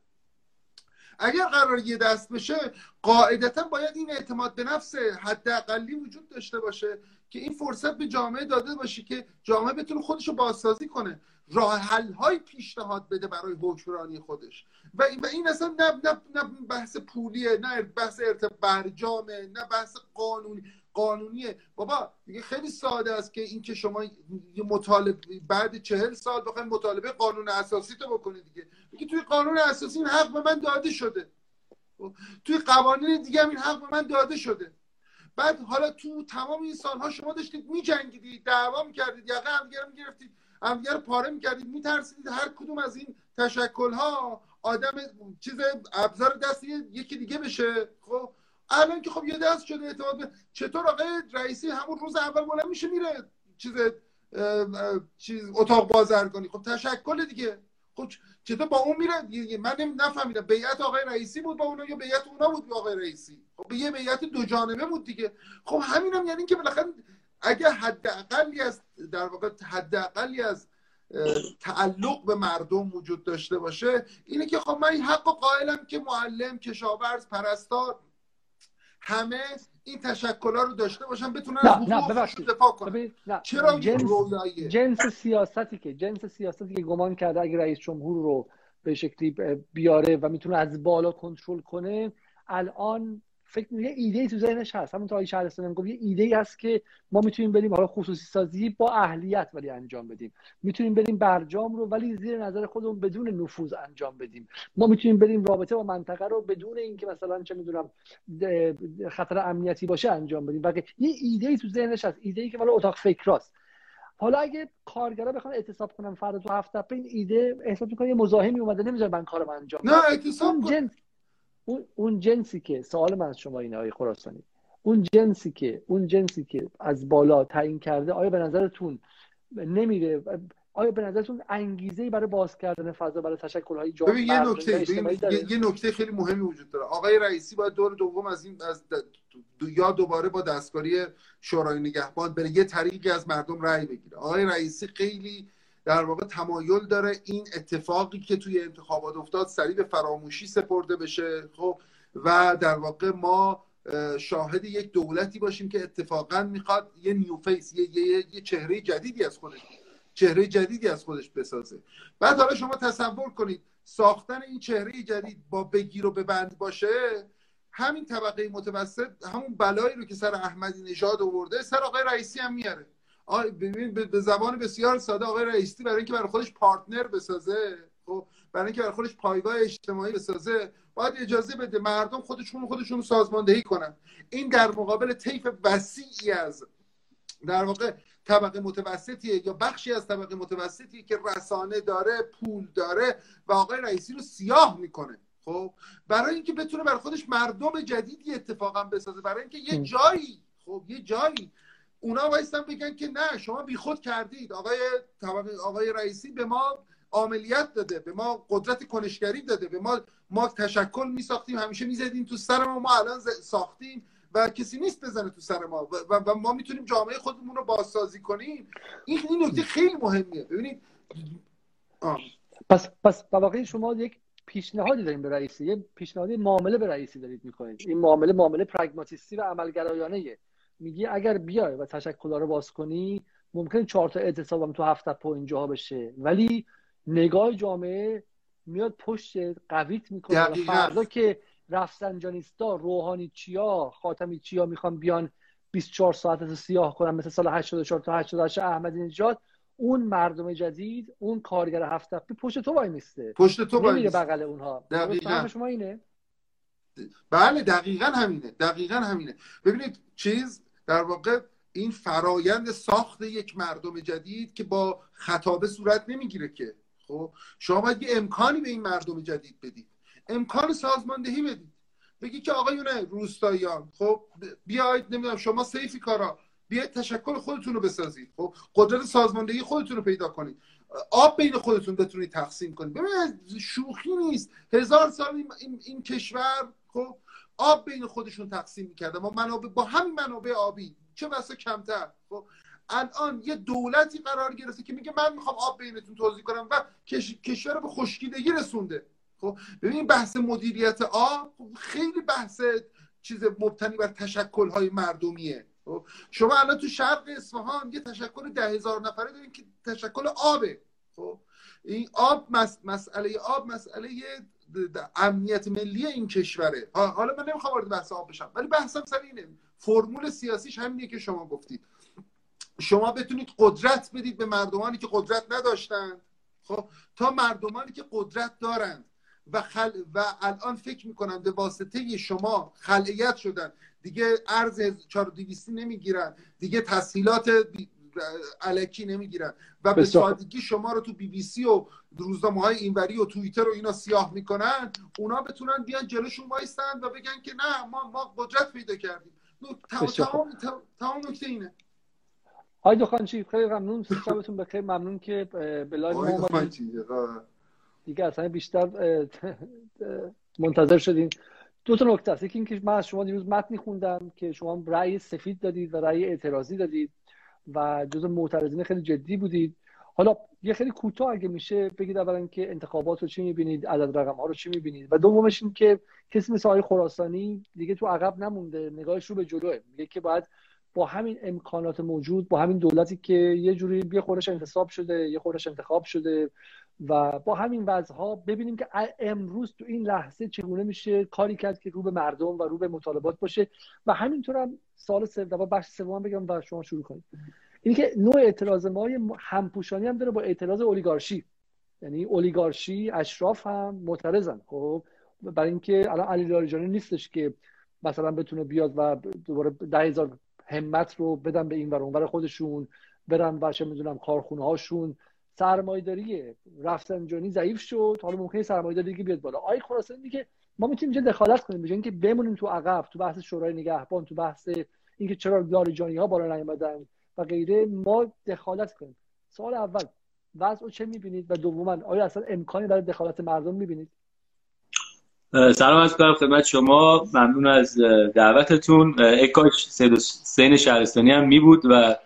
اگر قرار یه دست بشه قاعدتا باید این اعتماد به نفس حداقلی وجود داشته باشه که این فرصت به جامعه داده باشه که جامعه بتونه خودش رو بازسازی کنه راه حل های پیشنهاد بده برای حکمرانی خودش. و این اصلا نه, نه, نه بحث پولیه نه بحث ارتباط برجامه نه بحث قانونی. قانونیه. بابا دیگه خیلی ساده است که این که شما یه مطالبه بعد چهل سال بخواید مطالبه قانون اساسی تو بکنید دیگه. میگه توی قانون اساسی این حق به من داده شده. توی قوانین دیگه این حق به من داده شده. بعد حالا تو تمام این سالها شما داشتید میجنگیدید دعوا می‌کردید یقه همدیگه رو می‌گرفتید همدیگه رو پاره می‌کردید میترسیدید هر کدوم از این تشکلها آدم چیز ابزار دست یکی دیگه بشه. خب؟ الان که خب یه دست شده اعتماد چطور آقای رئیسی همون روز اول بلند میشه میره چیز چیز اتاق بازرگانی. خب تشکل دیگه. خب چطور با اون میره؟ من نفهمیدم. بیعت آقای رئیسی بود با اونا یا بیعت اونا بود با آقای رئیسی؟ خب یه بیعت دو جانبه بود دیگه. خب همینم یعنی که بالاخره اگه حداقلی از در واقع حداقلی از تعلق به مردم وجود داشته باشه اینه که خب من این حق قائلم که معلم کشاورز پرستار همه این تشکلها رو داشته باشن بتونن نه نه دفاع کنن. چرا جنس, جنس سیاستی که جنس سیاستی که گمان کرده اگه رئیس جمهور رو به شکلی بیاره و می‌تونه از بالا کنترل کنه الان فکر یه ایده تو ذهنش هست. همونطور آقای شهرستان گفت یه ایده هست که ما می‌تونیم بریم حالا خصوصی سازی با اهلیت ولی انجام بدیم. می‌تونیم بریم برجام رو ولی زیر نظر خودمون بدون نفوذ انجام بدیم. ما می‌تونیم بریم رابطه با منطقه رو بدون اینکه مثلا چه می‌دونم خطر امنیتی باشه انجام بدیم. بلکه یه ایده تو ذهنش هست. ایده ای که مال اتاق فکراست حالا اگه کارگرا بخوان اعتصاب کنن فردا تو هفته این ایده احساس می‌کنه یه مزاحمی اومده نمی‌ذاره من کارم انجام نه اعتصاب اون اون جنسی که سوال من از شما اینه آقای خراسانی. اون جنسی که اون جنسی که از بالا تعیین کرده آیا به نظرتون نمیره؟ آیا به نظرتون انگیزه برای باز کردن فضا برای تشکل های جامعه یه نکته یه, نکته خیلی مهمی وجود داره. آقای رئیسی باید دور دوم از این از یا دوباره با دستکاری شورای نگهبان بره یه طریقی از مردم رأی بگیره. آقای رئیسی خیلی در واقع تمایل داره این اتفاقی که توی انتخابات افتاد سریع به فراموشی سپرده بشه خب؟ و در واقع ما شاهد یک دولتی باشیم که اتفاقا می‌خواد یه new face یه, یه،, یه چهره جدیدی از خودش چهره جدیدی از خودش بسازه. بعد حالا شما تصور کنید ساختن این چهره جدید با بگیر و ببند باشه همین طبقه متوسط همون بلایی رو که سر احمدی نژاد آورده سر آقای رئیسی هم میاره. ببین به زبان بسیار ساده آقای رئیسی برای اینکه برای خودش partner بسازه خب برای اینکه برای خودش پایگاه اجتماعی بسازه باید اجازه بده مردم خودشون خودشون سازماندهی کنن. این در مقابل طیف وسیعی از در واقع طبقه متوسطیه یا بخشی از طبقه متوسطی که رسانه داره پول داره و آقای رئیسی رو سیاه می‌کنه. خب برای اینکه بتونه برای خودش مردم جدیدی اتفاقا بسازه برای اینکه یه جایی خب یه جایی اونا وایستن بگن که نه شما بیخود کردید. آقای آقای رئیسی به ما عملیات داده به ما قدرت کنشگری داده به ما ما تشکل می ساختیم همیشه می‌زدیم تو سر ما ما الان ساختیم و کسی نیست بزنه تو سر ما و, و ما می‌تونیم جامعه خودمون رو بازسازی کنیم. این این نکته خیلی مهمیه. ببینید پس پس واقعا شما یک پیشنهادی داریم به رئیسی یه پیشنهادی معامله به رئیسی دارید می‌کنید این معامله معامله پرگماتیستی و عملگرایانه. میگی اگر بیای و تشکل رو باز کنی ممکن چهار تا اعتصابم تو هفت تا اینجاها بشه. ولی نگاه جامعه میاد پشت قویت می‌کنه. فردا که رفسنجانیستا روحانی چیا خاتمی چیا می‌خوان بیان 24 ساعت رو سیاه کنن مثل سال 84 تا 88 احمدی نژاد اون مردم جدید اون کارگر هفت پشت تو وای میسته. پشت تو وای بغل اونها. دقیقاً. شما اینه؟ بله دقیقا همینه. دقیقا همینه. ببینید چیز در واقع این فرایند ساخت یک مردم جدید که با خطابه صورت نمی‌گیره که خب؟ شما باید یه امکانی به این مردم جدید بدید. امکان سازماندهی بدید. بگی که آقایون روستاییان خب؟ بیاید نمی‌دونم شما سیفی کارا. بیاید تشکل خودتون رو بسازید خب؟ قدرت سازماندهی خودتون رو پیدا کنید. آب بین خودتون بتونید تقسیم کنید. ببینید شوخی نیست. هزار سال این, این, کشور خب؟ آب بین خودشون تقسیم می‌کرده ما منابع با همین منابع آبی. چه بسا کمتر. خب الان یه دولتی قرار گرفته که میگه من می‌خوام آب بینتون توضیح کنم و کشور رو به خشکیدگی رسونده. خب ببین بحث مدیریت آب خیلی بحث چیز مبتنی بر تشکل های مردمیه. خب شما الان تو شرق اصفهان یه تشکل ده هزار نفره دارین که تشکل آبه. خب این آب مسئله آب مسئله امنیت ملی این کشوره. حالا من نمی‌خوام وارد بحث آب بشم ولی بحثم سر اینه. فرمول سیاسیش همینه که شما گفتید. شما بتونید قدرت بدید به مردمانی که قدرت نداشتند خب تا مردمانی که قدرت دارند. و, خل... و الان فکر می‌کنن به واسطه شما خلعیت شدن. دیگه ارز 4200 نمی‌گیرن. دیگه تسهیلات الکی نمی‌گیرن. و به سادگی شما رو تو بی بی سی و روزنامه های اینوری و توییتر و اینا سیاه می‌کنن اونا بتونن بیان جلوشون وایستن و بگن که نه ما ما قدرت پیدا کردیم. تمام تمام نکته اینه. آقای دخانچی؟ خیلی ممنون. شبتون بخیر. ممنون که به live ما دیگه اصلا بیشتر منتظر شدین. دو تا نکته است. یکی اینکه من از شما دیروز متنی خوندم که شما رأی سفید دادید و رأی اعتراضی دادید. و جز معترضین خیلی جدی بودید. حالا یه خیلی کوتاه اگه میشه بگید اولا که انتخابات رو چی می‌بینید عدد رقم ها رو چی می‌بینید؟ و دومش این که کسی مثل آقای خراسانی دیگه تو عقب نمونده نگاهش رو به جلوه. میگه که باید با همین امکانات موجود با همین دولتی که یه جوری یه خورش انتصاب شده یه خورش انتخاب شده و با همین وضعها ببینیم که امروز تو این لحظه چگونه میشه کاری کرد که رو به مردم و رو به مطالبات باشه. و همینطور هم سال سوم بخش سوم بگم و شما شروع کنید. اینی که نوع اعتراض ما همپوشانی هم داره با اعتراض اولیگارشی. یعنی اولیگارشی اشراف هم معترضن. خب برای اینکه الان علی لاریجانی نیستش که مثلا بتونه بیاد و دوباره ده هزار همت رو بدن به این ور خودشون برن و چه می‌دونم کارخونه هاشون سرمایه‌داری رفتنجانی ضعیف شد. حالا ممکنه سرمایه‌داری دیگه بیاد بالا. آی خراسانی میگه ما می‌تونیم اینجا دخالت کنیم؟ بجای اینکه بمونیم تو عقب تو بحث شورای نگهبان تو بحث اینکه چرا لاریجانی ها بالا نیومدن و غیره ما دخالت کنیم. سوال اول وضع چه می‌بینید؟ و دوما آیا اصلا امکانی برای دخالت مردم می‌بینید؟ سلام از کنم خدمت شما. ممنون از دعوتتون. اکاش سین شهرستانی هم می بود و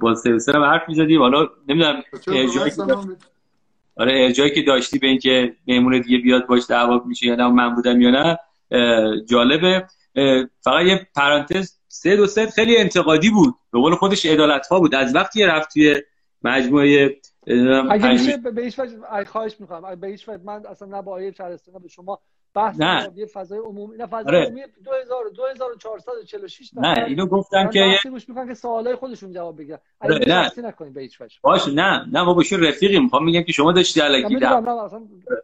با سه هم حرف می‌زدیم. حالا نمی‌دونم ارجایی که آره ارجایی که داشتی به اینکه مهمون دیگه بیاد باش دعوا میشه یا نه من بودم یا نه جالبه. فقط یه پرانتز سه دو ست خیلی انتقادی بود. به قول خودش ادالت ها بود. از وقتی رفت توی مجموعه اگه میشه به هیچ وجه خواهش می‌کنم. به هیچ وجه من اصلا نه با آیه شهرستان به شما. بحث نه. یه فضای عمومی نه فضای آره. عمومی 2000 2446 نه اینو گفتم که گوش می‌کنن که سوالای خودشون جواب بگیرن. آره، نه. نکنید به هیچ وجه. باشه نه. نه ما باشون رفیقیم. می‌خوام میگم که شما داشتی الکی در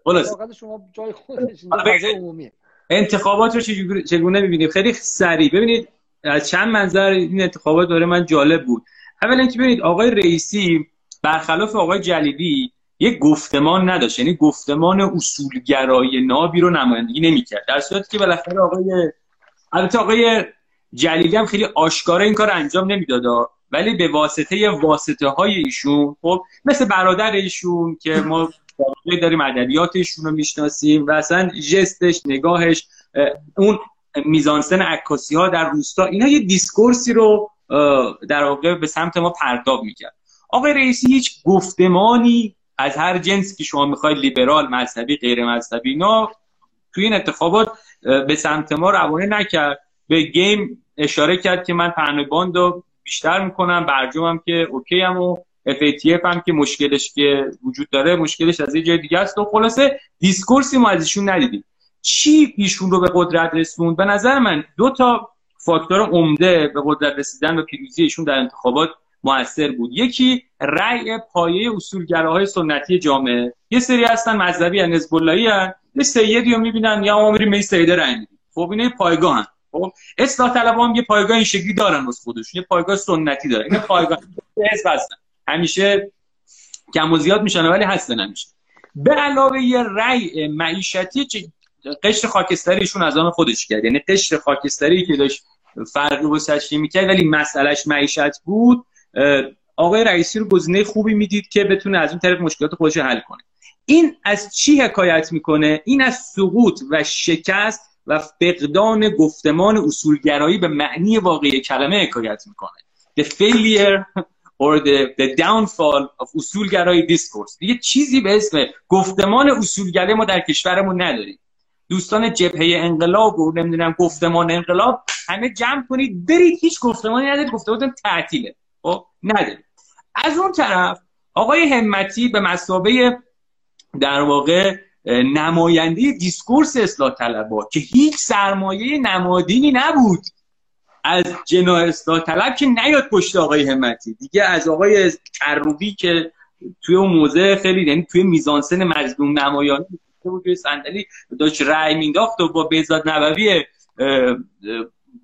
خلاص. شما جای خودش فضای عمومیه انتخابات رو چگونه می‌بینیم خیلی سریع. ببینید از چند منظر این انتخابات داره من جالب بود. اولا اینکه ببینید آقای رئیسی برخلاف آقای جلیلی یک گفتمان نداشت. یعنی گفتمان اصولگرای نابی رو نمایندگی نمی‌کرد. در صورتی که بالاخره آقای البته آقای جلیلی هم خیلی آشکارا این کار انجام نمی‌داد. ولی به واسطه واسطه های ایشون خب مثل برادر ایشون که ما داریم ادبیات ایشون رو می‌شناسیم و اصلا جستش نگاهش اه، اون میزانسن عکاسی ها در روستا اینا یه دیسکورسی رو در واقع به سمت ما پرداب می‌کرد. آقای رئیسی هیچ گفتمانی از هر جنس که شما می‌خواید لیبرال مذهبی غیر مذهبی اینا توی این انتخابات به سمت ما روانه نکرد. به game اشاره کرد که من پهنای باند رو بیشتر می‌کنم برجامم که OK هم و FATF هم که مشکلش که وجود داره مشکلش از یه جای دیگه است. و خلاصه discourse ی ما از ایشون ندیدیم. چی ایشون رو به قدرت رسوند؟ به نظر من دو تا فاکتور عمده به قدرت رسیدن و پیروزی ایشون در انتخابات موثر بود. یکی رأی پایه اصولگراهای سنتی جامعه. یه سری هستن مذهبی ان حزب اللهی یه سیدی رو می‌بینن یا ما میریم این سیده رأی خب اینا یه پایگاه هن. خب اصلاح طلبان هم یه پایگاه این شکلی دارن واسه خودشون. یه پایگاه سنتی دارن. این پایگاه حزب هستن. همیشه کم و زیاد میشن ولی هستن همیشه. به علاوه یه رأی معیشتی که قشر خاکستریشون از آن خودش کرد. یعنی قشر خاکستری که داشت فرقی واسش می‌کرد ولی مسئلهش معیشت بود. آقای رئیسی رو گزینه خوبی می‌دید که بتونه از اون طرف مشکلات خودش حل کنه. این از چی حکایت می‌کنه؟ این از سقوط و شکست و فقدان گفتمان اصولگرایی به معنی واقعی کلمه حکایت می‌کنه. The failure or the, the downfall of اصولگرایی discourse. دیگه چیزی به اسم گفتمان اصولگرایی ما در کشورمون نداریم. دوستان جبهه انقلاب و نمی‌دونم گفتمان انقلاب همه جمع کنید برید هیچ گفتمانی ندارید گفتمانتون تعطیله. خب ندارید از اون طرف آقای همتی به مسابه در واقع نماینده دیسکورس اصلاح طلبها که هیچ سرمایه نمادینی نبود از جناح اصلاح طلب که نیاد پشت آقای همتی. دیگه از آقای کروبی که توی اون موضع خیلی یعنی توی میزانسن مظلوم نمایانی نشسته بود توی صندلی داشت رأی مینداخت و با بهزاد نبوی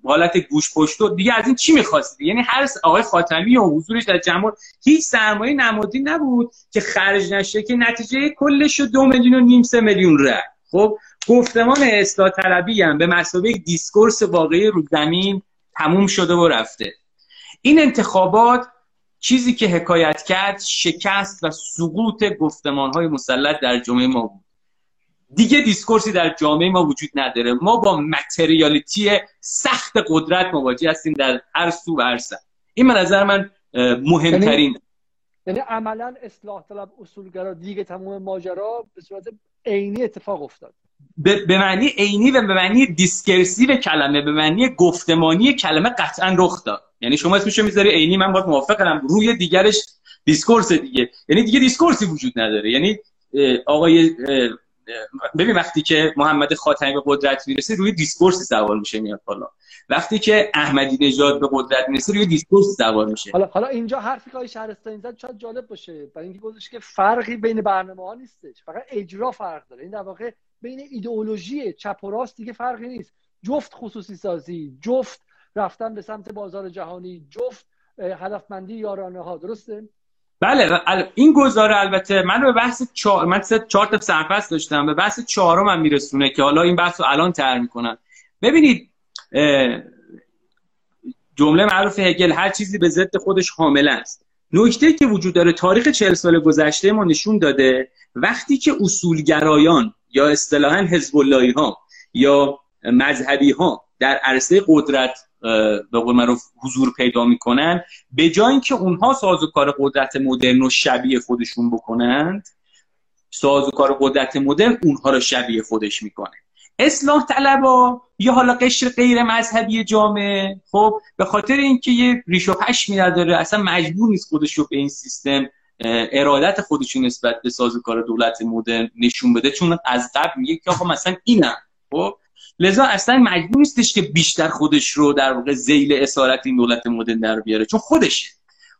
حالت گوش پشت و دیگه از این چی می‌خواستی؟ یعنی هر آقای خاتمی و حضورش در جمع هیچ سرمایه نمادی نبود که خرج نشه که نتیجه کلش شد دو میلیون و نیم سه میلیون رأی خب گفتمان اصلاح طلبی هم به مسابقه دیسکورس واقعی رو زمین تموم شده و رفته. این انتخابات چیزی که حکایت کرد شکست و سقوط گفتمان های مسلط در جامعه ما بود. دیگه discourse ی در جامعه ما وجود نداره. ما با materiality سخت قدرت مواجه هستیم در هر سو و هر سر این به نظر من مهمترین. یعنی عملا اصلاح طلب اصولگرا دیگه تمام ماجرا به صورت عینی اتفاق افتاد. به معنی عینی و به معنی discursive کلمه به معنی گفتمانی کلمه قطعا رخ داد. یعنی شما اسمشو می‌ذاری عینی من باید موافقم. روی دیگرش discourse دیگه. یعنی دیگه discourse ی وجود نداره. یعنی آقای ببین وقتی که محمد خاتمی به قدرت می‌رسه روی discourse ی سوار میشه میاد بالا. وقتی که احمدی نژاد به قدرت می‌رسه روی discourse ی سوار میشه. حالا حالا اینجا حرفی که شهرستانی زد شاید جالب باشه. برای اینکه گفتش که فرقی بین برنامه ها نیستش. فقط اجرا فرق داره. این در واقع بین ایدئولوژی چپ و راست دیگه فرقی نیست. جفت خصوصی سازی جفت رفتن به سمت بازار جهانی جفت هدفمندی یارانه ها درسته؟ بله این گزاره البته من به بحث چهار من سه چهار تا سرفصل داشتم. به بحث چهارم هم میرسونه که حالا این بحث رو الان تر می‌کنم ببینید جمله معروف هگل هر چیزی به ضد خودش حامل است. نکته که وجود داره تاریخ چهل سال گذشته ما نشون داده وقتی که اصولگرایان یا اصطلاحا حزب ها یا مذهبی ها در عرصه قدرت به قول معروف حضور پیدا می‌کنن. به جای اینکه اونها سازوکار قدرت مدرن و شبیه خودشون بکنند سازوکار قدرت مدرن اونها رو شبیه خودش می‌کنه. اصلاح طلبا یا حالا قشر غیر مذهبی جامعه خب به خاطر اینکه یه ریش و پشمی نداره اصلا مجبور نیست خودش رو به این سیستم ارادت خودشون نسبت به سازوکار دولت مدرن نشون بده چون از قبل میگه که آقا مثلا اینم خب لذا اصلا مجبور نیستش که بیشتر خودش رو در واقع ذیل اسارت این دولت مدرن در بیاره چون خودشه.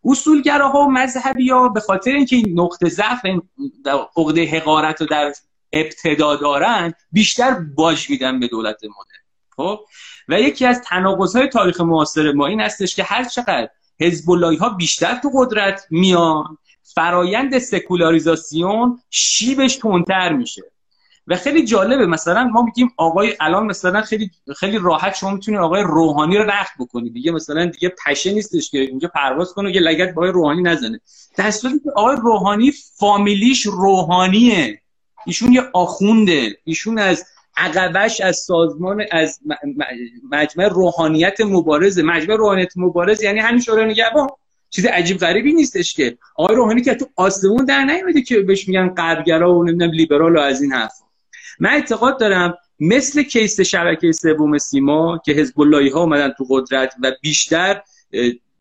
اصولگراها و مذهبی ها به خاطر اینکه این نقطه ضعف عقده حقارت رو در ابتدا دارن بیشتر باج میدن به دولت مدرن. خب؟ و یکی از های تاریخ معاصر ما این هستش که هر چقدر حزب ها بیشتر تو قدرت میان فرایند سکولاریزاسیون شیبش تندتر میشه. و خیلی جالبه مثلا ما میگیم آقای الان مثلا خیلی خیلی راحت شما می‌تونید آقای روحانی رو رخت بکنید دیگه مثلا دیگه پشه نیستش که اینجا پرواز کنه یه لگت با آقای روحانی نزنه. در صورتی که آقای روحانی فامیلیش روحانیه. ایشون یه آخونده. ایشون از عقبش از سازمان از مجمع روحانیت مبارزه. مجمع روحانیت مبارز یعنی همین شورای نگهبان. چیز عجیب غریبی نیستش که. آقای روحانی که تو آسمون در نیومده که بهش میگن غربگرا و نمی‌دونم لیبرال و از این حرف من اعتقاد دارم مثل case شبکه سوم سیما که حزب ها اومدن تو قدرت و بیشتر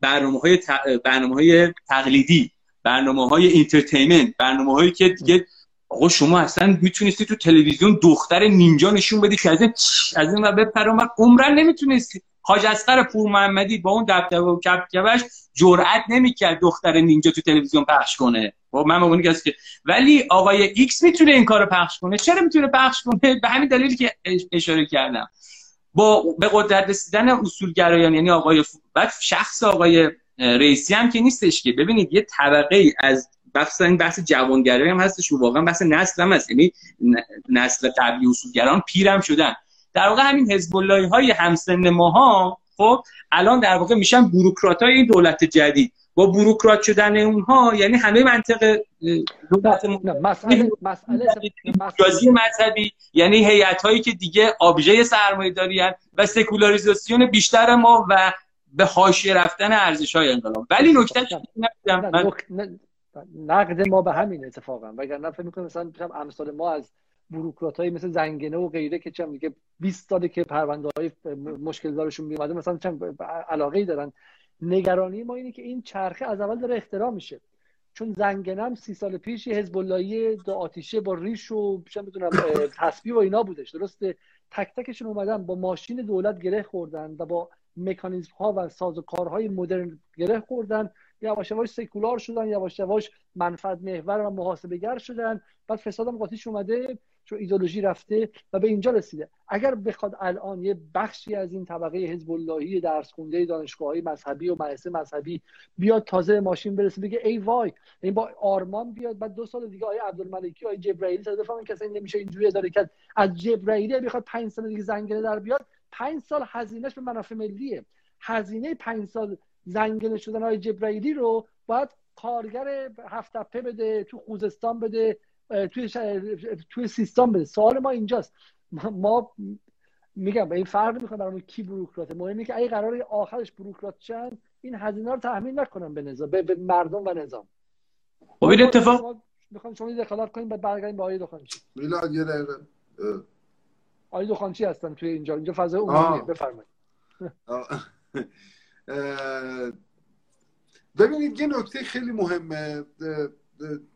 برنامه های, برنامه های تقلیدی برنامه های entertainment برنامه هایی که دیگه آقا شما اصلا می‌تونستی تو تلویزیون دختر نینجا نشون بدی که از این از این و بپر عمرا نمی‌تونستی. حاج اصغر پور محمدی با اون دبدبه و کبکبش جرئت نمی‌کرد دختر نینجا تو تلویزیون پخش کنه. با من اون که ولی آقای X می‌تونه این کارو پخش کنه. چرا می‌تونه پخش کنه؟ به همین دلیلی که اشاره کردم. با به قدرت رسیدن اصولگرایان یعنی آقای بعد شخص آقای رئیسی هم که نیستش که. ببینید یه طبقه از بحث این بحث جوانگرایی هم هستش و واقعا بحث نسل هم هست. یعنی نسل قبلی اصولگران پیرم شدن. در واقع همین حزب های همسن ماها خب الان در واقع میشن بوروکرات های این دولت جدید. با بوروکرات شدن اونها یعنی همه منطق دولت مسئله مسئله مذهبی یعنی هیئت هایی که دیگه آبژه سرمایه داری و سکولاریزاسیون بیشتر ما و به حاشیه رفتن ارزش های انقلاب. ولی نکته نقد ما به همین اتفاقا. وگرنه فکر می‌کنم مثلا امثال ما از بروکرات های مثل زنگنه و غیره که چم دیگه 20 ساله که پرونده های مشکل دارشون میومده مثلا چم علاقه دارن. نگرانی ما اینه که این چرخه از اول داره اختراع میشه. چون زنگنم سی سال پیش یه حزب اللهی دو آتیشه با ریش و چه می‌دونم تسبیح و اینا بودش درسته؟ تک تکشون اومدن با ماشین دولت گره خوردن و با مکانیزم ها و سازوکارهای مدرن گره خوردن. یواش یواش سکولار شدن یواش یواش منفعت محور و محاسبه شدن. بعد فسادم قاطیش اومده. چون ایدولوژی رفته و به اینجا رسیده. اگر بخواد الان یه بخشی از این طبقه حزب اللهی درس خونده دانشگاه مذهبی و مدرسه مذهبی بیاد تازه ماشین برسه بگه ای وای این با آرمان بیاد بعد دو سال دیگه آیه عبدالملکی آیه جبرائیلی صدا بفهمن کسی نمیشه اینجوری اداره کرد. از جبرائیلی بخواد 5 سال دیگه زنگنه در بیاد 5 سال هزینهش به منافع ملیه. هزینه 5 سال زنگنه شدن های جبرائیلی رو باید کارگر هفت بده تو خوزستان بده توی, توی سیستان بده. سوال ما اینجاست. ما میگم به این فرق می‌کنه برای کی بروکراته. مهم اینه که اگه قرار آخرش بروکرات چند این هزینه رو تحمیل نکنم به نظام به, مردم و نظام. خب این اتفاق می‌خوام شما دخالت کنیم بعد برگردیم به آقای دخانچی. میلاد یه دقیقه. آقای دخانچی هستن توی اینجا. اینجا فضای عمومیه. بفرمایید. ببینید یه نکته خیلی مهمه.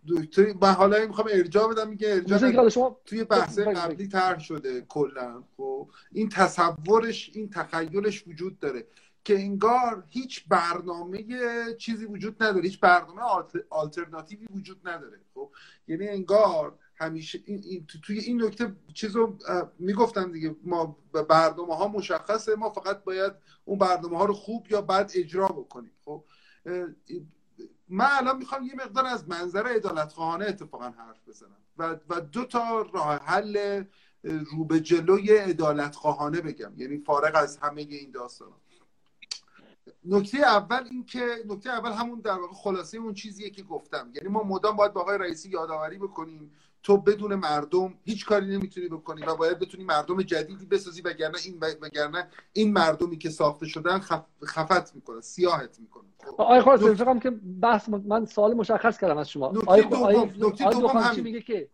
دکتر من حالا می‌خوام ارجاع بدم میگه ارجاع شما... توی بحث قبلی طرح شده کلا خب. این تصورش این تخیلش وجود داره که انگار هیچ برنامه چیزی وجود نداره هیچ برنامه آلترناتیوی وجود نداره خب. یعنی انگار همیشه این, توی این نکته چیزو می‌گفتم دیگه ما برنامه ها مشخصه ما فقط باید اون برنامه ها رو خوب یا بد اجرا بکنیم خب. من الان می‌خوام یه مقدار از منظر ادالت خواهانه اتفاقا حرف بزنم. و, و دو تا راه حل رو به جلوی ادالت خواهانه بگم. یعنی فارغ از همه این داستان نکته اول این که نکته اول همون در واقع خلاصه اون چیزیه که گفتم. یعنی ما مدام باید با آقای رئیسی یادآوری بکنیم تو بدون مردم هیچ کاری نمی‌تونی بکنی و باید بتونی مردم جدیدی بسازی وگرنه این وگرنه این مردمی که ساخته شدن خف... خفت می‌کنه سیاحت می‌کنه. آقای خواست فکر که بحث من سوال مشخص کردم از شما. آقای دوم میگه که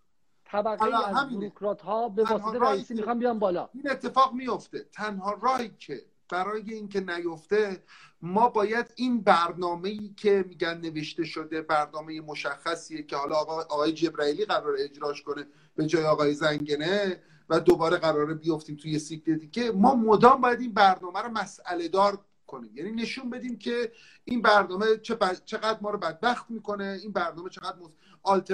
طبقه از بروکرات ها به واسطه رئیسی می‌خوان بیان بالا. این اتفاق میفته تنها راهی که برای اینکه نیفته ما باید این برنامه ای که میگن نوشته شده برنامه مشخصیه که حالا آقای جبرائیلی قرار اجراش کنه به جای آقای زنگنه و دوباره قراره بیفتیم توی سیکل دیگه. ما مدام باید این برنامه رو مسئله دار کنیم. یعنی نشون بدیم که این برنامه چقدر ما رو بدبخت می‌کنه این برنامه چقدر مز...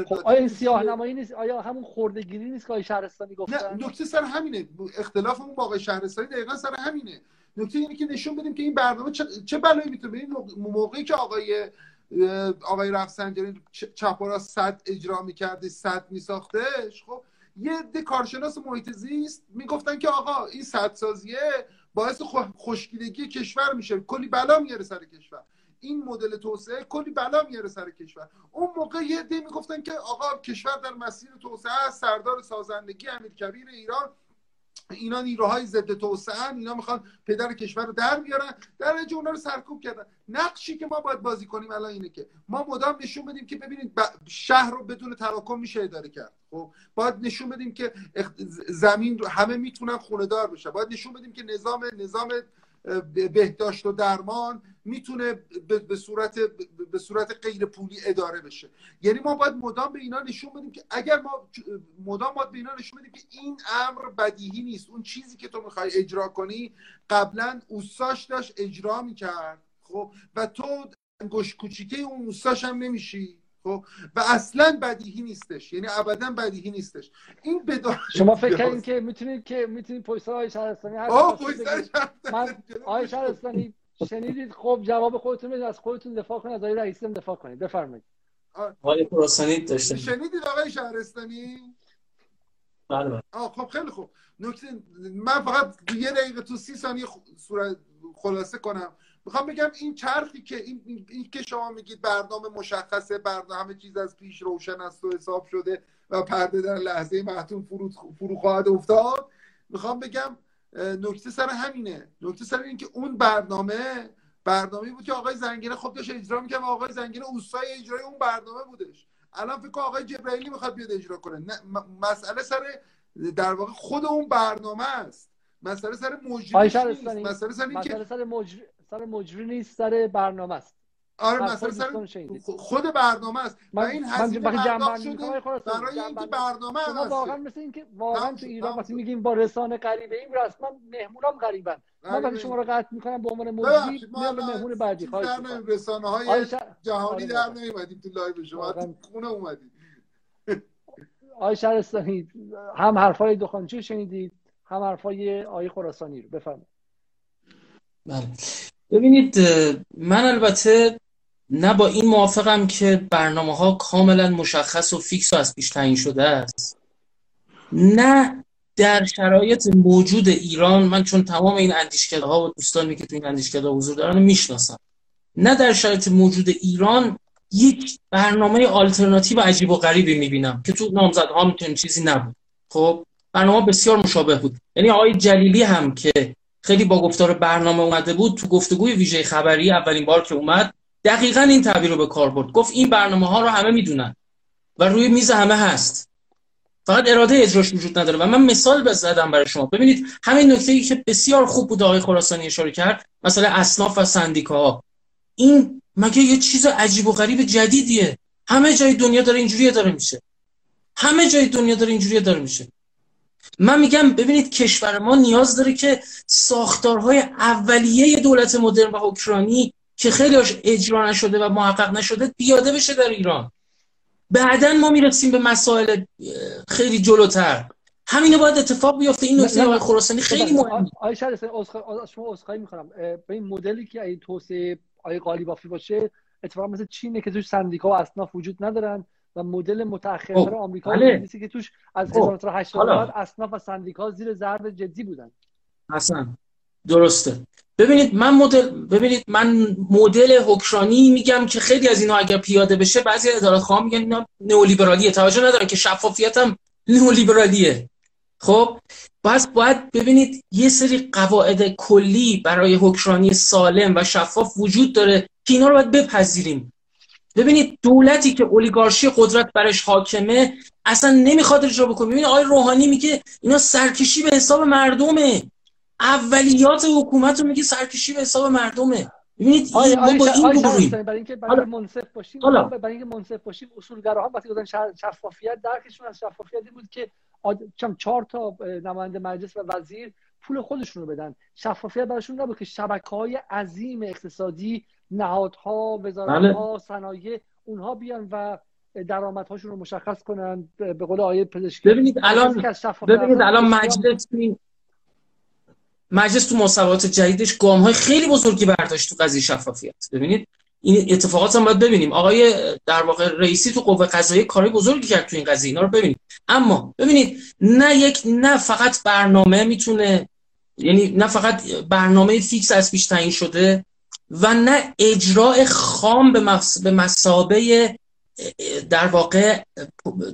خب آیا این سیاه نمایی نیست؟ آیا همون خوردگیری نیست که آقای شهرستانی گفتن؟ نه نکته سر همینه. اختلافمون با آقای شهرستانی دقیقا سر همینه. نکته اینه که نشون بدیم که این برنامه چه, چه بلایی می‌تونه این موقعی که آقای آقای رفسنجانی چپ و صد اجرا می‌کرده صد میساختش خب یه ده کارشناس محیط زیست می‌گفتن که آقا این صد سازیه باعث خوشگیلگی کشور میشه. کلی بلا میاره سر کشور. این مدل توسعه کلی بلا میاره سر کشور. اون موقع یه دی می‌گفتن که آقا کشور در مسیر توسعه است. سردار سازندگی امیرکبیر ایران اینا نیروهای ضد توسعه اینا می‌خوان پدر کشور رو در بیارن در اونا رو سرکوب کردن. نقشی که ما باید بازی کنیم الان اینه که ما مدام نشون بدیم که ببینید شهر رو بدون تراکم میشه اداره کرد. خب باید نشون بدیم که زمین رو همه می‌تونن خونه دار بشن. باید نشون بدیم که نظام نظام بهداشت و درمان می‌تونه به صورت به صورت غیر پولی اداره بشه. یعنی ما باید مدام به اینا نشون بدیم که اگر ما مدام باید به اینا نشون بدیم که این امر بدیهی نیست. اون چیزی که تو می‌خوای اجرا کنی قبلا اوساش داشت اجرا می‌کرد. خب؟ و تو انگوش کوچیکه اون اوساش هم نمیشی. خب؟ و اصلا بدیهی نیستش. یعنی ابدا بدیهی نیستش. این بدار شما فکر کردین که می‌تونید که می‌تونید پویسا های شهرستانی هر آه پویسا من آقای شهرستانی شنیدید خب جواب خودتون بدید از خودتون دفاع کنید از آقای رئیسم دفاع کنید. بفرمایید. آقای خراسانی داشته. شنیدید آقای شهرستانی؟ بله بله. خب خیلی خوب. نکته من فقط یه دقیقه تو سی ثانیه خلاصه کنم. می‌خوام بگم این چرخی که این, این, که شما میگید برنامه مشخصه برنامه همه چیز از پیش روشن است و حساب شده و پرده در لحظه محتوم فرو, فرو خواهد افتاد. می‌خوام بگم نکته سر همینه. نکته سر این که اون برنامه برنامه بود که آقای زنگینه خب داشت اجرا می‌کنه و آقای زنگینه اوستای اجرای اون برنامه بودش. الان فکر آقای جبرائیلی می‌خواد بیاد اجرا کنه. مسئله سر در واقع خود اون برنامه است. مسئله سر مجری نیست. مسئله سر این که سر مجری سر مجری نیست سر برنامه است. آره مثلا سر خود برنامه است. و این هزینه پرداخت شده برای اینکه برنامه هم واقعا مثل اینکه واقعا تو ایران وقتی میگیم با رسانه غریبه ایم رسما مهمونام غریبن. من وقتی شما رو قطع می‌کنم به عنوان مجری میام به مهمون بعدی خواهش در رسانه های جهانی در نمیمدیم تو live شما. تو خونه اومدیم. آقای شهرستانی هم حرفای دخانچی شنیدید هم حرفای آقای خراسانی رو. بفرمایید. بله. ببینید من البته نه با این موافقم که برنامه ها کاملا مشخص و fix و از پیش تعیین شده است. نه در شرایط موجود ایران من چون تمام این اندیشکده ها و دوستانی که تو این اندیشکده حضور دارن می‌شناسم. نه در شرایط موجود ایران یک برنامه آلترناتیو عجیب و غریبی می‌بینم که تو نامزدها می‌تونیم چیزی نبود. خب برنامه بسیار مشابه بود. یعنی آقای جلیلی هم که خیلی با گفتار برنامه اومده بود تو گفتگوی ویژه خبری اولین بار که اومد دقیقا این تعبیر رو به کار برد. گفت این برنامه ها رو همه می‌دونن و روی میز همه هست. فقط اراده اجراش وجود نداره و من مثال بزدم برای شما. ببینید همین نکته ای که بسیار خوب بود آقای خراسانی اشاره کرد مثلا اسناف و سندیکاها این مگه یه چیز عجیب و غریب جدیدیه. همه جای دنیا داره اینجوری داره میشه. همه جای دنیا داره اینجوری داره میشه. من میگم ببینید کشور ما نیاز داره که ساختارهای اولیه دولت مدرن و حکرانی که خیلی اجرا نشده و محقق نشده پیاده بشه در ایران. بعدا ما می‌رسیم به مسائل خیلی جلوتر. همینو باید اتفاق بیفته. این نکته آقای خراسانی خیلی مهمه. آقای شما عذرخواهی می‌کنم. به این مدلی که این توسعه آقای قالیبافی باشه اتفاقا مثل چینه که توش سندیکا و اصناف وجود ندارن و مدل متأخرتر آمریکا بله. که توش از 1980 خب، اصناف و سندیکا زیر ضرب جدی بودن. اصلا درسته. ببینید من مدل ببینید من مدل حکرانی میگم که خیلی از اینا اگر پیاده بشه بعضی ادارات خواهم میگن اینا نئولیبرالیه. توجه ندارن که شفافیت هم نئولیبرالیه. خب پس باید ببینید یه سری قواعد کلی برای حکرانی سالم و شفاف وجود داره که اینا رو باید بپذیریم. ببینید دولتی که اولیگارشی قدرت برش حاکمه اصلا نمی‌خواد اجرا بکنه. ببینید آقای روحانی میگه اینا سرکشی به حساب مردمه. اولیات حکومت رو میگه سرکشی به حساب مردمه. ببینید آیا ما با این برای اینکه برای منصف باشیم برای اینکه منصف باشیم اصولگراها وقتی گفتن شفافیت درکشون از شفافیت بود که چهار تا نماینده مجلس و وزیر پول خودشون رو بدن. شفافیت براشون نبود که شبکه های عظیم اقتصادی نهادها وزارتها بله. صنایع اونها بیان و درآمدهاشون رو مشخص کنن به قول آیه پزشکی. ببینید الان ببینید الان مجلس مجلس تو مصوبات جدیدش گام های خیلی بزرگی برداشت تو قضیه شفافیت. ببینید این اتفاقات هم باید ببینیم. آقای در واقع رئیسی تو قوه قضاییه کاری بزرگی کرد تو این قضیه اینا رو ببینید. اما ببینید نه یک نه فقط برنامه می‌تونه یعنی نه فقط برنامه فیکس از پیش تعیین شده و نه اجراع خام به مس... به مسابه در واقع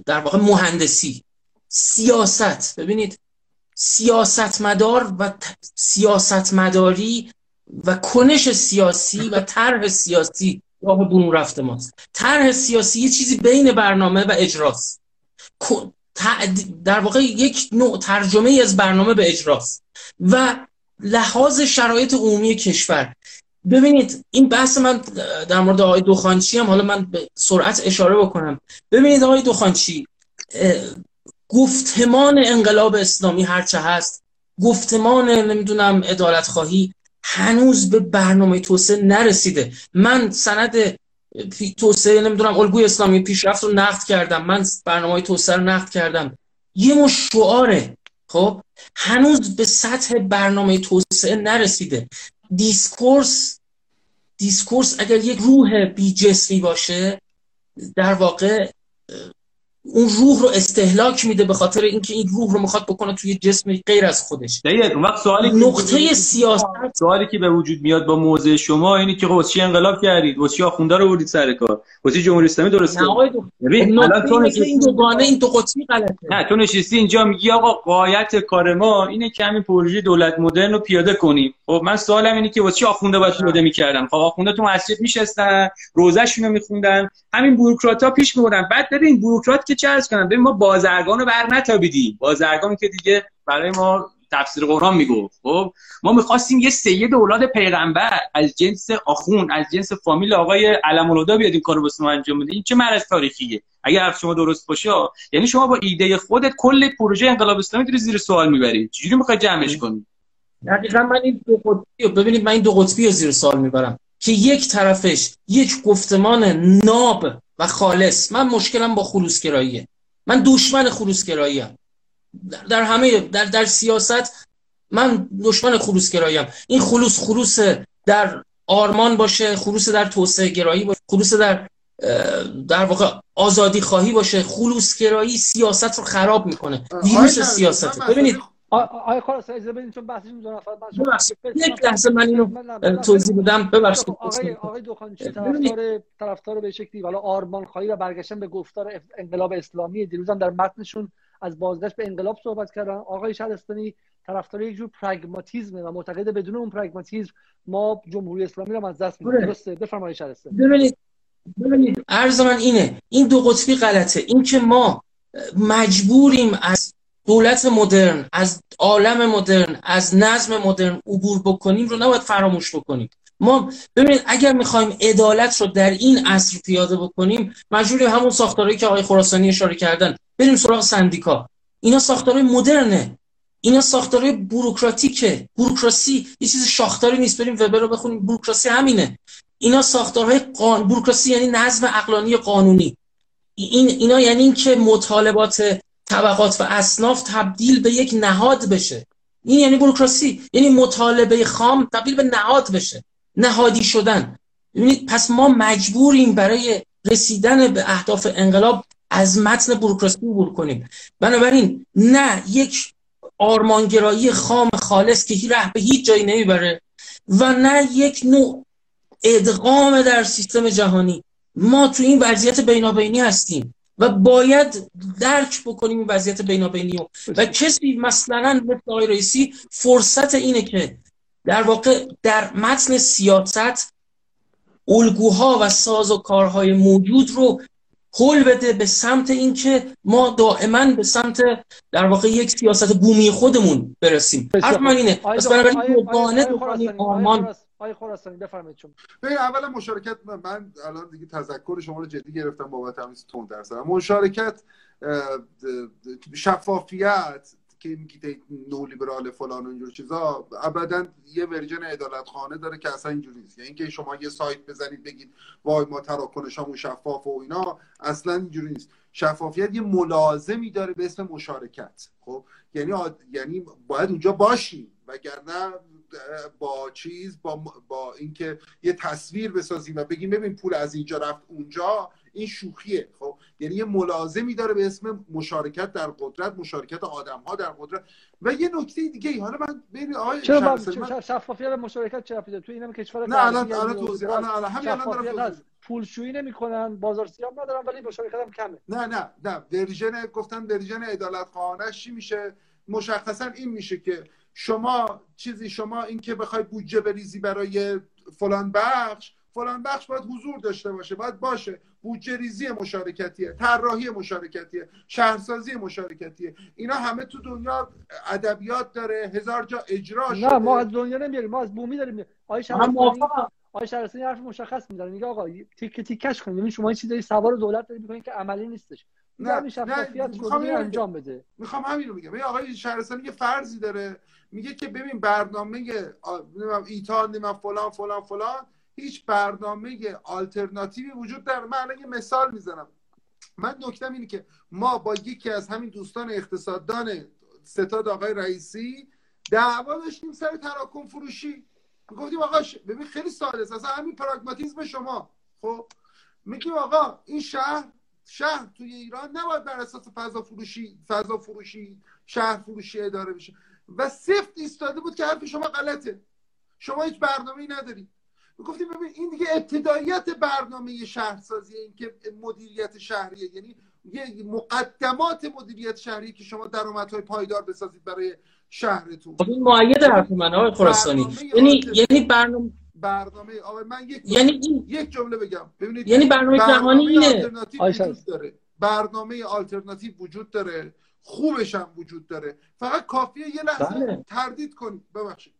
در واقع مهندسی. سیاست. ببینید سیاستمدار و سیاستمداری و کنش سیاسی و طرح سیاسی راه برون رفته ماست. طرح سیاسی یه چیزی بین برنامه و اجراست. در واقع یک نوع ترجمه از برنامه به اجراست. و لحاظ شرایط عمومی کشور. ببینید این بحث من در مورد آقای دوخانچی هم حالا من به سرعت اشاره بکنم. ببینید آقای دوخانچی گفتمان انقلاب اسلامی هرچه هست گفتمان نمی‌دونم ادالت خواهی هنوز به برنامه توسعه نرسیده. من سند توسعه نمی‌دونم الگوی اسلامی پیشرفت رو نقد کردم. من برنامه توسعه رو نقد کردم. یه مش شعاره. خب؟ هنوز به سطح برنامه توسعه نرسیده. discourse discourse اگر یک روح بی جسمی باشه در واقع اون روح رو استهلاک میده به خاطر اینکه این روح رو می‌خواد بکنه توی جسم غیر از خودش. دقیق اون وقت سوالی نقطه سیاست سوالی که به وجود میاد با موضع شما اینی که خب چی انقلاب کردید؟ واسه چی آخونده رو بردید سر کار؟ واسه جمهوری اسلامی درست ببین الان تو این دوگانه این دو قطبی غلطه. نه تو نشستی اینجا میگی آقا قایت کار ما اینه که همین پروژه دولت مدرن رو پیاده کنیم. خب من سوالم اینه که واسه چی آخونده باید پیاده می‌کردن خب آخونده تو مسجد میشستن روزهشون رو میخوندن همین بوروکرات ها پیش میبردن. بعد ببین بوروکرات که عرض کنم ببین ما بازرگان رو بر نتابیدیم. بازرگان که دیگه برای ما تفسیر قرآن می‌گفت. خب ما می‌خواستیم یه سید اولاد پیغمبر از جنس آخون از جنس فامیل آقای علم الهدا بیاد این کارو واسه انجام بده. این چه مرز تاریخیه اگر حرف شما درست باشه یعنی شما با ایده خودت کل پروژه انقلاب اسلامی رو زیر سوال می‌برید چجوری می‌خوای جمعش کنی؟ دقیقا من این دو قطبی ببینید من این دو قطبی رو زیر سوال می‌برم. که یک طرفش یک گفتمان ناب و خالص من مشکلم با خلوصگراییه من دشمن خلوصگراییم در همه در در سیاست من دشمن خلوصگراییم این خلوص خلوص در آرمان باشه خلوص در توسعه گرایی باشه خلوص در در واقع آزادی خواهی باشه. خلوص گرایی سیاست رو خراب می‌کنه. ویروس سیاست ببینید آقای خلاص اجازه بدید چون بحثشون دو نفر یک لحظه من اینو توضیح بدم. ببخشید. آقای آقای دوخانچی طرفدار طرفدار به شکلی حالا آرمان خواهی و برگشتن به گفتار انقلاب اسلامی. دیروز هم در متنشون از بازگشت به انقلاب صحبت کردن. آقای شهرستانی طرفدار یک جور پرگماتیسم و معتقد بدون اون پرگماتیسم ما جمهوری اسلامی رو از دست میدیم. درسته؟ بفرمایید شهرستانی. ببینید. ببینید. عرض من اینه. این دو قطبی غلطه. این که ما مجبوریم از دولت مدرن از عالم مدرن از نظم مدرن عبور بکنیم رو نباید فراموش بکنیم. ما ببینید اگر می‌خوایم عدالت رو در این عصر پیاده بکنیم مجبوریم همون ساختارهایی که آقای خراسانی اشاره کردن بریم سراغ سندیکا. اینا ساختارهای مدرنه. اینا ساختارهای بوروکراتیکه. بوروکراسی یه چیز شاختاری نیست. بریم وبر رو بخونیم. بوروکراسی همینه. اینا ساختارهای قان... بوروکراسی یعنی نظم اقلانی قانونی. این اینا یعنی اینکه مطالبات طبقات و اصناف تبدیل به یک نهاد بشه. این یعنی بروکراسی یعنی مطالبه خام تبدیل به نهاد بشه. نهادی شدن. ببینید پس ما مجبوریم برای رسیدن به اهداف انقلاب از متن بروکراسی عبور کنیم. بنابراین نه یک آرمانگرایی خام خالص که ره به هیچ جایی نمی‌بره و نه یک نوع ادغام در سیستم جهانی. ما تو این وضعیت بینابینی هستیم. و باید درک بکنیم این وضعیت بینابینی و, و کسی مثلا مثل آقای رئیسی فرصت اینه که در واقع در متن سیاست الگوها و ساز و کارهای موجود رو حل بده به سمت اینکه ما دائما به سمت در واقع یک سیاست بومی خودمون برسیم. حرف من اینه. پس بنابراین دوگانه آرمان آقای خراسانی بفرمایید شما. ببین اولا مشارکت من الان دیگه تذکر شما رو جدی گرفتم بابت همین تون درصد. مشارکت شفافیت که میگید نو لیبرال فلان اینجور چیزا ابدا یه ورژن عدالت خانه داره که اصلا اینجوری نیست. یعنی اینکه شما یه سایت بزنید بگید وای ما تراکنشامون شفاف و اینا اصلا اینجوری نیست. شفافیت یه ملازمی داره به اسم مشارکت. خب؟ یعنی یعنی باید اونجا باشیم وگرنه با چیز با با اینکه یه تصویر بسازیم و بگیم ببین پول از اینجا رفت اونجا این شوخیه. خب؟ یعنی یه ملازمی داره به اسم مشارکت در قدرت مشارکت آدم ها در قدرت. و یه نکته دیگه ای حالا من ببین آقای چرا من... شفافیت مشارکت چرا پیدا تو اینم کشور نه الان الان توضیح الان الان همین الان دارم پولشویی نمی‌کنن بازار سیاه ندارن ولی مشارکت هم کمه. نه نه نه. version گفتن version عدالت خانه چی میشه؟ مشخصا این میشه که شما چیزی شما اینکه بخوای بودجه بریزی برای فلان بخش فلان بخش باید حضور داشته باشه باید باشه. بودجه ریزی مشارکتیه طراحی مشارکتیه شهرسازی مشارکتیه. اینا همه تو دنیا ادبیات داره هزار جا اجرا نه ما از دنیا نمیاریم ما از بومی داریم. شهرستانی آقای شهرستانی حرف مشخص می‌زنه میگه آقا تیک تیکش کنید چون شما این چیزای سوار دولت دارید می‌کنید که عملی نیستش. نه نه می‌خوام انجام بده؟ می‌خوام همین رو میگم آقای شهرستانی یه فرضی داره. میگه که ببین برنامه ایتا نمی‌دونم فلان فلان فلان هیچ برنامه آلترناتیوی وجود داره من الان یه مثال می‌زنم. من نکتم اینه که ما با یکی از همین دوستان اقتصاددان ستاد آقای رئیسی دعوا داشتیم سر تراکم فروشی. گفتیم آقا ببین خیلی ساده است. اصلا همین پراگماتیزم شما. خب؟ میگیم آقا این شهر شهر توی ایران نباید بر اساس فضا فروشی فضا فروشی شهر فروشی اداره بشه. و سفت ایستاده بود که حرف شما غلطه. شما هیچ برنامه‌ای ندارید. گفتیم ببین این دیگه ابتداییت برنامه شهرسازی این که مدیریت شهریه یعنی یه مقدمات مدیریت شهری که شما درآمدهای پایدار بسازید برای شهرتون. خب این معید حرف من آقای خراسانی. یعنی یعنی برنامه برنامه. من یک یعنی این... یک جمله بگم. ببینید یعنی برنامه, جهانی اینه. وجود داره. برنامه آلترناتیو وجود داره. خوبش هم وجود داره. فقط کافیه یه لحظه بله. تردید کنید ببخشید.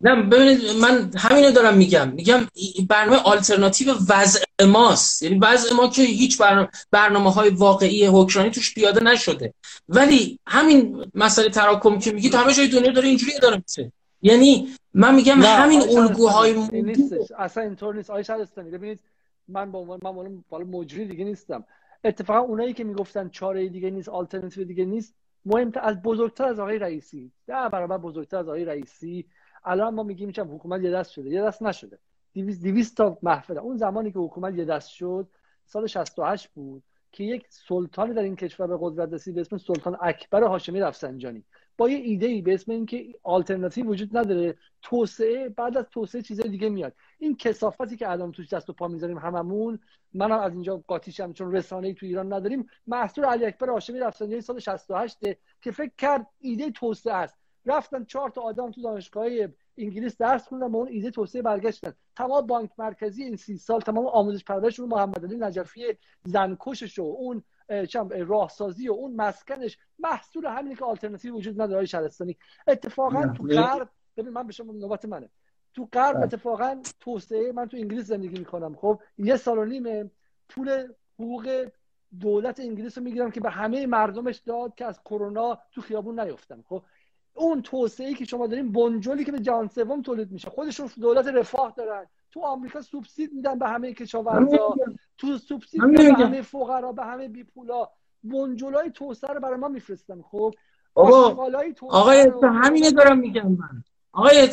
نه ببینید من همینو دارم میگم. میگم برنامه آلترناتیو وضع ماست. یعنی وضع ما که هیچ برنامه, برنامه های واقعی حکمرانی توش پیاده نشده. ولی همین مسئله تراکم که میگید همه جای دنیا داره اینجوری اداره میشه. یعنی من میگم همین الگوهای نیستش. اصلا اینطور نیست. آیه ببینید من با عنوان من بالا مجری دیگه نیستم. اتفاقا اونایی که می‌گفتن چاره دیگه نیست آلترناتیو دیگه نیست مهمتر از بزرگتر از آقای رئیسی. ده برابر بزرگتر از آقای رئیسی. الان ما میگیم چه حکومت یه دست شده. یه دست نشده. 200 تا محفل. اون زمانی که حکومت یه دست شد سال 68 بود که یک سلطانی در این کشور به قدرت رسید به اسم سلطان اکبر هاشمی رفسنجانی. با یه ایده ای به اسم اینکه آلترناتیو وجود نداره توسعه بعد از توسعه چیزای دیگه میاد. این کسافتی که الان توش دست و پا می‌ذاریم هممون منم از اینجا قاطیشم چون رسانه ای تو ایران نداریم. محصول علی اکبر هاشمی رفسنجانی سال 68 که فکر کرد ایده توسعه است. رفتن چهار تا آدم تو دانشگاه انگلیس درس خوندن با اون ایده توسعه برگشتن. تمام بانک مرکزی این سی سال تمام آموزش پرورش رو محمد علی نجفی زنکشش و اون راهسازی و اون مسکنش محصول همینه که آلترناتیو وجود نداره شهرستانی. اتفاقا تو غرب ببین من به شما نوبت منه. تو غرب بله. اتفاقا توسعه من تو انگلیس زندگی می‌کنم. خب یه سال و نیمه پول حقوق دولت انگلیس رو می‌گیرم که به همه مردمش داد که از کرونا تو خیابون نیفتن خب اون توسعه که شما دارین بنجلی که به جهان سوم تولید میشه. خودشون دولت رفاه دارن. تو آمریکا سوبسید میدن به همه کشاورزا. تو سوبسید میدن به همه فقرا به همه بی پولا بنجلای توسعه رو برای ما میفرستن. خب؟ آقای تو همینه دارم میگم من. آقای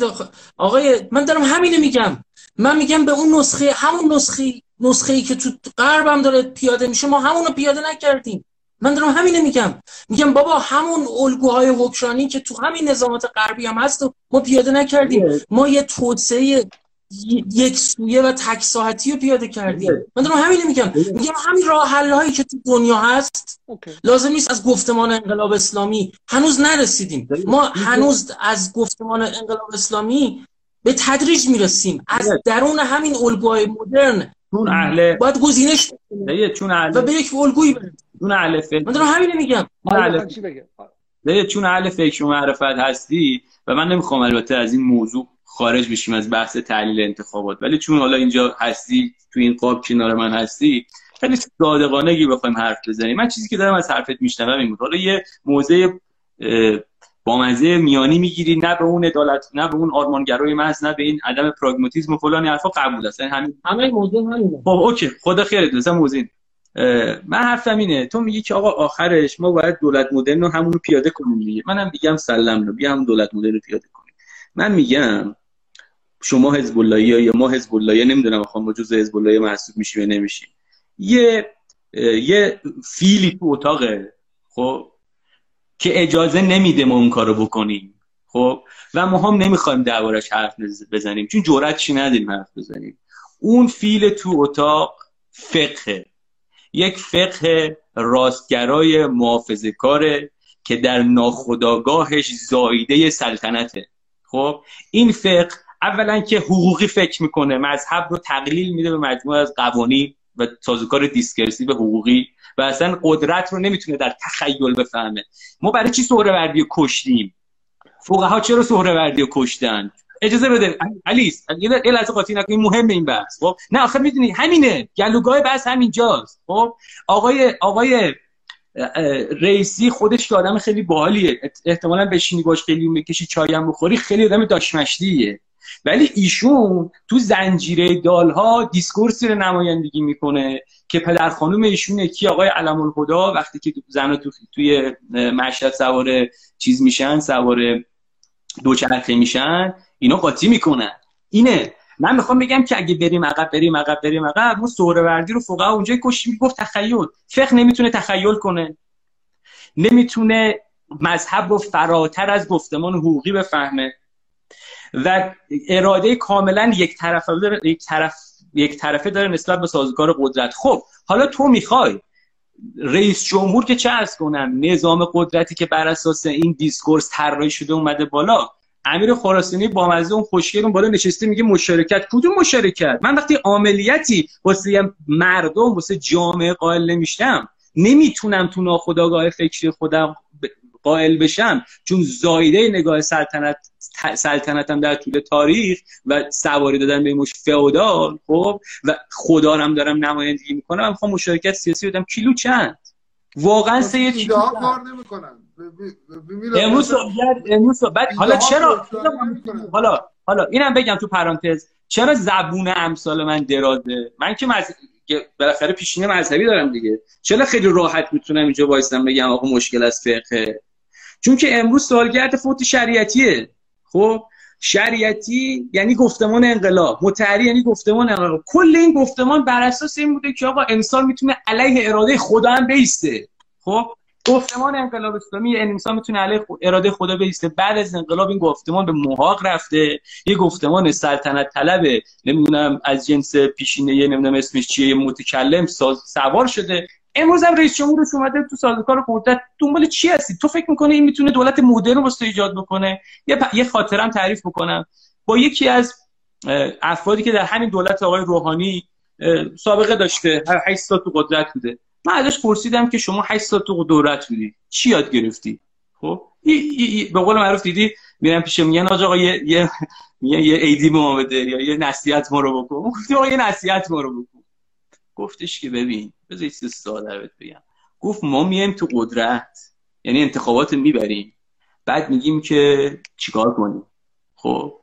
آقای من دارم همینه میگم. من میگم به اون نسخه همون نسخه نسخه ای که تو غربم داره پیاده میشه ما همونو پیاده نکردیم. من دارم همینه میگم. میگم بابا همون الگوهای حکمرانی که تو همین نظامات غربی هم هست ما پیاده نکردیم. ما یه توسعه یک سویه و تک ساعتی رو پیاده کردیم من دارم همینه میگم. میگم همین راه حل هایی که تو دنیا هست لازم نیست از گفتمان انقلاب اسلامی هنوز نرسیدیم. ما هنوز از گفتمان انقلاب اسلامی به تدریج می‌رسیم. از درون همین الگوهای مدرن چون اهل باید گزینش چون اهل و به یک الگویی چون اهل فکر من دارم همین میگم. اهل... چون اهل فکر و معرفت هستی و من نمی‌خوام البته از این موضوع خارج بشیم از بحث تحلیل انتخابات. ولی چون حالا اینجا هستی تو این قاب کنار من هستی خیلی صادقانگی بخوایم حرف بزنیم. من چیزی که دارم از حرفت میشنوم این بود. حالا یه موضع با مزه میانی می‌گیری نه به اون عدالت نه به اون آرمانگرای محض نه به این عدم پراگماتیسم و فلان حرفا قبول است. یعنی همین. همه موضوع همینه. خب اوکی. خدا خیرت بزن موضوع من حرفم اینه. تو میگی که آقا آخرش ما باید دولت مدرن رو همون پیاده کنیم دیگه. منم میگم سلام رو. بیا هم دولت مدرن رو پیاده کنیم. من میگم شما حزب الله یا ما حزب الله نمی‌دونم خب ما جزء حزب الله محسوب میشیم یا نمیشیم. یه یه فیلی تو اتاقه خب که اجازه نمیده ما اون کارو بکنیم. خب و ما هم نمی‌خوایم دربارش حرف بزنیم. چون جرأت چی نداریم حرف بزنیم. اون فیل تو اتاق فقه یک فقه راستگرای محافظه کاره که در ناخداگاهش زایده سلطنته. خب این فقه اولا که حقوقی فکر می‌کنه مذهب رو تقلیل میده به مجموعه از قوانین و سازوکار به حقوقی و اصلا قدرت رو نمی‌تونه در تخیل بفهمه. ما برای چی سهروردی رو کشتیم؟ ها چرا سهروردی رو کشتن؟ اجازه بده. علیس یه لحظه قاطی نکنی مهم این بحث. خب؟ نه آخه می‌دونی همینه. گلوگاه بحث همینجاست. خب؟ آقای آقای رئیسی خودش که آدم خیلی باحالیه. احتمالا بشینی باش خیلی بکشی چای هم بخوری خیلی آدم داشمشتیه ولی ایشون تو زنجیره دالها دیسکورسی رو نمایندگی می‌کنه که پدر خانوم ایشونه کی؟ آقای علم الهدا وقتی که زن تو توی مشهد سوار چیز میشن سوار دوچرخه میشن اینا قاطی می‌کنن. اینه. من می‌خوام بگم که اگه بریم عقب بریم عقب بریم عقب ما سهروردی رو فقها اونجا کشی می‌گفت تخیل. فقه نمی‌تونه تخیل کنه. نمی‌تونه مذهب رو فراتر از گفتمان حقوقی بفهمه. و اراده کاملا یک طرفه داره یک طرف یک طرفه داره نسبت به سازوکار قدرت. خب حالا تو می‌خوای رئیس جمهور که چه از کنم نظام قدرتی که بر اساس این discourse طراحی شده اومده بالا امیر خراسانی با مزه اون خوشگل اون بالا نشسته میگه مشارکت. کدوم مشارکت؟ من وقتی عاملیتی واسه مردم واسه جامعه قائل نمیشم نمی‌تونم تو ناخودآگاه فکری خودم قائل بشم چون زایده نگاه سلطنت سلطنتم در طول تاریخ و سواری دادن به مش فئودال خب و خدا هم دارم نمایندگی می‌کنم من می‌خوام مشارکت سیاسی بدم کیلو چند؟ واقعا سه کیلو کار نمی‌کنن. امروز امروز بعد حالا چرا حالا حالا اینم بگم تو پرانتز چرا زبون امثال من درازه؟ من که مز... بالاخره پیشینه مذهبی دارم دیگه. چرا خیلی راحت می‌تونم اینجا وایسم بگم آقا مشکل از فقه؟ چون که امروز سالگرد فوت شریعتیه. خب شریعتی یعنی گفتمان انقلاب. متحری یعنی گفتمان انقلاب. کل این گفتمان بر اساس این بوده که آقا انسان می‌تونه علیه اراده خدا هم بیسته. خب گفتمان انقلاب اسلامی یعنی انسان می‌تونه علیه اراده خدا بیسته. بعد از انقلاب این گفتمان به محاق رفته. یه گفتمان سلطنت طلبه نمی‌دونم از جنس پیشینه نمی‌دونم اسمش چیه متکلم سوار شده. امروز هم رئیس جمهورش اومده تو سازوکار قدرت دنبال چی هستی؟ تو فکر می‌کنه این می‌تونه دولت مدرن رو ایجاد بکنه؟ یه پ... یه خاطرم تعریف بکنم. با یکی از افرادی که در همین دولت آقای روحانی سابقه داشته 8 سال تو قدرت بوده. من ازش پرسیدم که شما 8 سال تو دولت بودی. چی یاد گرفتی؟ خب؟ به قول معروف دیدی میرم پیش میگن آقا یه یه یه ایدی به ما بده یا یه نصیحت ما رو بکن. گفت یه نصیحت ما رو بکن. گفتش که ببین بذار یه ساده بهت بگم. گفت ما میایم تو قدرت. یعنی انتخابات می‌بریم. بعد میگیم که چیکار کنیم. خب.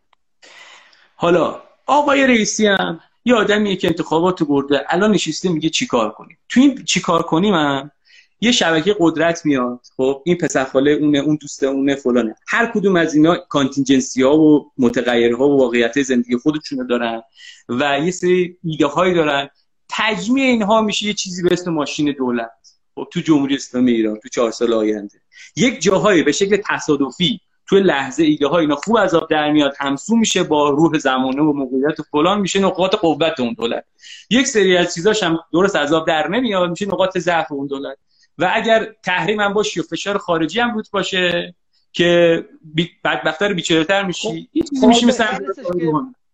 حالا آقای رئیسی هم یه آدمیه که انتخابات برده. الان نشسته میگه چیکار کنیم. تو این چیکار کنیم هم یه شبکه قدرت میاد. خب این پسرخاله اونه اون دوست اونه فلانه. هر کدوم از اینا کانتینجنسی ها و متغیرها و واقعیت زندگی خودشونو دارن و یه سری ایده هایی دارن تجمیع اینها میشه یه چیزی به اسم ماشین دولت. خب تو جمهوری اسلامی ایران تو چهار سال آینده. یک جاهایی به شکل تصادفی تو لحظه ایده ها اینا خوب از آب در میاد همسو میشه با روح زمانه و موقعیت و فلان میشه نقاط قوت اون دولت. یک سری از چیزاش هم درست از آب در نمیاد میشه نقاط ضعف اون دولت. و اگر تحریم هم باشه و فشار خارجی هم بود باشه که بی... بدبختر بیچاره‌تر میشی خب. چیزی میشه مثلا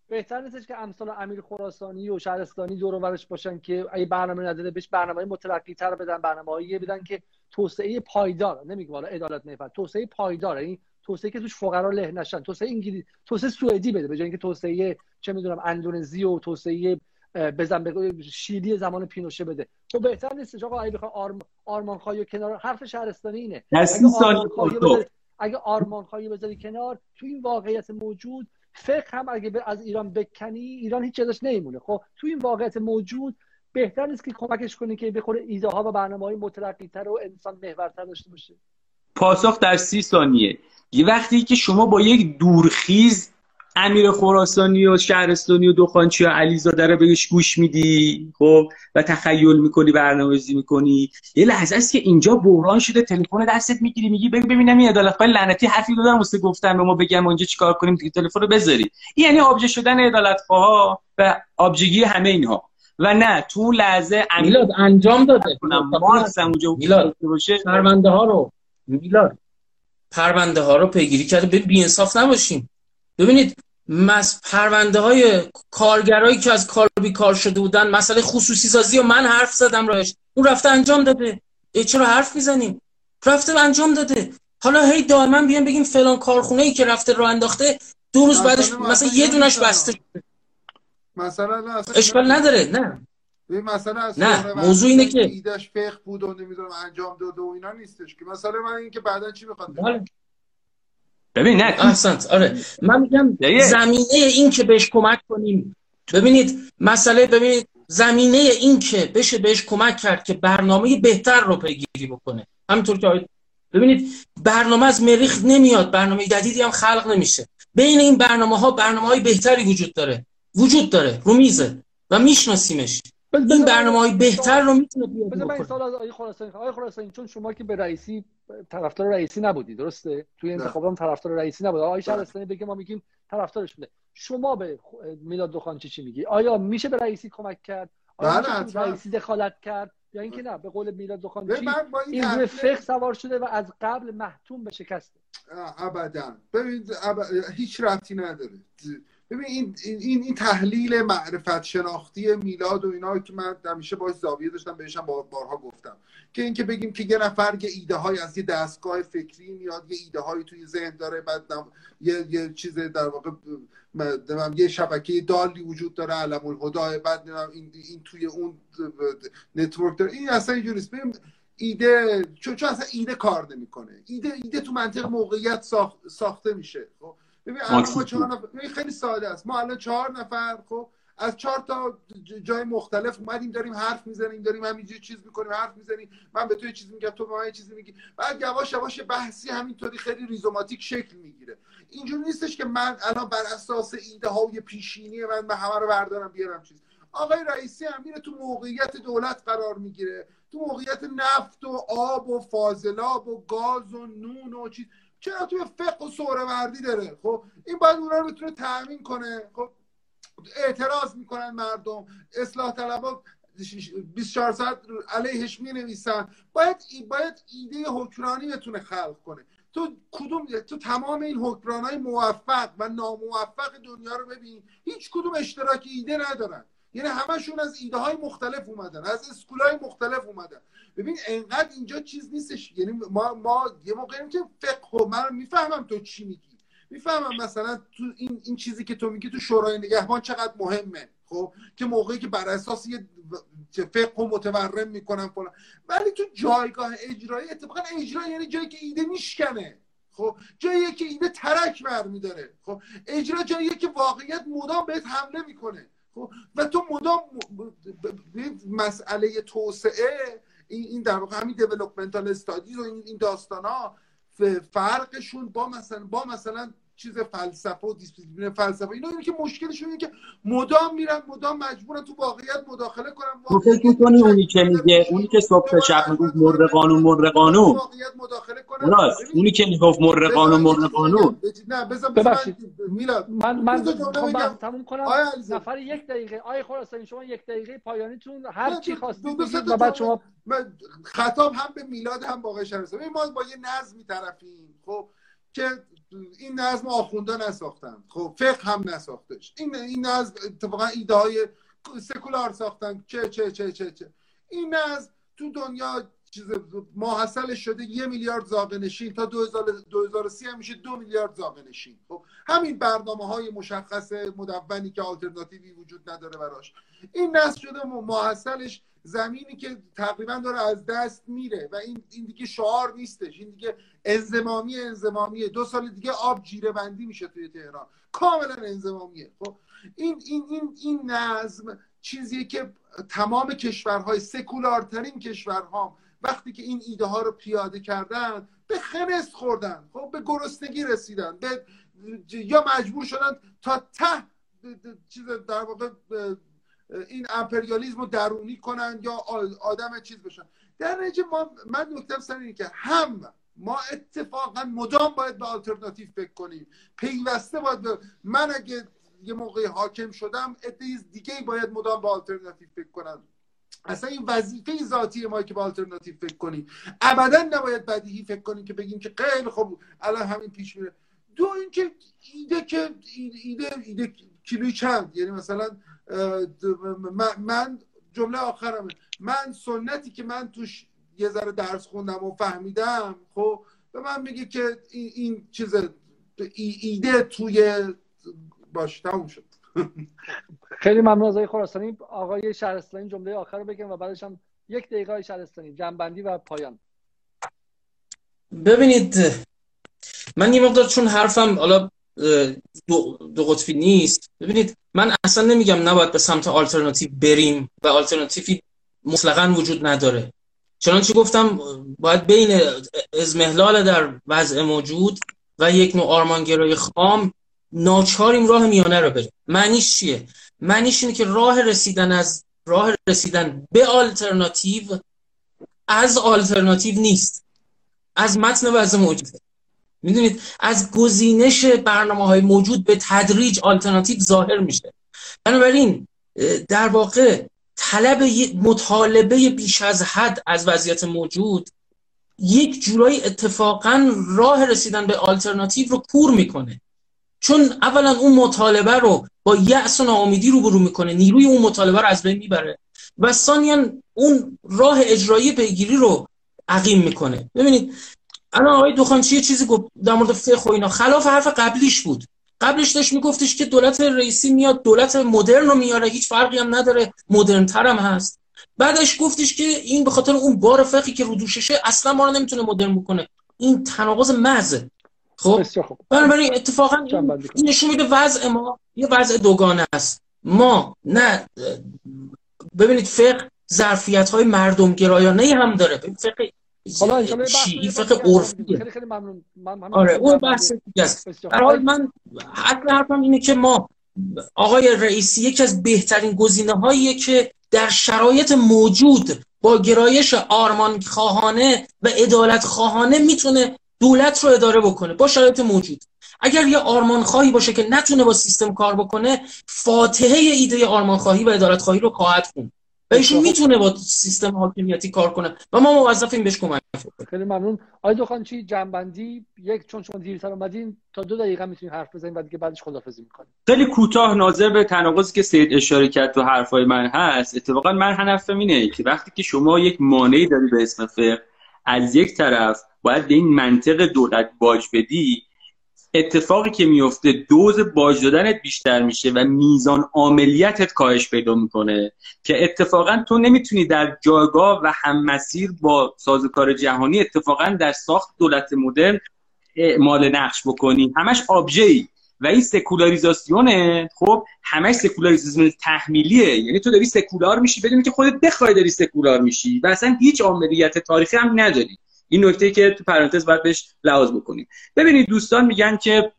بهتر نیستش که امثال امیر خراسانی و شهرستانی دور ورش باشن که اگه برنامه نداره بهش برنامه مترقی تر بدن برنامه‌ای بدن که توسعه پایدار نمیگم حالا عدالت محور توسعه پایدار یعنی توسعه که توش فقرا له نشن توسعه انگلیسی توسعه سوئدی بده به جای اینکه توسعه چه می‌دونم اندونزی و توسعه بزن به شیلی زمان پینوشه بده. تو بهتر نیست آقا اگه بخوای آرم... آرمان خواهی کنار حرف شهرستانی اینه. اگه آرمان خواهی بذاری کنار تو این واقعیت موجود فقه هم اگه از ایران بکنی ایران هیچ ازش نمیمونه. خب تو این واقعیت موجود بهتر نیست که کمکش کنی که بخوره ایده ها و برنامه های تر و انسان محورتر داشته باشه. پاسخ در سی ثانیه. یه وقتی که شما با یک دورخیز امیر خراسانی و شهرستانی و دخانچی و علیزاده رو بهش گوش میدی؟ خب و تخیل می‌کنی برنامه‌ریزی می‌کنی. یه لحظه است که اینجا بحران شده تلفن دستت می‌گیری میگی ببین ببینم این عدالت خواهی لعنتی حرفی دادم واسه گفتن به ما بگم اونجا چیکار کنیم دیگه تلفن رو بذاری. این یعنی آبجه شدن عدالت ها و آبجگی همه اینها. و نه تو لحظه میلاد انجام داده. مارکس اونجا میلاد پرونده ها رو. میلاد. پرونده ها رو پیگیری کرده. به بی انصاف نباشیم. ببینید مس پرونده های کارگرایی که از کار بیکار شده بودن مسئله خصوصی سازی و من حرف زدم راش اون رفته انجام داده. چرا حرف می‌زنیم؟ رفته انجام داده. حالا هی دائما بیان بگیم فلان کارخونه ای که رفته رو انداخته دو روز بعدش مثلا یه دونش بسته مثلا اشکال نداره نه. مثلا نه موضوع اینه که ایدش فقه بود و نمی‌دونم انجام داده و اینا نیستش که. مثلا من اینکه بعدا چی می‌خواد؟ بله. ببین نه احسنت. آره. من میگم زمینه این که بهش کمک کنیم. ببینید مسئله ببینید زمینه این که بشه بهش کمک کرد که برنامه بهتر رو پیگیری بکنه. همینطور که ببینید برنامه از مریخ نمیاد برنامه جدیدی هم خلق نمیشه. بین این برنامه ها برنامه های بهتری وجود داره. وجود داره. رو میزه. و میشناسیمش. این برنامه های بهتر رو می‌تونه بیاد من سال از آقای خراسانی آقای خراسانی چون شما که به رئیسی طرفدار رئیسی نبودی درسته؟ توی انتخابات هم طرفدار رئیسی نبود. آقای شهرستانی بگه ما میگیم طرفدارش بوده. شما به میلاد دخانچی چی میگی؟ آیا میشه به رئیسی کمک کرد؟ آیا میشه رئیسی دخالت کرد؟ یا اینکه نه به قول میلاد دخانچی این روی فقه سوار شده و از قبل محتوم به شکسته. ابدا. ببین هیچ ربطی نداره. ببین این, این, این تحلیل معرفت شناختی میلاد و اینا که من همیشه باش زاویه داشتم بهشم بارها گفتم. که اینکه بگیم که یه نفر یه ایده های از یه دستگاه فکری میاد یه ایده هایی توی ذهن داره بعد یه, یه چیز در واقع یه شبکه دالی وجود داره علم الهدا بعد این, این توی اون network داره. این اصلا نیست. ایده چون, چون اصلا ایده کار نمی‌کنه. ایده ایده تو منطق موقعیت ساخته میشه خب؟ ببین ما چهار نفر خیلی ساده است. ما الان چهار نفر خب از چهار تا جای مختلف اومدیم داریم حرف می‌زنیم داریم همینجوری چیز می‌کنیم حرف می‌زنیم. من به تو یه چیز میگم تو به من یه چیزی میگی. بعد یواش یواش بحثی همینطوری خیلی rhizomatic شکل می‌گیره. اینجوری نیستش که من الان بر اساس ایده های پیشینی من به همه رو بردارم بیارم چیز. آقای رئیسی هم میره تو موقعیت دولت قرار می‌گیره. تو موقعیت نفت و آب و فاضلاب و گاز و نون و چیز. چرا توی فقه و سهروردی داره؟ خب این باید اونا رو بتونه تأمین کنه. خب اعتراض می‌کنن مردم. اصلاح طلبا 24 ساعت علیهش می نویسن باید باید ایده حکمرانی بتونه خلق کنه. تو کدوم تو تمام این های موفق و ناموفق دنیا رو ببین. هیچ کدوم اشتراک ایده ندارن. یعنی همشون از ایده های مختلف اومدن از اسکول های مختلف اومدن. ببین انقدر اینجا چیز نیستش. یعنی ما ما یه موقعیم که فقه من می‌فهمم تو چی میگی. می‌فهمم مثلا تو این این چیزی که تو میگی تو شورای نگهبان چقدر مهمه خب؟ که موقعی که بر اساس یه فقه و متورم می‌کنن فلان. ولی تو جایگاه اجرایی اتفاقا اجرا یعنی جایی که ایده میشکنه. خب؟ جایی که ایده ترک برمیداره. خب؟ اجرا جاییه که واقعیت مدام بهت حمله می‌کنه. خب و تو مدام مسئله توسعه این در واقع همین دیولپمنتال استادیز و این داستان ها فرقشون با مثلا با مثلا چیز فلسفه و دیسپلین فلسفه. اینا اینه که مشکلشون اینه که مدام میرن مدام مجبورن تو واقعیت مداخله کنن. تو فکر می‌کنی اونی که میگه اونی که صبح شب میگه مر قانون مر قانون. راست اونی که می‌گفت مر قانون مر قانون. نه ببخشید. میلاد من من خب تموم کنم. نفر یک دقیقه. آیه خراسانی شما یک دقیقه پایانیتون هر چی خواستید و بعد شما خطاب هم به میلاد هم با آقای ما با یه نظمی طرفیم. خب که این نظم آخونده نساختن. خب فقه هم نساختش. این این نظم اتفاقا ایده های سکولار ساختن. چه چه چه چه چه. این نظم تو دنیا چیز ماحصلش شده یه میلیارد زاغ نشین تا 2030 هم میشه دو میلیارد زاغ نشین خب همین برنامه های مشخص مدونی که آلترناتیوی وجود نداره براش. این نسل شده ماحصلش زمینی که تقریبا داره از دست میره و این این دیگه شعار نیستش. این دیگه انزمامی انزمامیه دو سال دیگه آب جیره بندی میشه توی تهران. کاملا انزمامیه خب این این این این نظم چیزیه که تمام کشورهای سکولارترین کشورها وقتی که این ایده ها رو پیاده کردن به خنست خوردن. خب به گرسنگی رسیدن. به یا مجبور شدن تا ته چیز در واقع این امپریالیزم رو درونی کنن یا آدم چیز بشن. در نتیجه ما من نکتم سر اینه که هم ما اتفاقا مدام باید به آلترناتیو فکر کنیم. پیوسته باید به من اگه یه موقع حاکم شدم اتیز دیگه باید مدام به آلترناتیو فکر کنم. اصلا این وظیفه ذاتی ما که به آلترناتیو فکر کنیم. ابدا نباید بدیهی فکر کنیم که بگیم که خیلی خوب الان همین پیش میره. دو اینکه ایده که ایده ایده کیلوی چند؟ یعنی مثلا من جمله آخرمه. من سنتی که من توش یه ذره درس خوندم و فهمیدم خب به من میگه که این چیز ایده توی باش تموم شد. خیلی ممنون از آقای خراسانی. آقای شهرستانی جمله آخر رو بگم و بعدش هم یک دقیقه های شهرستانی. جنبندی و پایان. ببینید من یه مقدار چون حرفم حالا دو, دو قطبی نیست. ببینید من اصلا نمیگم نباید به سمت آلترناتیو بریم و آلترناتیوی مطلقا وجود نداره. چنانچه گفتم باید بین ازمهلال در وضع موجود و یک نوع آرمانگرای خام ناچاریم راه میانه رو بریم. معنیش چیه؟ معنیش اینه که راه رسیدن از راه رسیدن به آلترناتیو از آلترناتیو نیست. از متن وضع موجوده. می‌دونید از گزینش برنامه های موجود به تدریج آلترناتیو ظاهر میشه. بنابراین در واقع طلب مطالبه بیش از حد از وضعیت موجود یک جورایی اتفاقا راه رسیدن به آلترناتیو رو کور می‌کنه. چون اولا اون مطالبه رو با یأس و ناامیدی رو برو می‌کنه نیروی اون مطالبه رو از بین می‌بره و ثانیا اون راه اجرایی پیگیری رو عقیم می‌کنه. ببینید الان آقای دخانچی یه چیزی گفت در مورد فقه و اینا؟ خلاف حرف قبلیش بود. قبلش داشت میگفتش که دولت رئیسی میاد دولت مدرن رو میاره هیچ فرقی هم نداره. مدرن تر هم هست. بعدش گفتش که این به خاطر اون بار فقهی که رو دوششه اصلا ما رو نمی‌تونه مدرن بکنه. این تناقض مزه خب؟ بنابراین اتفاقا این نشون میده وضع ما یه وضع دوگانه است. ما نه ببینید فقه ظرفیت های مردم گرایانه هم داره. فقه حالا شیعی فقه عرفیه. خیلی خیلی ممنون. من آره اون بحث دیگه است. حال من حتی حرفم اینه که ما آقای رئیسی یکی از بهترین گزینه هاییه که در شرایط موجود با گرایش آرمان خواهانه و عدالت خواهانه می‌تونه دولت رو اداره بکنه با شرایط موجود. اگر یه آرمان خواهی باشه که نتونه با سیستم کار بکنه فاتحه ایده آرمان خواهی و ادالت خواهی رو خواهد خون. و ایشون می‌تونه با سیستم حاکمیتی کار کنه. و ما موظفیم بهش کمک خیلی ممنون. آقای دخان چی؟ جنبندی؟ یک چون شما دیرتر اومدین تا دو دقیقه می‌تونید حرف بزنید و دیگه بعدش خدافظی می‌کنیم. خیلی کوتاه ناظر به تناقضی که سید اشاره کرد تو حرفای من هست. اتفاقا من هدفم اینه که وقتی که شما یک مانعی داری به اسم فقه از یک طرف باید به این منطق دولت باج بدی اتفاقی که میفته دوز باج دادنت بیشتر میشه و میزان عملیتت کاهش پیدا می‌کنه که اتفاقا تو نمی‌تونی در جایگاه و هم مسیر با سازوکار جهانی اتفاقا در ساخت دولت مدرن مال نقش بکنی. همش آبجه ای و این سکولاریزاسیونه. خب همش سکولاریزاسیون تحمیلیه. یعنی تو داری سکولار میشی بدونی که خودت بخوای داری سکولار میشی و اصلا هیچ عملیت تاریخی هم نداری. این نکته که تو پرانتز باید بهش لحاظ بکنیم. ببینید دوستان میگن که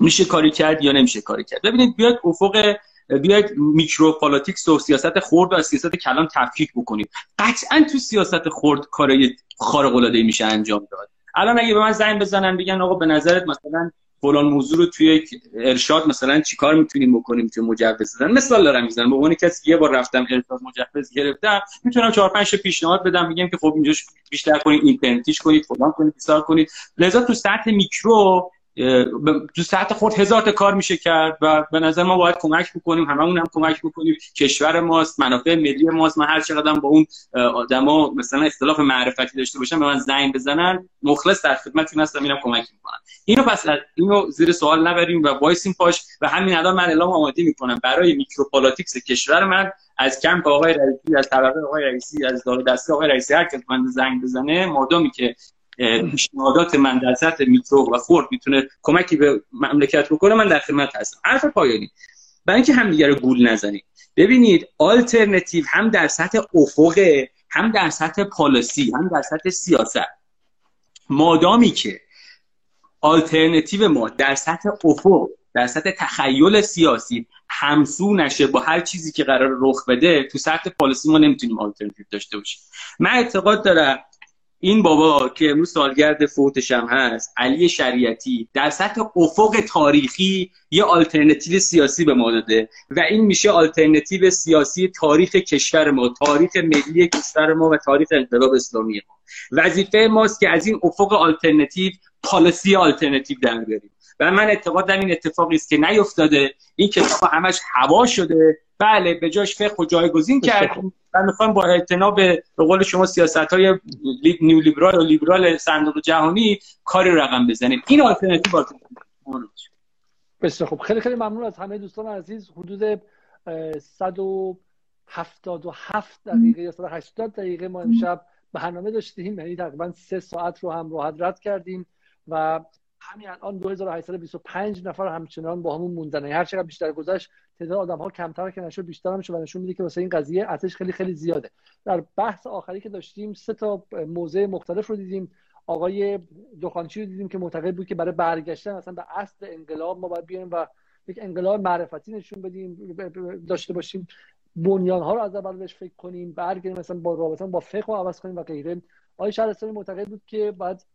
میشه کاری کرد یا نمیشه کاری کرد. ببینید بیاید افق بیاید micropolitics و سیاست خرد و سیاست کلان تفکیک بکنیم. قطعا تو سیاست خرد کارای خارق العاده میشه انجام داد. الان اگه به من زنگ بزنن بگن آقا به نظرت مثلا فلان موضوع رو توی یک ارشاد مثلا چیکار می‌تونیم بکنیم که مجوز بدن مثال دارم می‌زنم. به عنوان کسی یه بار رفتم ارشاد مجوز گرفتم می‌تونم چهار پنج پیشنهاد بدم میگم که خب اینجاش بیشتر کنید اینترنتیش کنید فلان کنید بیسار کنید. لذا تو سطح میکرو تو سطح خرد هزار تا کار میشه کرد و به نظر ما باید کمک بکنیم هممون هم کمک بکنیم. کشور ماست منافع ملی ماست. من هر چقدر با اون آدما مثلا اختلاف معرفتی داشته باشم به من زنگ بزنن مخلص در خدمتتون هستم میرم کمک می‌کنم. اینو پس اینو زیر سوال نبریم و وایسیم پاش. و همین الان من اعلام آمادگی می‌کنم. برای micropolitics کشور من از کمپ آقای رئیسی از طبقه آقای رئیسی از دار دسته آقای رئیسی هر کس من زنگ بزنه مادامی که پیشنهادات من در سطح میکرو و خرد می‌تونه کمکی به مملکت بکنه من در خدمت هستم. حرف پایانی. برای اینکه همدیگه رو گول نزنید ببینید آلترنتیو هم در سطح افق هم در سطح policy هم در سطح سیاست. مادامی که آلترنتیو ما در سطح افق در سطح تخیل سیاسی همسو نشه با هر چیزی که قرار رخ بده تو سطح policy ما نمی‌تونیم آلترنتیو داشته باشیم. من اعتقاد دارم این بابا که امروز سالگرد فوتش هم هست علی شریعتی در سطح افق تاریخی یه آلترنتیو سیاسی به ما داده و این میشه آلترنتیو سیاسی تاریخ کشور ما تاریخ ملی کشور ما و تاریخ انقلاب اسلامی ما. وظیفه ماست که از این افق alternative policy alternative در بیاریم. و من اعتقاد دارم این اتفاقی است که نیفتاده. این کتاب همش هوا شده. بله به جاش فقه و جایگزین کرد. و می‌خوام با اعتنا به قول شما سیاست های نیو لیبرال و لیبرال صندوق جهانی کاری رقم بزنیم. این آلترناتیو بسیار خب خیلی خیلی ممنون از همه دوستان عزیز. حدود 177 دقیقه یا 180 دقیقه ما امشب برنامه داشتیم. یعنی تقریبا سه ساعت رو هم راحت رد کردیم و همین الان 2825 نفر همچنان با همون موندن. هر چقدر بیشتر گذشت تعداد آدم ها کمتر که نشد بیشتر میشه و نشون میده که واسه این قضیه ارزش خیلی خیلی زیاده. در بحث آخری که داشتیم سه تا موضع مختلف رو دیدیم. آقای دخانچی رو دیدیم که معتقد بود که برای برگشتن مثلا به اصل انقلاب ما باید بیایم و یک انقلاب معرفتی نشون بدیم داشته باشیم. بنیان ها رو از اول بهش فکر کنیم برگردیم مثلا با رابطه با فقه رو عوض کنیم و غیره. آقای شهرستانی معتقد بود که باید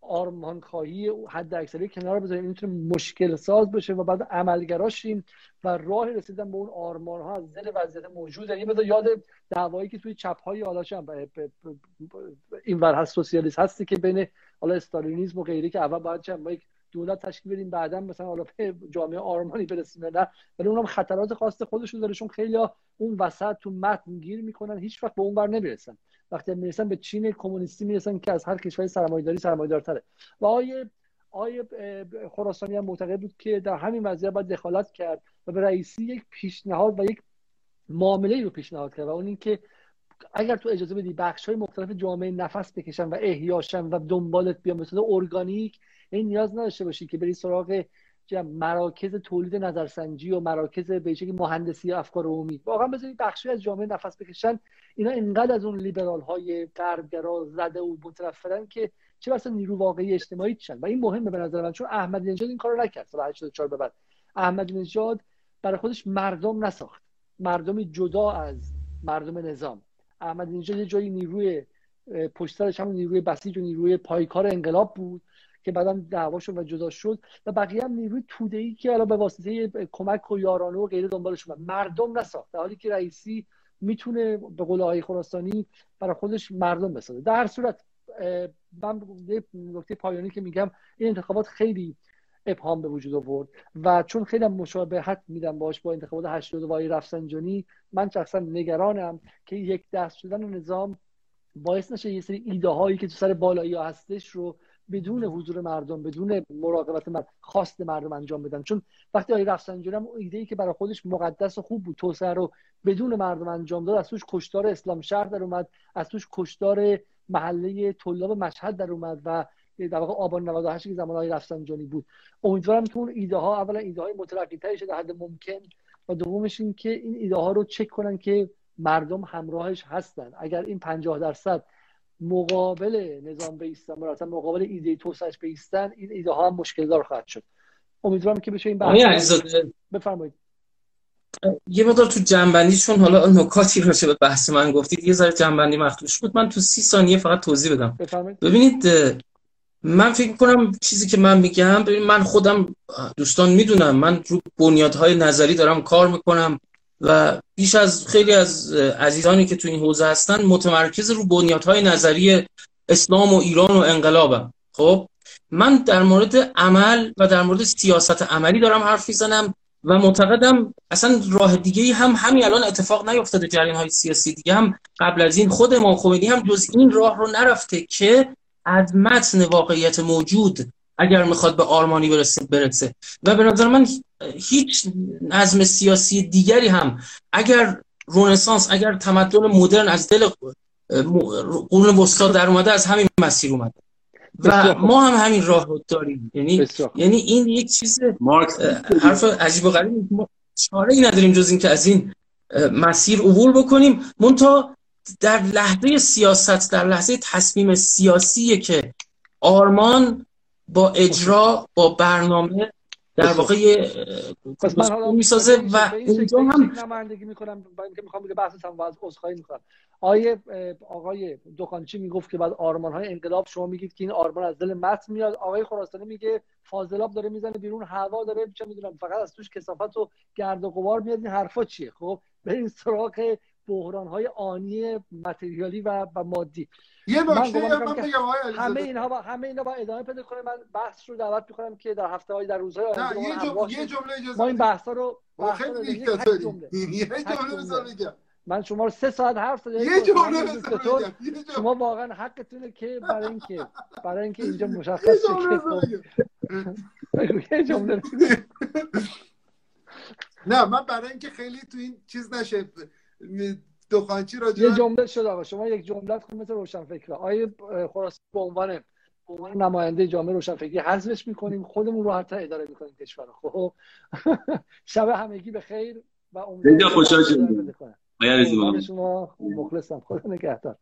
آرمان خواهی حد اکثری کنار بذاریم. این می‌تونه مشکل ساز بشه و بعد عملگراشیم و راه رسیدن به اون آرمان ها از دل وضعیت موجود یعنی بذار یاد دعوایی که توی چپ های هم این ور هست سوسیالیست هستی که بین حالا استالینیسم و غیره که اول باید چند یک دولت تشکیل بدیم بعدا مثلا حالا جامعه آرمانی برسیم نه. ولی اونم خطرات خاص خودشون داره چون خیلی اون وسط تو متن گیر می‌کنن هیچ وقت به اون بر نمی‌رسن. وقتی می‌رسن به چین کمونیستی می‌رسن که از هر کشوری سرمایه‌داری سرمایه‌دارتره. و آیه آیه خراسانی هم معتقد بود که در همین وضعیت باید دخالت کرد و به رئیسی یک پیشنهاد و یک معامله رو پیشنهاد کرد و اون اینکه اگر تو اجازه بدی بخش های مختلف جامعه نفس بکشن و احیاشن و دنبالت بیان به ارگانیک این نیاز نداشته باشی که بری سراغ مراکز تولید نظرسنجی و مراکز به مهندسی افکار عمومی. واقعا بذارید بخشی از جامعه نفس بکشن. اینا انقدر از اون لیبرال های غربگرا زده و مترفرن که چه بسا نیرو واقعی اجتماعی چن و این مهمه به نظر من چون احمدی نژاد این کارو نکرد سال 84 به بعد. احمدی نژاد برای خودش مردم نساخت. مردمی جدا از مردم نظام. احمدی نژاد یه جایی نیروی پشت سرش همون نیروی بسیج و نیروی پایکار انقلاب بود. که بعدا دعوا شد و جدا شد و بقیه هم نیروی توده ای که الان به واسطه کمک و یارانه و غیره دنبالش مردم نساخت. در حالی که رئیسی می‌تونه به قول آقای خراسانی برای خودش مردم بسازه. در هر صورت من یه نکته پایانی که میگم این انتخابات خیلی ابهام به وجود آورد و چون خیلی مشابهت میدم باش با انتخابات 80 وای رفسنجانی من شخصا نگرانم که یک دست شدن نظام باعث نشه یه سری ایده هایی که تو سر بالایی ها هستش رو بدون حضور مردم بدون مراقبت مردم خواست مردم انجام بدن. چون وقتی آقای رفسنجانی هم ایده ای که برای خودش مقدس و خوب بود توسعه رو بدون مردم انجام داد از توش کشتار اسلام شهر در اومد از توش کشتار محله طلاب مشهد در اومد و در واقع آبان 98 که زمان های رفسنجانی بود. امیدوارم که اون ایده ها اولا ایده های مترقی تری در حد ممکن. و دومش این که این ایده ها رو چک کنن که مردم همراهش هستن. اگر این 50 درصد مقابل نظام بیستن مراتب مقابل ایده توسعهش بیستن این ایده ها هم مشکل دار خواهد شد. امیدوارم که بشه این بحث بفرمایید. یه مقدار تو جنبندی چون حالا نکاتی راجع به بحث من گفتید یه ذره جنبندی مخدوش بود. من تو سی ثانیه فقط توضیح بدم. بفرمایید. ببینید من فکر کنم چیزی که من میگم ببین من خودم دوستان می‌دونم من رو بنیادهای نظری دارم کار می‌کنم. و بیش از خیلی از عزیزانی که تو این حوزه هستن متمرکز رو بنیادهای نظری اسلام و ایران و انقلابم. خب من در مورد عمل و در مورد سیاست عملی دارم حرف می‌زنم و معتقدم اصلا راه دیگه هم همین الان اتفاق نیفتاده جریان های سیاسی دیگه هم قبل از این خود امام خمینی هم جز این راه رو نرفته که از متن واقعیت موجود اگر می‌خواد به آرمانی برسه برسه. و به نظر من هیچ نظم سیاسی دیگری هم اگر رونسانس اگر تمدن مدرن از دل قرون وسطا در اومده از همین مسیر اومده. و ما هم همین راه رو داریم. یعنی یعنی این یک چیز حرف عجیب و غریب ما چاره ای نداریم جز اینکه از این مسیر عبور بکنیم. منتها در لحظه سیاست در لحظه تصمیم سیاسی که آرمان با اجرا با برنامه در واقع یه می‌سازه و اونجا هم نمایندگی می‌کنم اینکه می‌خوام بگم بحث هم باز عذرخواهی می‌کنم. آیه آقای دکانچی می‌گفت که بعد آرمان های انقلاب شما میگید که این آرمان از دل متن میاد. آقای خراسانی میگه فاضلاب داره می‌زنه بیرون هوا داره چه می‌دونم فقط از توش کثافت و گرد و غبار میاد. این حرفا چیه؟ خب بریم سراغ بحران های آنی متریالی و, و مادی. یه نکته من بگم همه اینها با همه اینا با ادامه پیدا کنه من بحث رو دعوت می‌کنم که در هفته های در روزهای آینده یه جمله یه جمله اجازه ما این بحثا رو خیلی دیکتاتوری یه جمله بگم. من شما رو سه ساعت حرف زدم. یه جمله شما واقعا حقتونه که برای اینکه برای اینکه اینجا مشخص شه یه جمله. نه من برای اینکه خیلی تو این چیز نشه. دخانچی راجع یه جمله شد آقا شما یک جمله خود مثل روشن فکر آیه خلاص به عنوان عنوان نماینده جامعه روشنفکری حذفش می‌کنیم خودمون رو حتی اداره می‌کنیم کشور خب؟ شب همگی به خیر و امیدوارم خوشحال شدید شما مخلصم. خدا نگهدار.